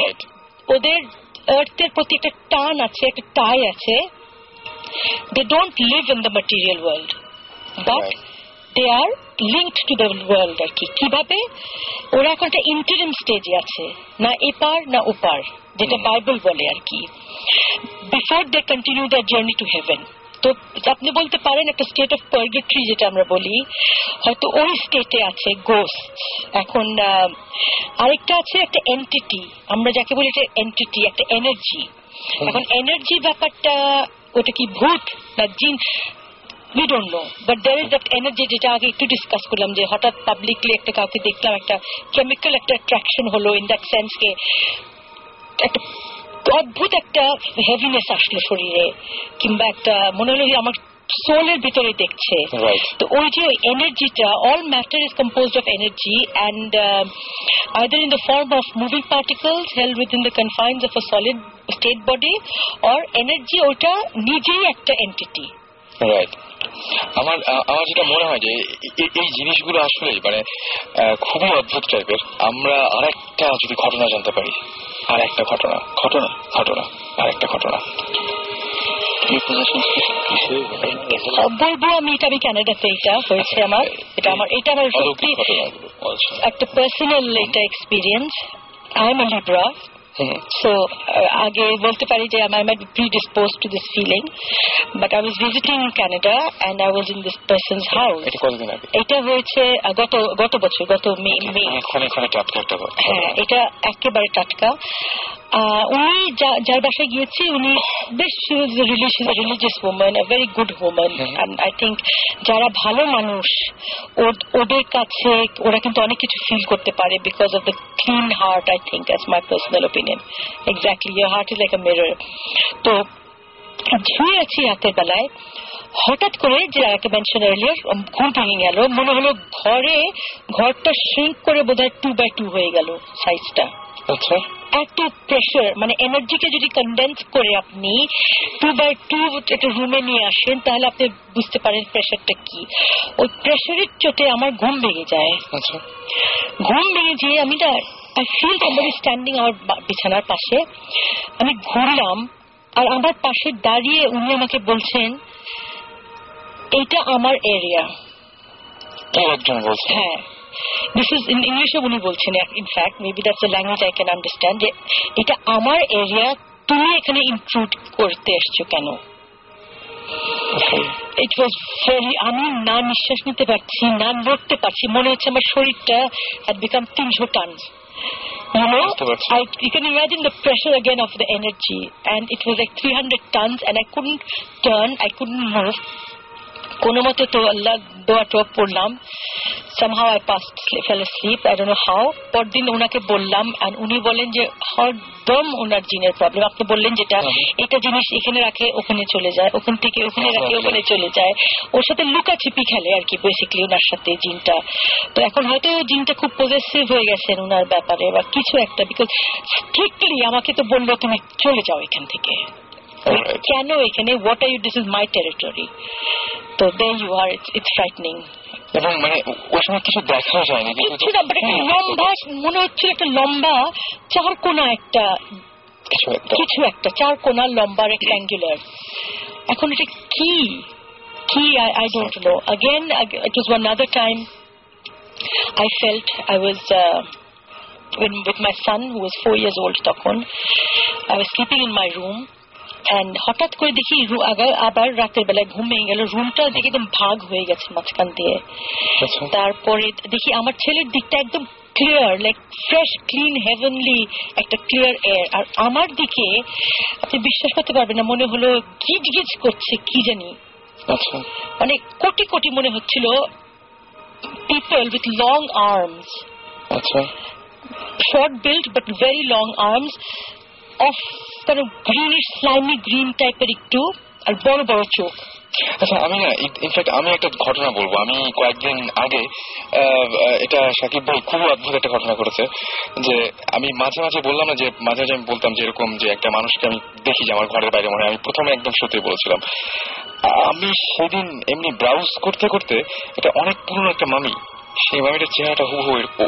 ওদের আর্থের প্রতি একটা টান আছে একটা টাই আছে। They don't live in the material world but they are linked to the world আর কি। কীভাবে? ওরা এখন একটা ইন্টারিম স্টেজে আছে না এপার না ওপার যেটা বাইবেল বলে আর কি। Before they continue the journey to heaven তো আপনি বলতে পারেন একটা স্টেট অফ পার্গেট্রি যেটা আমরা বলি হয়তো ওই স্টেটে আছে গোস্ট এখন আরেকটা আছে একটা এন্টিটি আমরা যাকে বলি একটা এন্টিটি একটা এনার্জি এখন এনার্জি ব্যাপারটা ওটা কি ভূত না জিন? We don't know but there is that energy যেটা আগে একটু ডিসকাস করলাম যে হঠাৎ পাবলিকলি একটা কাউকে দেখলাম একটা কেমিক্যাল একটা অ্যাট্রাকশন হলো ইন দ্যাট সেন্স কে। একটা অদ্ভুত একটা হেভিনেস আসলো শরীরে কিংবা একটা মনে হলো আমার সোলের ভিতরে দেখছে। তো ওই যে এনার্জিটা all matter is compose of energy and either in the form of moving moving particles held within the confines of a solid state body or energy ওটা নিজেই একটা এন্টিটি রাইট আমার আমার যেটা মনে হয় যে এই জিনিসগুলো আসলে মানে খুবই অদ্ভুত টাইপের। আমরা আরেকটা যদি ঘটনা জানতে পারি আর একটা ঘটনা ঘটনা ঘটনা। আর একটা ঘটনা? বলব আমি এটা আমি কানাডাতে এটা হয়েছে আমার। এটা আমার এটা আমার সত্যি আচ্ছা একটা পার্সোনাল এটা experience I am Libra hmm. So আগে বলতে পারি যে I might be predispose to this feeling but I was visiting Canada and I was in this person's house এটা কতদিন আগে? এটা হয়েছে গত গত বছর গত মে মে। হ্যাঁ এটা একেবারে টাটকা উনি যার বাসায় গিয়েছি উনি বেশ religious a very good woman I think যারা ভালো মানুষ ওদ- ওদের কাছে ওরা কিন্তু অনেক কিছু ফিল করতে পারে because of the clean heart I think as my personal opinion exactly your heart is like a mirror তো শুয়ে আছি রাতের বেলায় হঠাৎ করে যে যাকে মেনশন এর্লিয়ার ঘুম ভেঙে গেল মনে হলো ঘরে ঘরটা শ্রিঙ্ক করে বোধহয় টু বাই টু হয়ে গেল সাইজটা আচ্ছা এত প্রেশার মানে এনার্জিকে যদি কন্ডেন্স করে আপনি টু বাই টু একটা রুমে নিয়ে আসেন তাহলে আপনি বুঝতে পারেন প্রেশারটা কি। ওই প্রেশারের চোটে আমার ঘুম ভেঙে যায়। আচ্ছা। ঘুম ভেঙে যেয়ে আমি না আই ফিল সামবডি স্ট্যান্ডিং আমার বিছানার পাশে। আমি ঘুরলাম আর আমার পাশে দাঁড়িয়ে উনি আমাকে বলছেন এটা আমার এরিয়া হ্যাঁ। দিস ইজ ইন ইংলিশে উনি বলছেন in fact maybe that's a language I can understand যে এটা আমার এরিয়া তুমি এখানে ইনক্লুড করতে এসছো কেন ইট ওয়াজ ভেরি আমি না নিঃশ্বাস নিতে পারছি না লড়তে পারছি মনে হচ্ছে আমার শরীরটা হ্যাড বিকাম তিনশো টান You know। I, you can imagine the pressure again of the energy, and it was like 300 tons, and I couldn't turn, I couldn't move. কোনো মতে তো আল্লাহ দোয়া টোয়া পড়লাম somehow I passed fell asleep I don't know how পরদিন ওনাকে বললাম and উনি বলেন যে হরদম ওনার জিনের প্রবলেম আপনি বললেন যেটা এটা জিনিস এখানে রাখে ওখানে চলে যায়। ওখান থেকে ওখানে রাখে ওখানে চলে যায়। ওর সাথে লুকাছিপি খেলে আর কি বেসিক্যালি ওনার সাথে জিনটা। তো এখন হয়তো জিনটা খুব পজেসিভ হয়ে গেছেন ওনার ব্যাপারে বা কিছু একটা বিকজ স্ট্রিক্টলি আমাকে তো বলল তুমি চলে যাও এখান থেকে। Alright. কেন এখানে what are you this is my territory তো they you are it's frightening এবং মানে ওই সময় কিছু দেখাও যায়নি কিন্তু কিচ্ছু না but একটা লম্বা মনে হচ্ছিল একটা লম্বা চার কোনা একটা কিছু একটা। কিছু একটা চার কোনা লম্বা রেক্ট্যাঙ্গুলার এখন এটা কি? কি? I don't know again it was one other time I felt I was uh, when, with my son who was four years old তখন। I was sleeping in my room and হঠাৎ করে দেখি আবার রাতের বেলায় ঘুম ভেঙে গেল। রুমটা দেখি একদম ভাগ হয়ে গেছে মাঝখান দিয়ে। আচ্ছা। তারপরে দেখি আমার ছেলের দিকটা একদম clear like fresh clean heavenly একটা ক্লিয়ার এয়ার আর আমার দিকে আপনি বিশ্বাস করতে পারবেন না মনে হলো গিজ গিজ করছে কি জানি। আচ্ছা। মানে কোটি কোটি মনে হচ্ছিল people with long arms short build but very long long of kind of greenish টাইপের একটু, আর বড় বড় চোখ। আচ্ছা আমি না ইনফ্যাক্ট আমি একটা ঘটনা বলব। আমি কয়েকদিন আগে এটা সাকিব ভাই খুব অদ্ভুত একটা ঘটনা যে আমি মাঝে মাঝে বললাম না, যে মাঝে মাঝে আমি বলতাম যে এরকম যে একটা মানুষকে আমি দেখি যে আমার ঘরের বাইরে মনে আমি প্রথমে একদম সত্যি বলেছিলাম। আমি সেদিন এমনি ব্রাউজ করতে করতে এটা অনেক পুরনো একটা মামি, সেই মামিটার চেহারাটা হু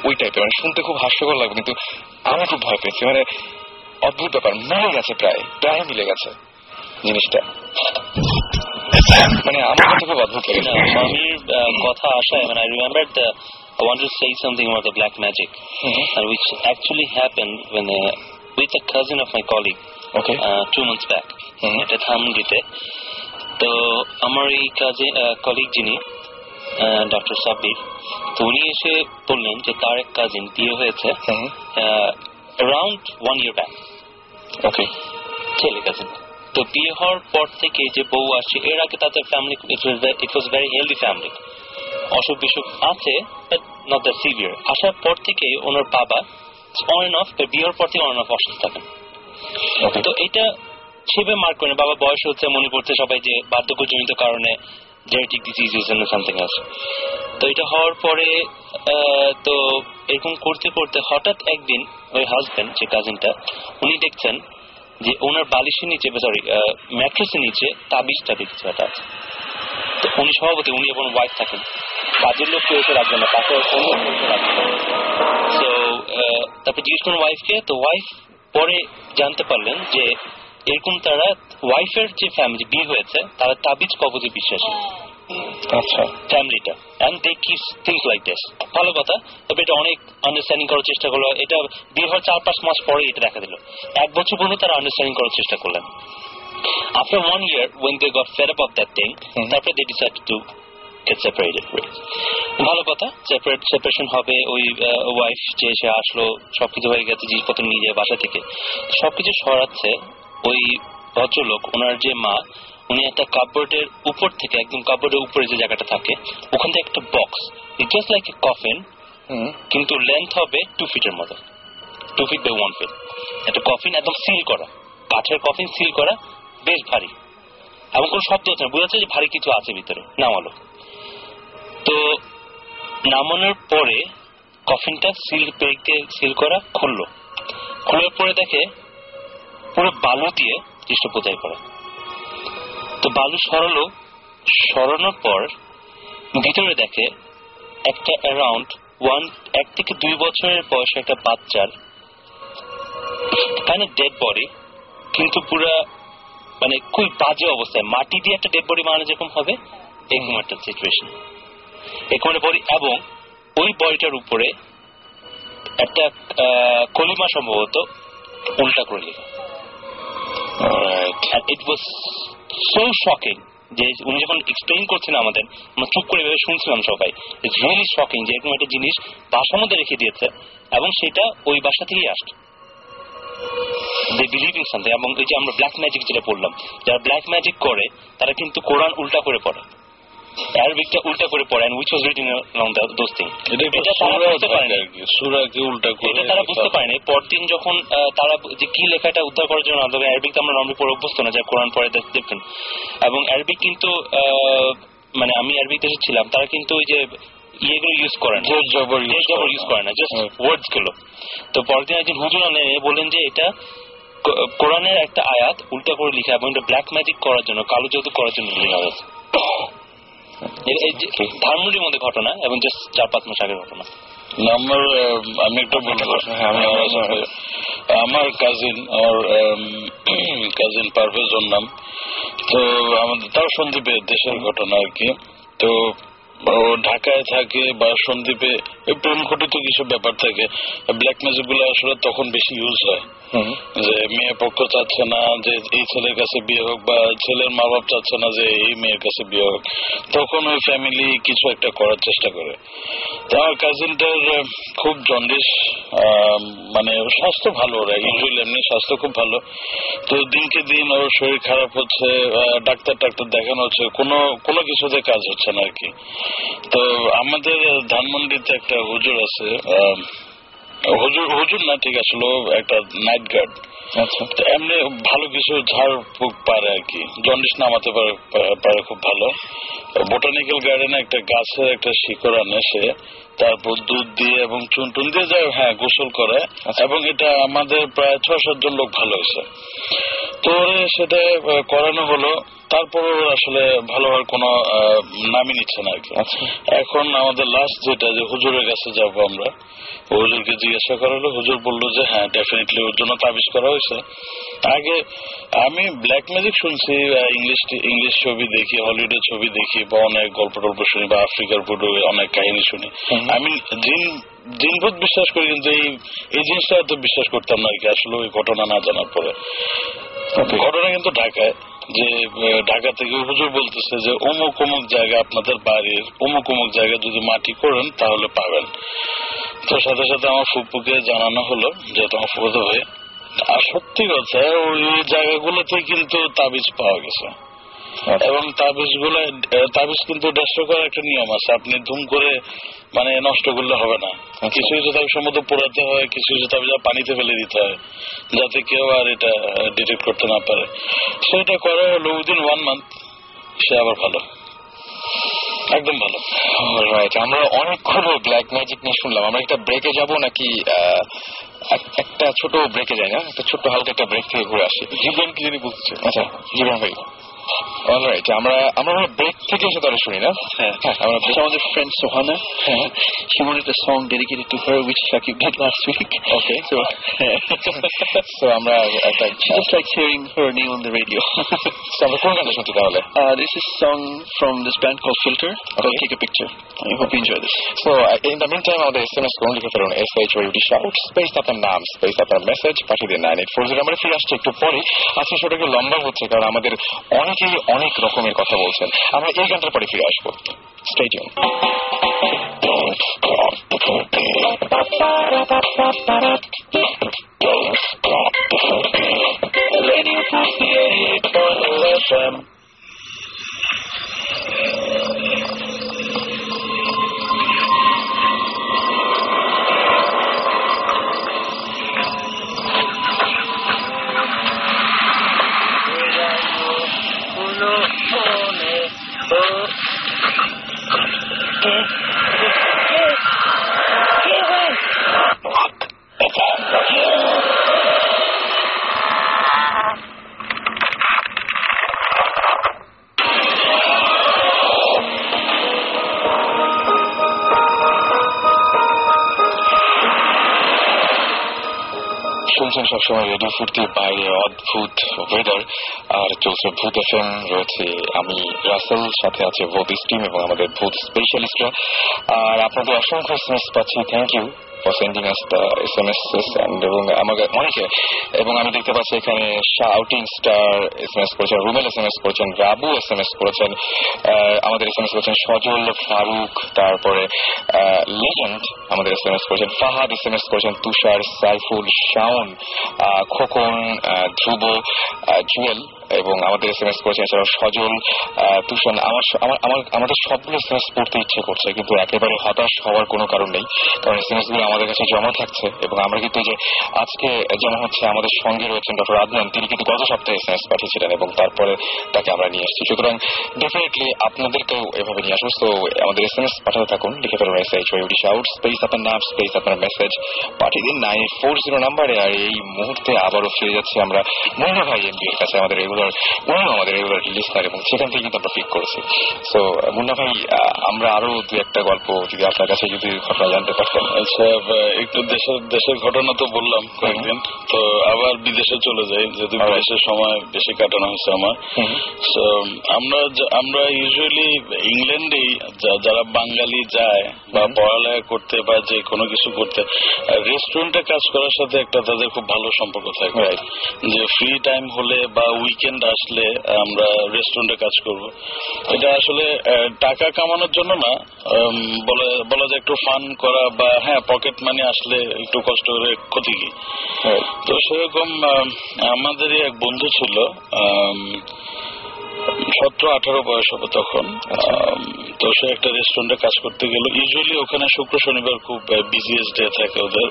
ওই টাইপের মানে শুনতে খুব হাস্যকর লাগবে, কিন্তু আমি খুব ভয় পেয়েছি। মানে অদ্ভুত ব্যাপার মিলে গেছে প্রায় প্রায় মিলে গেছে জিনিসটা মানে আমার কাছে খুব অদ্ভুত লেগেছে না, স্বামীর কথা আসায় মানে I remembered the I wanted to say something about the black magic mm-hmm. and which actually happened when uh, with a cousin of my colleague okay uh, two months back হুম। এটা ধামগিতে তো আমার এই কাজে কলিগ যিনি ডক্টর সাব্বির তো উনি এসে বললেন যে তার এক কাজিন বিয়ে হয়েছে around one year back okay ছেলে কাজিন তো বিয়ে হওয়ার পর থেকে যে বউ আসছে এর আগে তাদের family it was very healthy family অসুখ বিসুখ আছে বাট নট দ্য সিভিয়ার আসার পর থেকে ওনার বাবা অন অ্যান্ড অফ বিয়ের পর থেকে অন অফ অসুস্থ থাকেন। তো এটা সেভাবে মার্ক করে। বাবা বয়স হচ্ছে মনে পড়ছে সবাই যে বার্ধক্যজনিত কারণে জেনেটিক ডিজিজ সামথিং আছে তো এটা হওয়ার পরে তো এরকম করতে করতে হঠাৎ একদিন ওই হাজবেন্ড যে কাজিনটা উনি দেখছেন যে ওনার বালিশের নিচে সরি ম্যাট্রেসের নিচে তাবিজটা দেখছে হঠাৎ। তো উনি সভাপতি, উনি এবং ওয়াইফ থাকেন। কাজের লোক কেউ এসে রাখবেন না, তাকে অন্য তো তারপর জিজ্ঞেস করুন ওয়াইফকে তো ওয়াইফ পরে জানতে পারলেন যে এরকম তারা ওয়াইফের যে ফ্যামিলি বিয়ে হয়েছে, তারা তাবিজ কবজে বিশ্বাসী। আচ্ছা ফ্যামিলিটা and they kiss things like this ভালো কথা তবে এটা অনেক আন্ডারস্ট্যান্ডিং করার চেষ্টা করল। এটা বিয়ে হওয়ার চার পাঁচ মাস পরে এটা দেখা দিল। এক বছর পর্যন্ত তারা আন্ডারস্ট্যান্ডিং করার চেষ্টা করলেন। After one year when they got fed about that thing তারপরে they decide to get separated ভালো কথা সেপারেট সেপারেশন হবে ওই ওয়াইফ যে সে আসলো সবকিছু হয়ে গেছে জিনিসপত্র নিয়ে যায় বাসা থেকে। সবকিছু সরাচ্ছে ওই ভদ্রলোক ওনার যে মা উনি একটা কাপড়ের উপর থেকে একদম কাপড়ের উপরে যে জায়গাটা থাকে ওখান থেকে একটা box just like a coffin কিন্তু লেন্থ হবে টু ফিটের মতো। Two feet by one feet একটা কফিন একদম সিল করা। কাঠের কফিন সিল করা বেশ ভারী। এমন কোনো শব্দ হচ্ছে না। বোঝা যাচ্ছে যে ভারী কিছু আছে ভিতরে নামালো। তো নামানোর পরে কফিনটা সিল পেক সিল করা খুললো। খোলার পরে দেখে পুরো বালু দিয়ে জিনিসটা বোঝাই করা। তো বালু সরালো সরানোর পর ভিতরে দেখে একটা অ্যারাউন্ড ওয়ান এক থেকে দুই বছরের বয়সে একটা বাচ্চার কাইন্ড ডেড বডি কিন্তু পুরা মানে খুবই বাজে অবস্থায়। মাটি দিয়ে একটা ডেড বডি মানে যেরকম হবে এরকম একটা সিচুয়েশন এরকম একটা বডি এবং ওই বডিটার উপরে একটা কলিমা সম্ভবত উল্টা করে লেখা ইট ওয়াজ সো শকিং যে উনি যখন এক্সপ্লেন করছেন আমাদের, আমরা চুপ করে ভেবে শুনছিলাম সবাই ইটস রিয়েলি শকিং যে এরকম একটা জিনিস বাসার মধ্যে রেখে দিয়েছে এবং সেটা ওই বাসা থেকেই আসছে। এবং এই যে আমরা ব্ল্যাক ম্যাজিক যেটা বললাম, যারা ব্ল্যাক ম্যাজিক করে, তারা কিন্তু কোরআন উল্টা করে পড়ে। অ্যারবিকটা উল্টা করে পড়ে and which was written along the- those এটা তারা বুঝতে পারেনি। সুরাকে উল্টা করে এটা তারা বুঝতে পারেনি। পরদিন যখন তারা যে কি লেখাটা উদ্ধার করার জন্য তবে অ্যারবিক আমরা নর্মালি পড়ে অভ্যস্ত না যা কোরআন পড়ে ডিফারেন্ট এবং অ্যারবিক কিন্তু মানে আমি অ্যারবিক দেশে ছিলাম তারা কিন্তু ওই যে ইয়েগুলো ইউজ করে না। জোর জবর ইউজ করে না। জাস্ট। ওয়ার্ডসগুলো তো পরদিন একজন হুজুর আনেন এ বললেন যে এটা কোরআনের একটা আয়াত উল্টা করে লিখা এবং এটা ব্ল্যাক ম্যাজিক করার জন্য কালো জাদু করার জন্য লেখা। হয়েছে এটা- এই যে ধানমন্ডির মধ্যে ঘটনা এবং জাস্ট চার পাঁচ মাস আগের ঘটনা। আমার আমি একটু বলব হ্যাঁ, আহ, আমার কাজিন আমার কাজিন পারভেজ ওর নাম। তো আমাদের তাও সন্দীপে দেশের ঘটনা আর কি। তো ও ঢাকায় থাকে বা সন্দীপে প্রেম ঘটিত কিছু ব্যাপার থাকে। ব্ল্যাক ম্যাজিকগুলো আসলে তখন বেশি ইউজ হয়। যে মেয়ে পক্ষ চাচ্ছে না যে এই ছেলের কাছে বিয়ে হোক বা ছেলের মা বাপ চাচ্ছে না যে এই মেয়ের কাছে বিয়ে হোক, তখন ওই ফ্যামিলি কিছু একটা করার চেষ্টা করে। আমার কাজিনটার খুব জন্ডিস মানে স্বাস্থ্য ভালো, ওরা ইউজুয়ালি এমনি স্বাস্থ্য খুব ভালো। তো দিনকে দিন ওর শরীর খারাপ হচ্ছে ডাক্তার টাক্তার দেখানো হচ্ছে, কোনো কোনো কিছুতে কাজ হচ্ছে না আর কি। তো আমাদের ধানমন্ডিতে একটা হুজুর আছে হুজুর হুজুর না ঠিক আসলে একটা নাইট গার্ড আচ্ছা। এমনি ভালো কিছু ঝাড় ফুক পারে আর কি। জন্ডিস নামাতে পারে পারে খুব ভালো। বোটানিক্যাল গার্ডেনে একটা গাছের একটা শিকড় আনে সে। তারপর দুধ দিয়ে এবং চুন টুন দিয়ে যায় হ্যাঁ গোসল করে। এবং এটা আমাদের প্রায় ছয় সাতজন লোক ভালো হয়েছে। তো সেটা করানো হলো। তারপর আসলে ভালো হওয়ার কোনো নামই নিচ্ছে না আর কি। আচ্ছা। এখন আমাদের লাস্ট যেটা যে হুজুরের কাছে যাব আমরা। হুজুরকে জিজ্ঞাসা করা হলো। হুজুর বলল যে হ্যাঁ ডেফিনেটলি ওর জন্য তাবিজ করা হয়েছে। আগে আমি ব্ল্যাক ম্যাজিক শুনছি ইংলিশ ইংলিশ ছবি দেখি হলিউডের ছবি দেখি বা অনেক গল্প টল্প শুনি বা আফ্রিকার ফুডে অনেক কাহিনী শুনি। আমি জিন জিনভূত বিশ্বাস করি কিন্তু এই এই জিনিসটা এত বিশ্বাস করতাম না আর কি আসলে ওই ঘটনা না জানার পরে। ঘটনা কিন্তু ঢাকায় যে ঢাকা থেকে হুজুর বলতেছে যে অমুক অমুক জায়গা আপনাদের বাড়ির অমুক অমুক জায়গা যদি মাটি করেন তাহলে পাবেন। তো সাথে সাথে আমার ফুপুকে জানানো হলো যে তোমার ফুপুতে ভাই আর সত্যি কথা ওই জায়গাগুলোতে কিন্তু তাবিজ পাওয়া গেছে। এবং তাবিজগুলো তাবিজ কিন্তু ডেস্ট্রয় করার একটা নিয়ম আছে। আপনি ধুম করে মানে নষ্ট করলে হবে না। কিছু কিছু তাবিজ সম্মত পোড়াতে হয় কিছু কিছু তাবিজ পানিতে ফেলে দিতে হয় যাতে কেউ আর এটা ডিটেক্ট করতে না পারে। সেটা করা হলো উইদিন ওয়ান মান্থ সে আবার ভালো। একদম ভালো। রাইট আমরা অনেকগুলো ব্ল্যাক ম্যাজিক নিয়ে শুনলাম। আমরা একটা ব্রেকে যাব নাকি একটা ছোট ব্রেকে যাই না? একটা ছোট্ট হালকা একটা ব্রেক থেকে ঘুরে আসি। জীবন কি জানি বলছে। আচ্ছা জীবন ভাই। অলরাইট আমরা আমরা ব্রেক থেকে এসে তাহলে শুনি না হ্যাঁ হ্যাঁ আমরা So our friend Sohana, she wanted a song dedicated to her, which like you did last week. Okay. So So আমরা একটা she just likes hearing her name on the radio. So আমরা কোন গানটা শুনছি তাহলে uh, this is a song from this band called Filter. Called Take a Picture. I hope you enjoy this. So uh, in the meantime আমাদের এসএমএস করুন লিখে ফেলুন এস এইচ ওইডি শাউট স্পেস আপনার নাম স্পেস আপনার মেসেজ পাঠিয়ে দিন নাইন এইট ফোর জিরো আমরা ফিরে আসছি একটু পরে আজকে সেটা একটু লম্বা হচ্ছে কারণ আমাদের অনেক অনেকেই অনেক রকমের কথা বলছেন আমরা এই গানটার পরে ফিরে আসব স্টেডিয়াম শুনছেন সবসময় রেডিও ফুর্তি বাইরে অদ্ভুত ওয়েদার আর চলছে ভূত এফ এম রয়েছে আমি রাসেল, সাথে আছে ভূত টিম এবং আমাদের ভূত স্পেশালিস্টরা আর আপনাদের অসংখ্য এসএমএস পাচ্ছি thank you for sending us the S M S এবং আমাকে অনেকে, এবং আমি দেখতে পাচ্ছি এখানে shouting star S M S করেছেন, রুমেল এস এম এস করেছেন, রাবু এস এম এস করেছেন আমাদের এস এম এস করেছেন সজল ফারুক, তারপরে লেজেন্ড আমাদের এস এম এস করেছেন ফাহাদ এস এম এস করেছেন তুষার সাইফুল শাওন আহ, খোকন আহ, ধ্রুব আহ, জুয়েল এবং আমাদের এস এম এস করেছেন এছাড়াও সজল তুষান আমার আমার আমাদের সবগুলো এস পড়তে ইচ্ছে করছে, কিন্তু একেবারে হতাশ হওয়ার কোনো কারণ নেই, কারণ এস এম এসগুলো আমাদের কাছে জমা থাকছে এবং আমরা কিন্তু যে আজকে যেমন হচ্ছে আমাদের সঙ্গে রয়েছেন ডক্টর আদনান, তিনি কিন্তু গত সপ্তাহে এস পাঠিয়েছিলেন এবং তারপরে তাকে আমরা নিয়ে এসেছি সুতরাং ডেফিনেটলি আপনাদেরকেও এভাবে নিয়ে আসব। তো আমাদের এস এম এস পাঠাতে থাকুন, লিখে ফেলুন S H Y out space আপনার নাম স্পেস আপনার মেসেজ পাঠিয়ে দিন। নাইন ফোর জিরো নাম্বারে আর এই মুহূর্তে আবারও ফিরে যাচ্ছি আমরা মুন্না ভাই এমপি এর কাছে, আমাদের রেগুলার উনিও আমাদের লিস্টার এবং সেখান থেকে কিন্তু আমরা পিক করেছি। সো মুন্না ভাই আমরা আরও দু একটা গল্প যদি আপনার কাছে যদি ঘটনা জানতে পারতাম। আচ্ছা একটু দেশের দেশের ঘটনা তো বললাম কয়েকদিন। তো আবার বিদেশে চলে যাই যেহেতু বিদেশের সময় বেশি কাটানো হয়েছে আমার। আমরা আমরা ইউজুয়ালি ইংল্যান্ডেই যারা বাঙালি যায় বা পড়ালেখা করতে বা যে কোনো কিছু করতে রেস্টুরেন্টে কাজ করার সাথে একটা তাদের খুব ভালো সম্পর্ক থাকে. যে ফ্রি টাইম হলে বা উইকেন্ড আসলে আমরা রেস্টুরেন্টে কাজ করব। এটা আসলে টাকা কামানোর জন্য না বলা বলা যায় একটু ফান করা বা হ্যাঁ পকেট মানি আসলে একটু কষ্ট করে ক্ষতি কি তো সেরকম আমাদেরই এক বন্ধু ছিল সতেরো আঠারো বয়স হবে তখন। তো সে একটা রেস্টুরেন্টে কাজ করতে গেল। ইউজুয়ালি ওখানে শুক্র শনিবার খুব বিজিএস ডে থাকে ওদের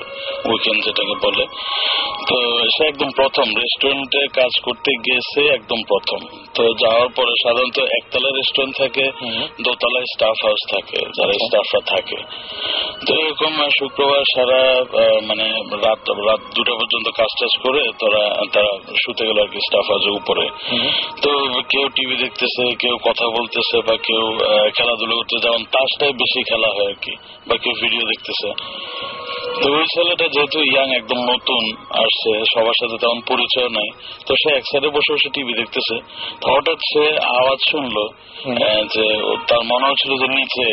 উইকেন্ড যেটাকে বলে। তো সে একদম প্রথম রেস্টুরেন্টে কাজ করতে গেছে একদম প্রথম। তো যাওয়ার পরে সাধারণত একতলা রেস্টুরেন্ট থাকে দোতলায় স্টাফ হাউস থাকে যারা স্টাফরা থাকে। তো এরকম শুক্রবার সারা মানে রাত রাত দুটো পর্যন্ত কাজ টাজ করে তারা তারা শুতে গেল আর কি স্টাফ হাউসের উপরে। তো কেউ টিভি দেখতেছে কেউ কথা বলতেছে বা কেউ খেলাধুলা করতে যেমন তাসটাই বেশি খেলা হয় আর কি বা কেউ ভিডিও দেখতেছে। তো ওই ছেলেটা যেহেতু ইয়াং একদম নতুন আসছে সবার সাথে তেমন পরিচয় নাই তো সে এক সাইডে বসে বসে টিভি দেখতেছে। হঠাৎ সে আওয়াজ শুনলো যে তার মনে হচ্ছিল যে নিচে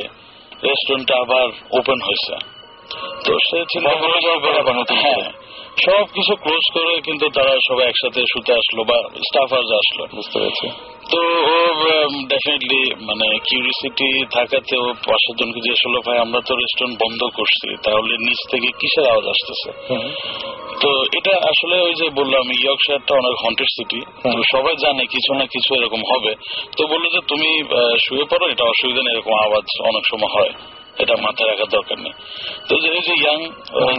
রেস্টুরেন্টটা আবার ওপেন হয়েছে। তো সে চিন্তা করল হ্যাঁ সব কিছু ক্লোজ করে? কিন্তু তারা সবাই একসাথে শুতে আসলো বা স্টাফ হাউস আসলো। বুঝতে পেরেছি। তো ও ডেফিনেটলি মানে কিউরিসিটি থাকাতে ও পাশের জনকে জিজ্ঞেস করল ভাই আমরা তো রেস্টুরেন্ট বন্ধ করছি। তাহলে নিচ থেকে কিসের আওয়াজ আসতেছে? তো এটা আসলে ওই যে বললাম ইয়র্কশায়ারটা অনেক হন্টেড সিটি তো সবাই জানে কিছু না কিছু এরকম হবে। তো বলল যে তুমি শুয়ে পড়ো এটা অসুবিধা নেই এরকম আওয়াজ অনেক সময় হয়। এটা মাথায় রাখার দরকার নেই। তো যে এই যে ইয়াং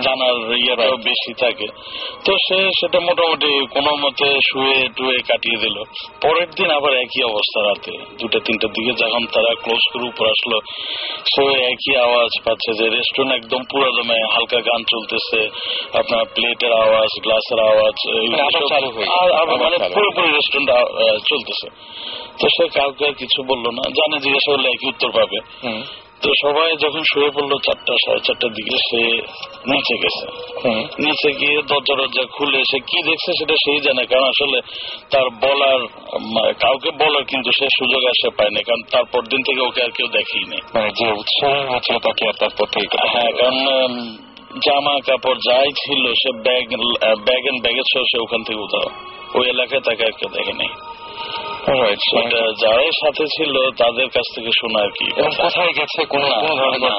জানার ইয়েটাও বেশি থাকে তো সে সেটা মোটামুটি কোনো মতে শুয়ে টুয়ে কাটিয়ে দিল। পরের দিন আবার একই অবস্থা রাতে দুটা তিনটার দিকে যখন তারা ক্লোজ করে উপর আসলো সে একই আওয়াজ পাচ্ছে যে রেস্টুরেন্ট একদম পুরো দমে হালকা গান চলতেছে আপনার প্লেটের আওয়াজ গ্লাসের আওয়াজ মানে মানে। পুরোপুরি রেস্টুরেন্ট চলতেছে। তো সে কাউকে কিছু বলল না জানে জিজ্ঞাসা করলে একই উত্তর পাবে। হুম। তো সবাই যখন শুয়ে পড়ল চারটা সাড়ে চারটার দিকে সে নিচে গেছে। নিচে গিয়ে দরজা দরজা খুলে সে কি দেখছে সেটা সেই জানে কারণ আসলে তার বলার কাউকে বলার কিন্তু সে সুযোগ আসে পায়নি কারণ তারপর দিন থেকে ওকে আর কেউ দেখেই নেই মানে যে উৎসাহ হচ্ছিল তাকে আর তারপর থেকে হ্যাঁ কারণ জামা কাপড় যাই ছিল সে ব্যাগ ব্যাগ এন্ড ব্যাগেজ সহ সে ওখান থেকে উধাও। ওই এলাকায় তাকে আর কেউ দেখে সেটা যারাই সাথে ছিল তাদের কাছ থেকে শোনা আর কি। কোথায় গেছে কোনো।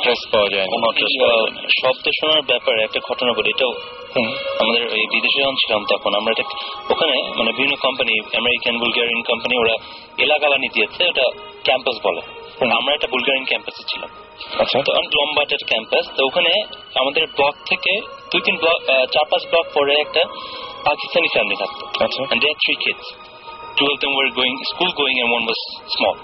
ট্রেস পাওয়া যায় কোনো পাওয়া শব্দ শোনার ব্যাপারে একটা ঘটনা বলি এটাও আমাদের এই বিদেশে যখন ছিলাম তখন আমরা এটা ওখানে মানে বিভিন্ন কোম্পানি আমেরিকান বুলগেরিয়ান কোম্পানি ওরা এলাকা বানিয়ে দিয়েছে ওটা ক্যাম্পাস বলে। আমরা একটা বুলগেরিয়ান ক্যাম্পাসে ছিলাম। আচ্ছা। তো অনেক লম্বা একটা ক্যাম্পাস তো ওখানে আমাদের ব্লক থেকে দুই তিন ব্লক চার পাঁচ ব্লক পরে একটা পাকিস্তানি ফ্যামিলি থাকতো। আচ্ছা। And they had three kids. Going school going and one was small.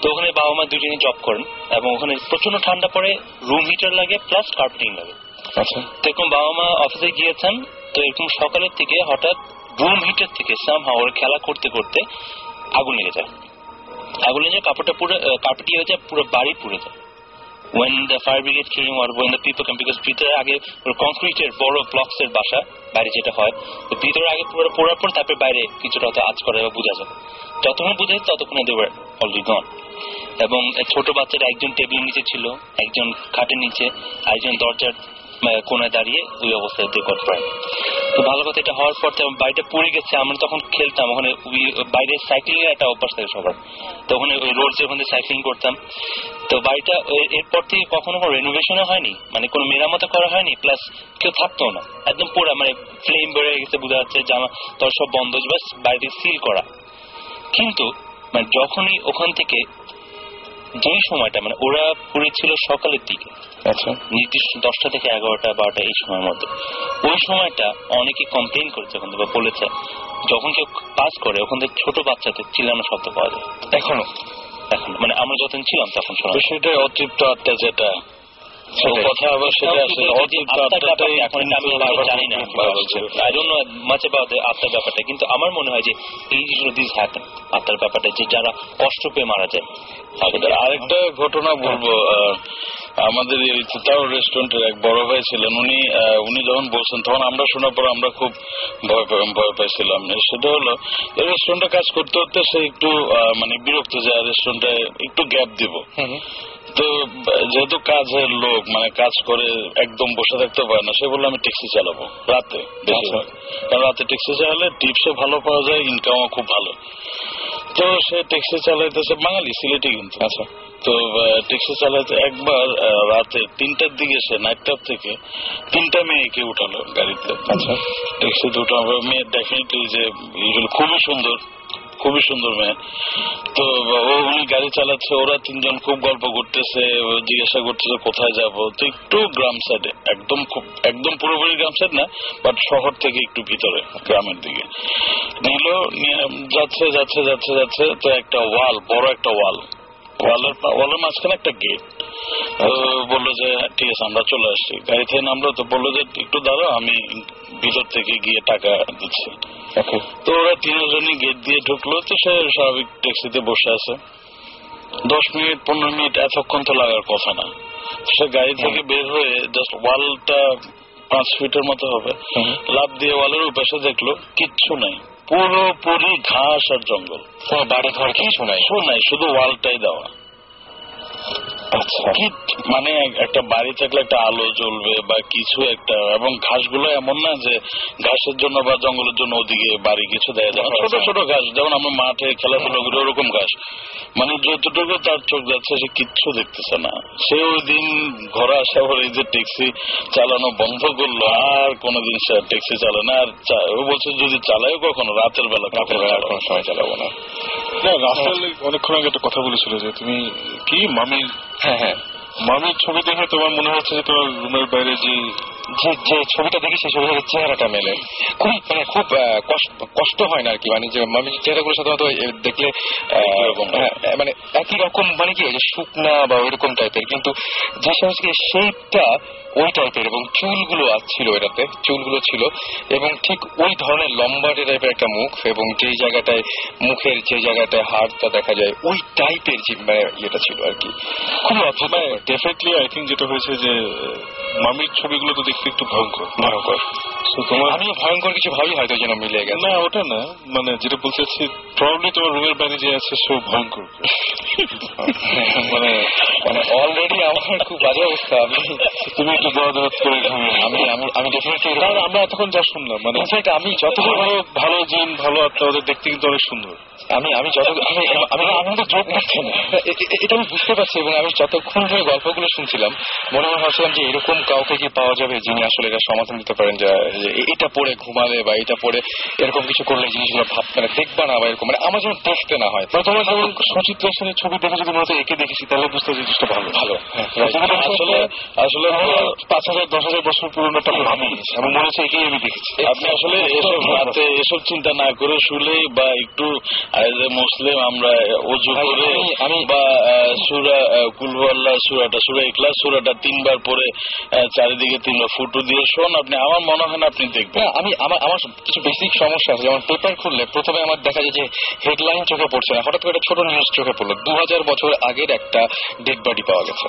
তো ওখানে বাবা মা দুজনেই জব করেন এবং ওখানে প্রচণ্ড ঠান্ডা পড়ে রুম হিটার লাগে প্লাস কার্পেটিং লাগে আচ্ছা তো এরকম বাবা মা অফিসে গিয়েছেন তো এরকম সকালের থেকে হঠাৎ রুম হিটার থেকে সামহাও ওরা খেলা করতে করতে আগুন লেগে যায় আগুন লেগে যায় কাপড়টা পুরো কার্পেটি হয়ে যায় পুরো বাড়ি পুড়ে যায় when the fire brigade came or when the people came, because ভিতরে আগে কংক্রিটের বড় ব্লকস এর বাসা, বাইরে যেটা হয়, তো ভিতরে আগে পুরো পোড়ার পর তারপরে বাইরে কিছুটা হয়তো আজ করে বা বোঝা যায়। যতক্ষণ বুঝে ততক্ষণে দে ওয়ার অলরেডি গন এবং ছোট বাচ্চারা একজন টেবিলের নিচে ছিল, একজন খাটের নিচে আরেকজন দরজার কোনায় দাঁড়িয়ে ওই অবস্থায় দে গট প্রায় তো ভালো কথা, এটা হওয়ার পর বাড়িটা পড়ে গেছে, আমরা তখন খেলতাম, ওখানে বাইরে সাইক্লিং এর একটা অভ্যাস থাকে সবার। তো ওখানে ওই রোড ওখানে সাইক্লিং করতাম। তো বাড়িটা এরপর থেকে কখনো কোনো রেনোভেশনও হয়নি মানে কোনো মেরামত করা হয়নি প্লাস কেউ থাকতো না। একদম পুরো মানে ফ্লেম বেড়ে গেছে, বোঝা যাচ্ছে, জামা তোর সব বন্ধ, বাস বাড়িতে সিল করা। কিন্তু মানে যখনই ওখান থেকে যেই সময়টা মানে ওরা পড়েছিল ছিল সকালের দিকে। আচ্ছা। নির্দিষ্ট দশটা থেকে এগারোটা বারোটা এই সময়ের মধ্যে। ওই সময়টা অনেকে কমপ্লেন করেছে ওখান থেকে বা বলেছে যখন কেউ পাস করে ওখান থেকে ছোট বাচ্চাদের চিল্লানো শব্দ পাওয়া যায়। এখনও? এখন। মানে আমরা যতদিন ছিলাম তখন শোনা তো সেটাই অতৃপ্ত আত্মা যেটা। কথা জানি না I don't know much about আত্মার ব্যাপারটা কিন্তু আমার মনে হয় যে এই জিনিসগুলো দিস হ্যাপেন আত্মার ব্যাপারটা যে যারা কষ্ট পেয়ে মারা যায় আরেকটা ঘটনা বলব আমাদের এই রেস্টুরেন্টের এক বড় ভাই ছিলেন। উনি উনি যখন বলছেন তখন আমরা শোনার পর আমরা খুব ভয় ভয় পাইছিলাম। সেটা হলো এই রেস্টুরেন্টে কাজ করতে করতে সে একটু মানে বিরক্ত যায় রেস্টুরেন্টে একটু গ্যাপ দিব। তো যেহেতু কাজের লোক মানে কাজ করে একদম বসে থাকতে পারে না সে বলল আমি ট্যাক্সি চালাবো রাতে বেশিরভাগ। কারণ রাতে ট্যাক্সি চালালে টিপসও ভালো পাওয়া যায় ইনকামও খুব ভালো। তো সে ট্যাক্সি চালাইতেছে বাঙালি সিলেটি কিন্তু। আচ্ছা। তো ট্যাক্সি চালাতে একবার রাতে তিনটার দিকে সে নাইট ক্লাব থেকে তিনটা মেয়েকে উঠালো গাড়িতে। আচ্ছা। ট্যাক্সিতে উঠানো মেয়ে ডেফিনেটলি যে খুবই সুন্দর খুবই সুন্দর মেয়ে। তো ও উনি গাড়ি চালাচ্ছে ওরা তিনজন খুব গল্প করতেছে জিজ্ঞাসা করতেছে কোথায় যাব? তো একটু গ্রাম সাইডে একদম খুব একদম পুরোপুরি গ্রাম সাইড না বাট শহর থেকে একটু ভিতরে গ্রামের দিকে। নিল যাচ্ছে যাচ্ছে যাচ্ছে যাচ্ছে তো একটা ওয়াল বড় একটা ওয়াল। ওয়ালের ওয়ালের মাঝখানে একটা গেট বলল যে ঠিক আছে আমরা চলে আসছি। গাড়ি থেকে নামলো তো বলল যে একটু দাঁড়াও আমি ভিতর থেকে গিয়ে টাকা দিচ্ছি। তো ওরা তিনজনই গেট দিয়ে ঢুকলো তো সে স্বাভাবিক ট্যাক্সিতে বসে আছে। দশ মিনিট পনেরো মিনিট এতক্ষণ তো লাগার কথা না। সে গাড়ি থেকে বের হয়ে জাস্ট ওয়ালটা পাঁচ ফিটের মতো হবে। লাভ দিয়ে ওয়ালের উপাশে দেখল কিচ্ছু নাই। পুরোপুরি ঘাস আর জঙ্গল। বাড়ি ঘর কিছু শোনায় শোনায় শুধু ওয়ালটাই দেওয়া। কি মানে একটা বাড়ি থাকলে একটা আলো জ্বলবে বা কিছু একটা এবং ঘাসগুলো এমন না যে ঘাসের জন্য বা জঙ্গলের জন্য ওদিকে বাড়ি কিছু দেয়া যায়। ছোট ছোট ঘাস যেমন আমরা মাঠে খেলাধুলা করি ওরকম ঘাস। মানে যতটুকু তার চোখ যাচ্ছে সে কিচ্ছু দেখতেছে না। সে ওই দিন ঘরে আসা পরে যে ট্যাক্সি চালানো বন্ধ করল আর কোনোদিন সে ট্যাক্সি চালায় না। আর ও বলছে যদি চালায় কখনো রাতের বেলা রাতের বেলা কোনো সময় চালাবো না। না রাসেল অনেকক্ষণ আগে একটা কথা বলেছিল যে তুমি কি মামির হ্যাঁ হ্যাঁ। মামির ছবি দেখে তোমার মনে হচ্ছে যে তোমার রুমের বাইরে যে যে যে ছবিটা দেখি সেই ছবি চেহারাটা মেলে। খুব মানে খুব কষ্ট হয় না আর কি? মানে যে মামি চেহারাগুলো সাধারণত দেখলে আহ, হ্যাঁ, মানে একই রকম মানে কি? ওই শুকনা বা ওইরকম টাইপের কিন্তু যে সমস্ত শেপটা ওই টাইপের এবং চুলগুলো ছিল এটাতে, চুলগুলো ছিল। এবং ঠিক ওই ধরনের লম্বা টাইপের একটা মুখ এবং যে জায়গাটায় মুখের যে জায়গাটায় হাড়টা দেখা যায়, ওই টাইপের যে মানে ইয়েটা ছিল আর কি। খুবই অদ্ভুত। ডেফিনেটলি আই থিঙ্ক যেটা হয়েছে যে, মামির ছবিগুলো তো দেখতে একটু ভয়ঙ্কর ভয়ঙ্কর। তোমার আমিও ভয়ঙ্কর কিছু ভাবি হয়তো যেন মিলে গেছে না ওটা না। মানে যেটা বলতে চাচ্ছি প্রবলি তোমার রুমের বাইরে যে আছে সে ভয়ঙ্কর। মানে মানে অলরেডি আমার খুব বাজে অবস্থা। আমি তুমি একটু দরদ করে ঘুমিয়ে আমি আমি আমি ডেফিনেটলি আমরা এতক্ষণ যা শুনলাম মানে ইনফ্যাক্ট আমি যতগুলো ভালো ভালো জিন ভালো আত্মা ওদের দেখতে কিন্তু অনেক সুন্দর। আমি আমি যত আমি আমি আমি তো না। এটা আমি বুঝতে পারছি এবং আমি যতক্ষণ ধরে গল্পগুলো শুনছিলাম মনে মনে ভাবছিলাম যে এরকম কাউকে কি পাওয়া যাবে যিনি আসলে এটা সমাধান দিতে পারেন যে যে এটা পড়ে ঘুমালে বা এটা পড়ে এরকম কিছু করলে জিনিসগুলো ভাব মানে দেখবা না বা এরকম। মানে আমার যেন দেখতে না হয়। তোমার যেমন সুচিত্রা সেনের ছবি দেখে যদি মনে হতো একে দেখেছি তাহলে বুঝতে জিনিসটা ভালো। ভালো হ্যাঁ, আসলে আসলে পাঁচ হাজার দশ হাজার বছর পুরনো একটা ভাবি এবং মনে হচ্ছে একেই আমি দেখেছি। আপনি আসলে এসব রাতে এসব চিন্তা না করে শুলে বা একটু মুসলিম আমরা অজু করে আমি- বা সুরা কুলহুয়াল্লাহ সুরাটা সুরা ইখলাস সুরাটা তিনবার পরে চারিদিকে তিনবার ফুটো দিয়ে শোন। আপনি আমার মনে হয় না আপনি দেখবেন। না আমি আমার আমার কিছু বেসিক সমস্যা আছে। যেমন পেপার খুললে প্রথমে আমার দেখা যায় যে হেডলাইন চোখে পড়ছে না। হঠাৎ করে ছোট নিউজ চোখে পড়ল। দু হাজার বছর আগের একটা ডেড বডি পাওয়া গেছে।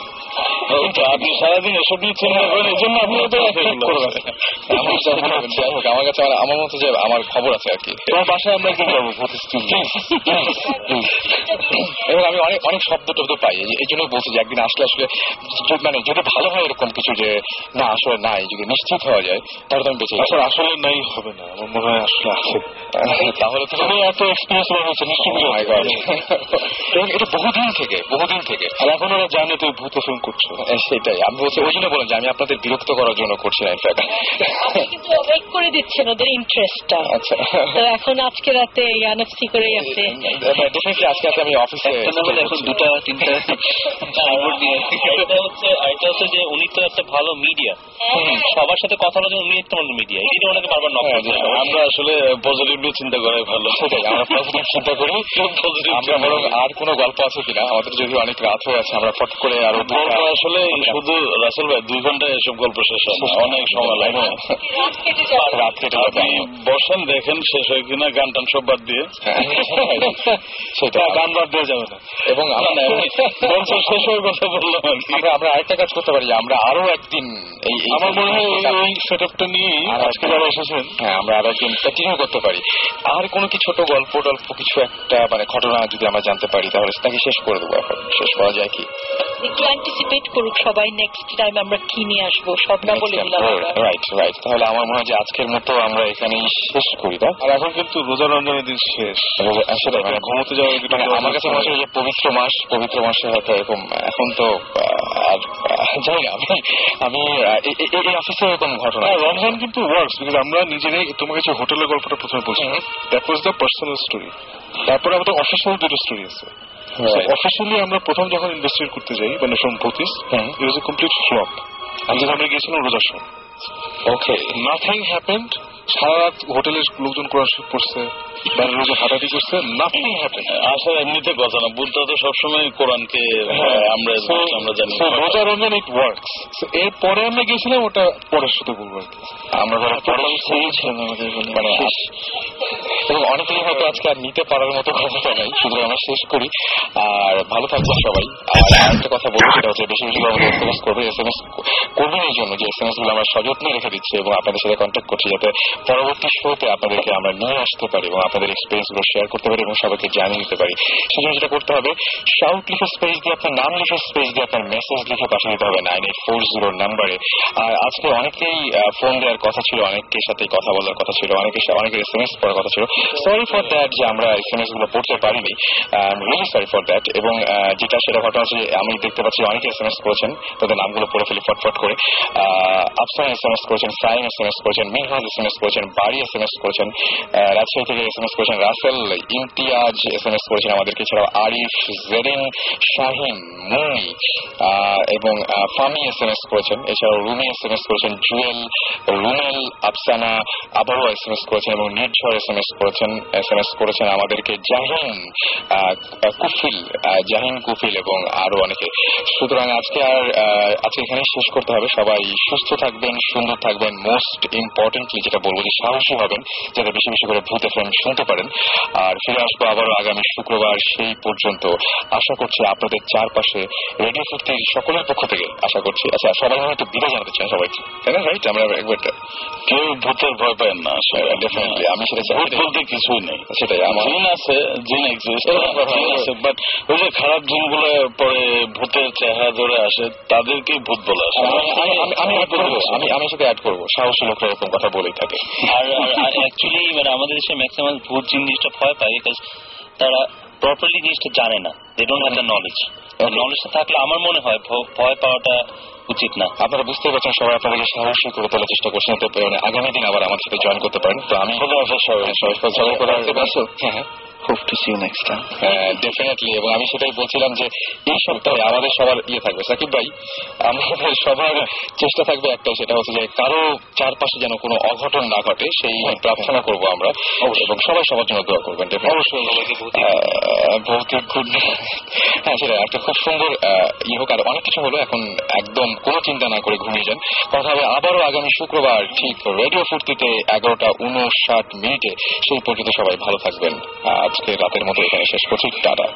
আপনি সারাদিন এসব নিয়ে চিন্তা করেন এই জন্য আপনি তো আমার যাই হোক, আমার কাছে আমার- মতো যে আমার খবর আছে আর কি। তোমার বাসায় আমরা একদিন যাব এবং আমি অনেক অনেক শব্দ টব্দ পাই। এই- জন্য বলছি যে একদিন আসলে আসলে মানে যদি ভালো হয় এরকম কিছু যে না আসলে নাই যদি নিশ্চিত হওয়া যায় তাহলে তো আমি বেঁচে আসলে আসলে নাই হবে না। আমার মনে হয় আসলে আছে। তাহলে তো এত এক্সপিরিয়েন্স হয়েছে নিশ্চয়ই my God. এবং এটা বহুদিন থেকে বহুদিন থেকে। আর এখন ওরা জানে তুই ভূত ফিল্ম করছ। হ্যাঁ, সেটাই। আমি বলছি ওই জন্য বলেন যে আমি আপনাদের বিরক্ত করার জন্য করছি না ইনফ্যাক্ট কিন্তু ওয়েক করে দিচ্ছেন ওদের ইন্টারেস্টটা আচ্ছা। তো এখন আজকে রাতে এনএফসি করে আছে। ডেফিনেটলি আজকে রাতে আমি অফিসে এখন দুটা তিনটা হচ্ছে আরেকটা হচ্ছে যে উনি তো একটা ভালো মিডিয়া সবার সাথে কথা বলার জন্য উনি একটা মিডিয়া বারবার নক হ্যাঁ, হবে। আমরা আসলে পজিটিভলি চিন্তা করাই ভালো। সেটাই আমরা পজিটিভ চিন্তা করি। আমরা বরং আর কোনো গল্প আছে কিনা? আমাদের যদি অনেক রাত হয়ে আছে আমরা ফট করে আরও গল্প আসলে শুধু রাসেল ভাই দুই ঘন্টায় এসব গল্প শেষ হয় অনেক সময় লাগে। রাত কেটে যাবে রাত কেটে আপনি বসেন দেখেন শেষ হয় কিনা গান টান সব বাদ দিয়ে। সেটা গান বাদ দেওয়া যাবে না এবং আমরা শেষ হওয়ার কথা বললাম আমরা আরেকটা কাজ করতে পারি আমরা আরও একদিন আমার মনে হয় এই- সেট আপটা নিয়ে আজকে যারা এসেছেন হ্যাঁ আমরা আরও একদিন কন্টিনিউ করতে পারি। আর কোনো কি ছোট গল্প টল্প কিছু একটা মানে ঘটনা যদি আমরা জানতে পারি তাহলে তাকে শেষ করে দেবো এখন। শেষ করা যায় কি? একটু অ্যান্টিসিপেট করুক সবাই নেক্সট টাইম আমরা কি নিয়ে আসব সব না বলে দিলাম রাইট রাইট তাহলে আমার মনে হয় যে আজকের মতো আমরা এখানেই শেষ করি না আর এখন কিন্তু রোজা রমজানের দিন শেষ। সেটাই মানে ঘুমোতে যাওয়া মানে আমার কাছে মনে হচ্ছে যে পবিত্র মাস পবিত্র মাসে হয়তো এরকম এখন তো আহ, আর জানি না আমি আমি এই অফিসে এরকম ঘটনা হ্যাঁ, রমজান কিন্তু ওয়ার্কস বিকজ আমরা নিজেরাই তোমার কাছে হোটেলের গল্পটা প্রথমে বলছি। That was the personal story তারপরে আমাদের অফিসিয়াল দুটো স্টোরি আছে. অফিসিয়ালি আমরা প্রথম যখন ইনভেস্টিগেট করতে যাই মানে from ভূতিস it was a complete flop আজকে আমরা গিয়েছিলাম রোজার সময় ওকে নাথিং হ্যাপেন্ড সারা রাত হোটেলের লোকজন করা করছে হাঁটাহাঁটি করছে নাথিং আসলে এমনিতে কথা না বুদ্ধা তো সবসময় কোরআনকে আমরা আমরা জানি। রোজা রমজান ইট ওয়ার্কস এরপরে আমরা গিয়েছিলাম ওটা পরের সাথে বলব আমরা ধরো পরে মানে এবং অনেকেই হয়তো আজকে আর নিতে পারার মতো ক্ষমতা নাই শুধু আমরা শেষ করি। আর ভালো থাকবেন সবাই। আর আরেকটা কথা বলব সেটা হচ্ছে বেশি বেশি আমাদের এস এম এস করবে এস এম এস করবেন এই জন্য যে এস এম এসগুলো আমরা সযত্নে রেখে দিচ্ছি এবং আপনাদের সাথে কন্ট্যাক্ট করছি যাতে পরবর্তী শোতে আপনাদেরকে আমরা নিয়ে আসতে পারি এবং আপনাদের এক্সপিরিয়েন্সগুলো শেয়ার করতে পারি এবং সবাইকে জানিয়ে দিতে পারি। সেজন্য যেটা করতে হবে শাউট লিখে স্পেস দিয়ে আপনার নাম লিখে স্পেস দিয়ে আপনার মেসেজ লিখে পাঠিয়ে দিতে হবে নাইন এইট ফোর জিরো নাম্বারে আর আজকে অনেকেই ফোন দেওয়ার কথা ছিল, অনেকের সাথে কথা বলার কথা ছিল, অনেকের সা- অনেকের এস এম এস পড়ার কথা ছিল। সরি ফর দ্যাট যে আমরা এস এম এসগুলো পড়তে পারিনি। রিয়েলি সরি ফর দ্যাট এবং যেটা সেটা ঘটনা হচ্ছে আমি দেখতে পাচ্ছি অনেকে এস এম এস করেছেন, তাদের নামগুলো পড়ে ফেলি ফটফট করে। আফসান এস এম এস করেছেন, সাইম এস এম এস করেছেন মিনহাজ এস এম এস করেছেন, বাড়ি এস এম এস করেছেন রাজশাহী থেকে এস এম এস করেছেন Rasel, Imtiaz S M S করেছেন আমাদেরকে, এছাড়াও আরিফ, জেরিন, শাহিন মুনি এবং ফামি এস এম এস করেছেন। এছাড়াও রুমি এস এম এস করেছেন, জুয়েল রুমেল আফসানা, আবারও এস এম এস করেছেন এবং নির্ঝর এস এম এস করেছেন এস এম এস করেছেন আমাদেরকে জাহিন কুফিল জাহিন কুফিল এবং আরও অনেকে। সুতরাং আজকে আর আজকে এখানে শেষ করতে হবে। সবাই সুস্থ থাকবেন, সুন্দর থাকবেন। মোস্ট ইম্পর্টেন্টলি যেটা বলব যে সাহসী হবেন যাতে বেশি বেশি করে ভূত এফএম শুনতে পারেন আর ফিরে আসব আবারও আগামী শুক্রবার সেই পর্যন্ত। আশা করছি আপনাদের চারপাশে রেডিও ফিফটির সকলের পক্ষ থেকে আশা করছি। আচ্ছা সবাই আমি একটু বিদায় জানাতে চাই সবাইকে তাই না রাইট আমরা একবার কেউ ভূতের ভয় পায় না ডেফিনেটলি আমি সেটা চাই। বলতে কিছুই নেই। সেটাই আমার জিন আছে জিন এক্সিস্ট এরকম কথা আছে বাট ওই যে খারাপ জিনগুলো পরে ভূতের চেহারা ধরে আসে তাদেরকেই ভূত বলে আসে আমি- আমি- আমি- সাথে অ্যাড করব। সাহসী লোকরা এরকম কথা বলেই থাকে। আর অ্যাকচুয়ালি মানে আমাদের দেশে ম্যাক্সিমাম ভোট জিনিসটা ভয় পায় বিকজ তারা প্রপারলি জিনিসটা জানে না। They don't have the knowledge নলেজটা থাকলে আমার মনে হয় ভয় পাওয়াটা উচিত না। আপনারা বুঝতে পারছেন সবাই আপনাদেরকে সাহসী করে তোলার চেষ্টা করছেন। তো মানে আগামী দিন আবার আমার সাথে জয়েন করতে পারেন। তো আমি সবাই করে আসতে পারছ হ্যাঁ। হ্যাঁ Hope to see you next time. Definitely এবং আমি সেটাই বলছিলাম যে এই সপ্তাহে আমাদের সবার ইয়ে থাকবে। সাকিব ভাই আমাদের সবার চেষ্টা থাকবে একটাই সেটা হচ্ছে যে কারও চারপাশে যেন কোনো অঘটন না ঘটে সেই প্রার্থনা করব আমরা। এবং সবাই সবার জন্য দোয়া করবেন অবশ্যই ভৌতিক গুড হ্যাঁ সেটা একটা খুব সুন্দর ইয়ে হোক আর অনেক কিছু হলো এখন একদম কোনো চিন্তা না করে ঘুমিয়ে যান। কথা হবে আবারও আগামী শুক্রবার ঠিক রেডিও ফুর্তিতে এগারোটা উনষাট মিনিটে সেই পর্যন্ত সবাই ভালো থাকবেন। আজকে রাতের মতো এখানে শেষ করছি। টাটা।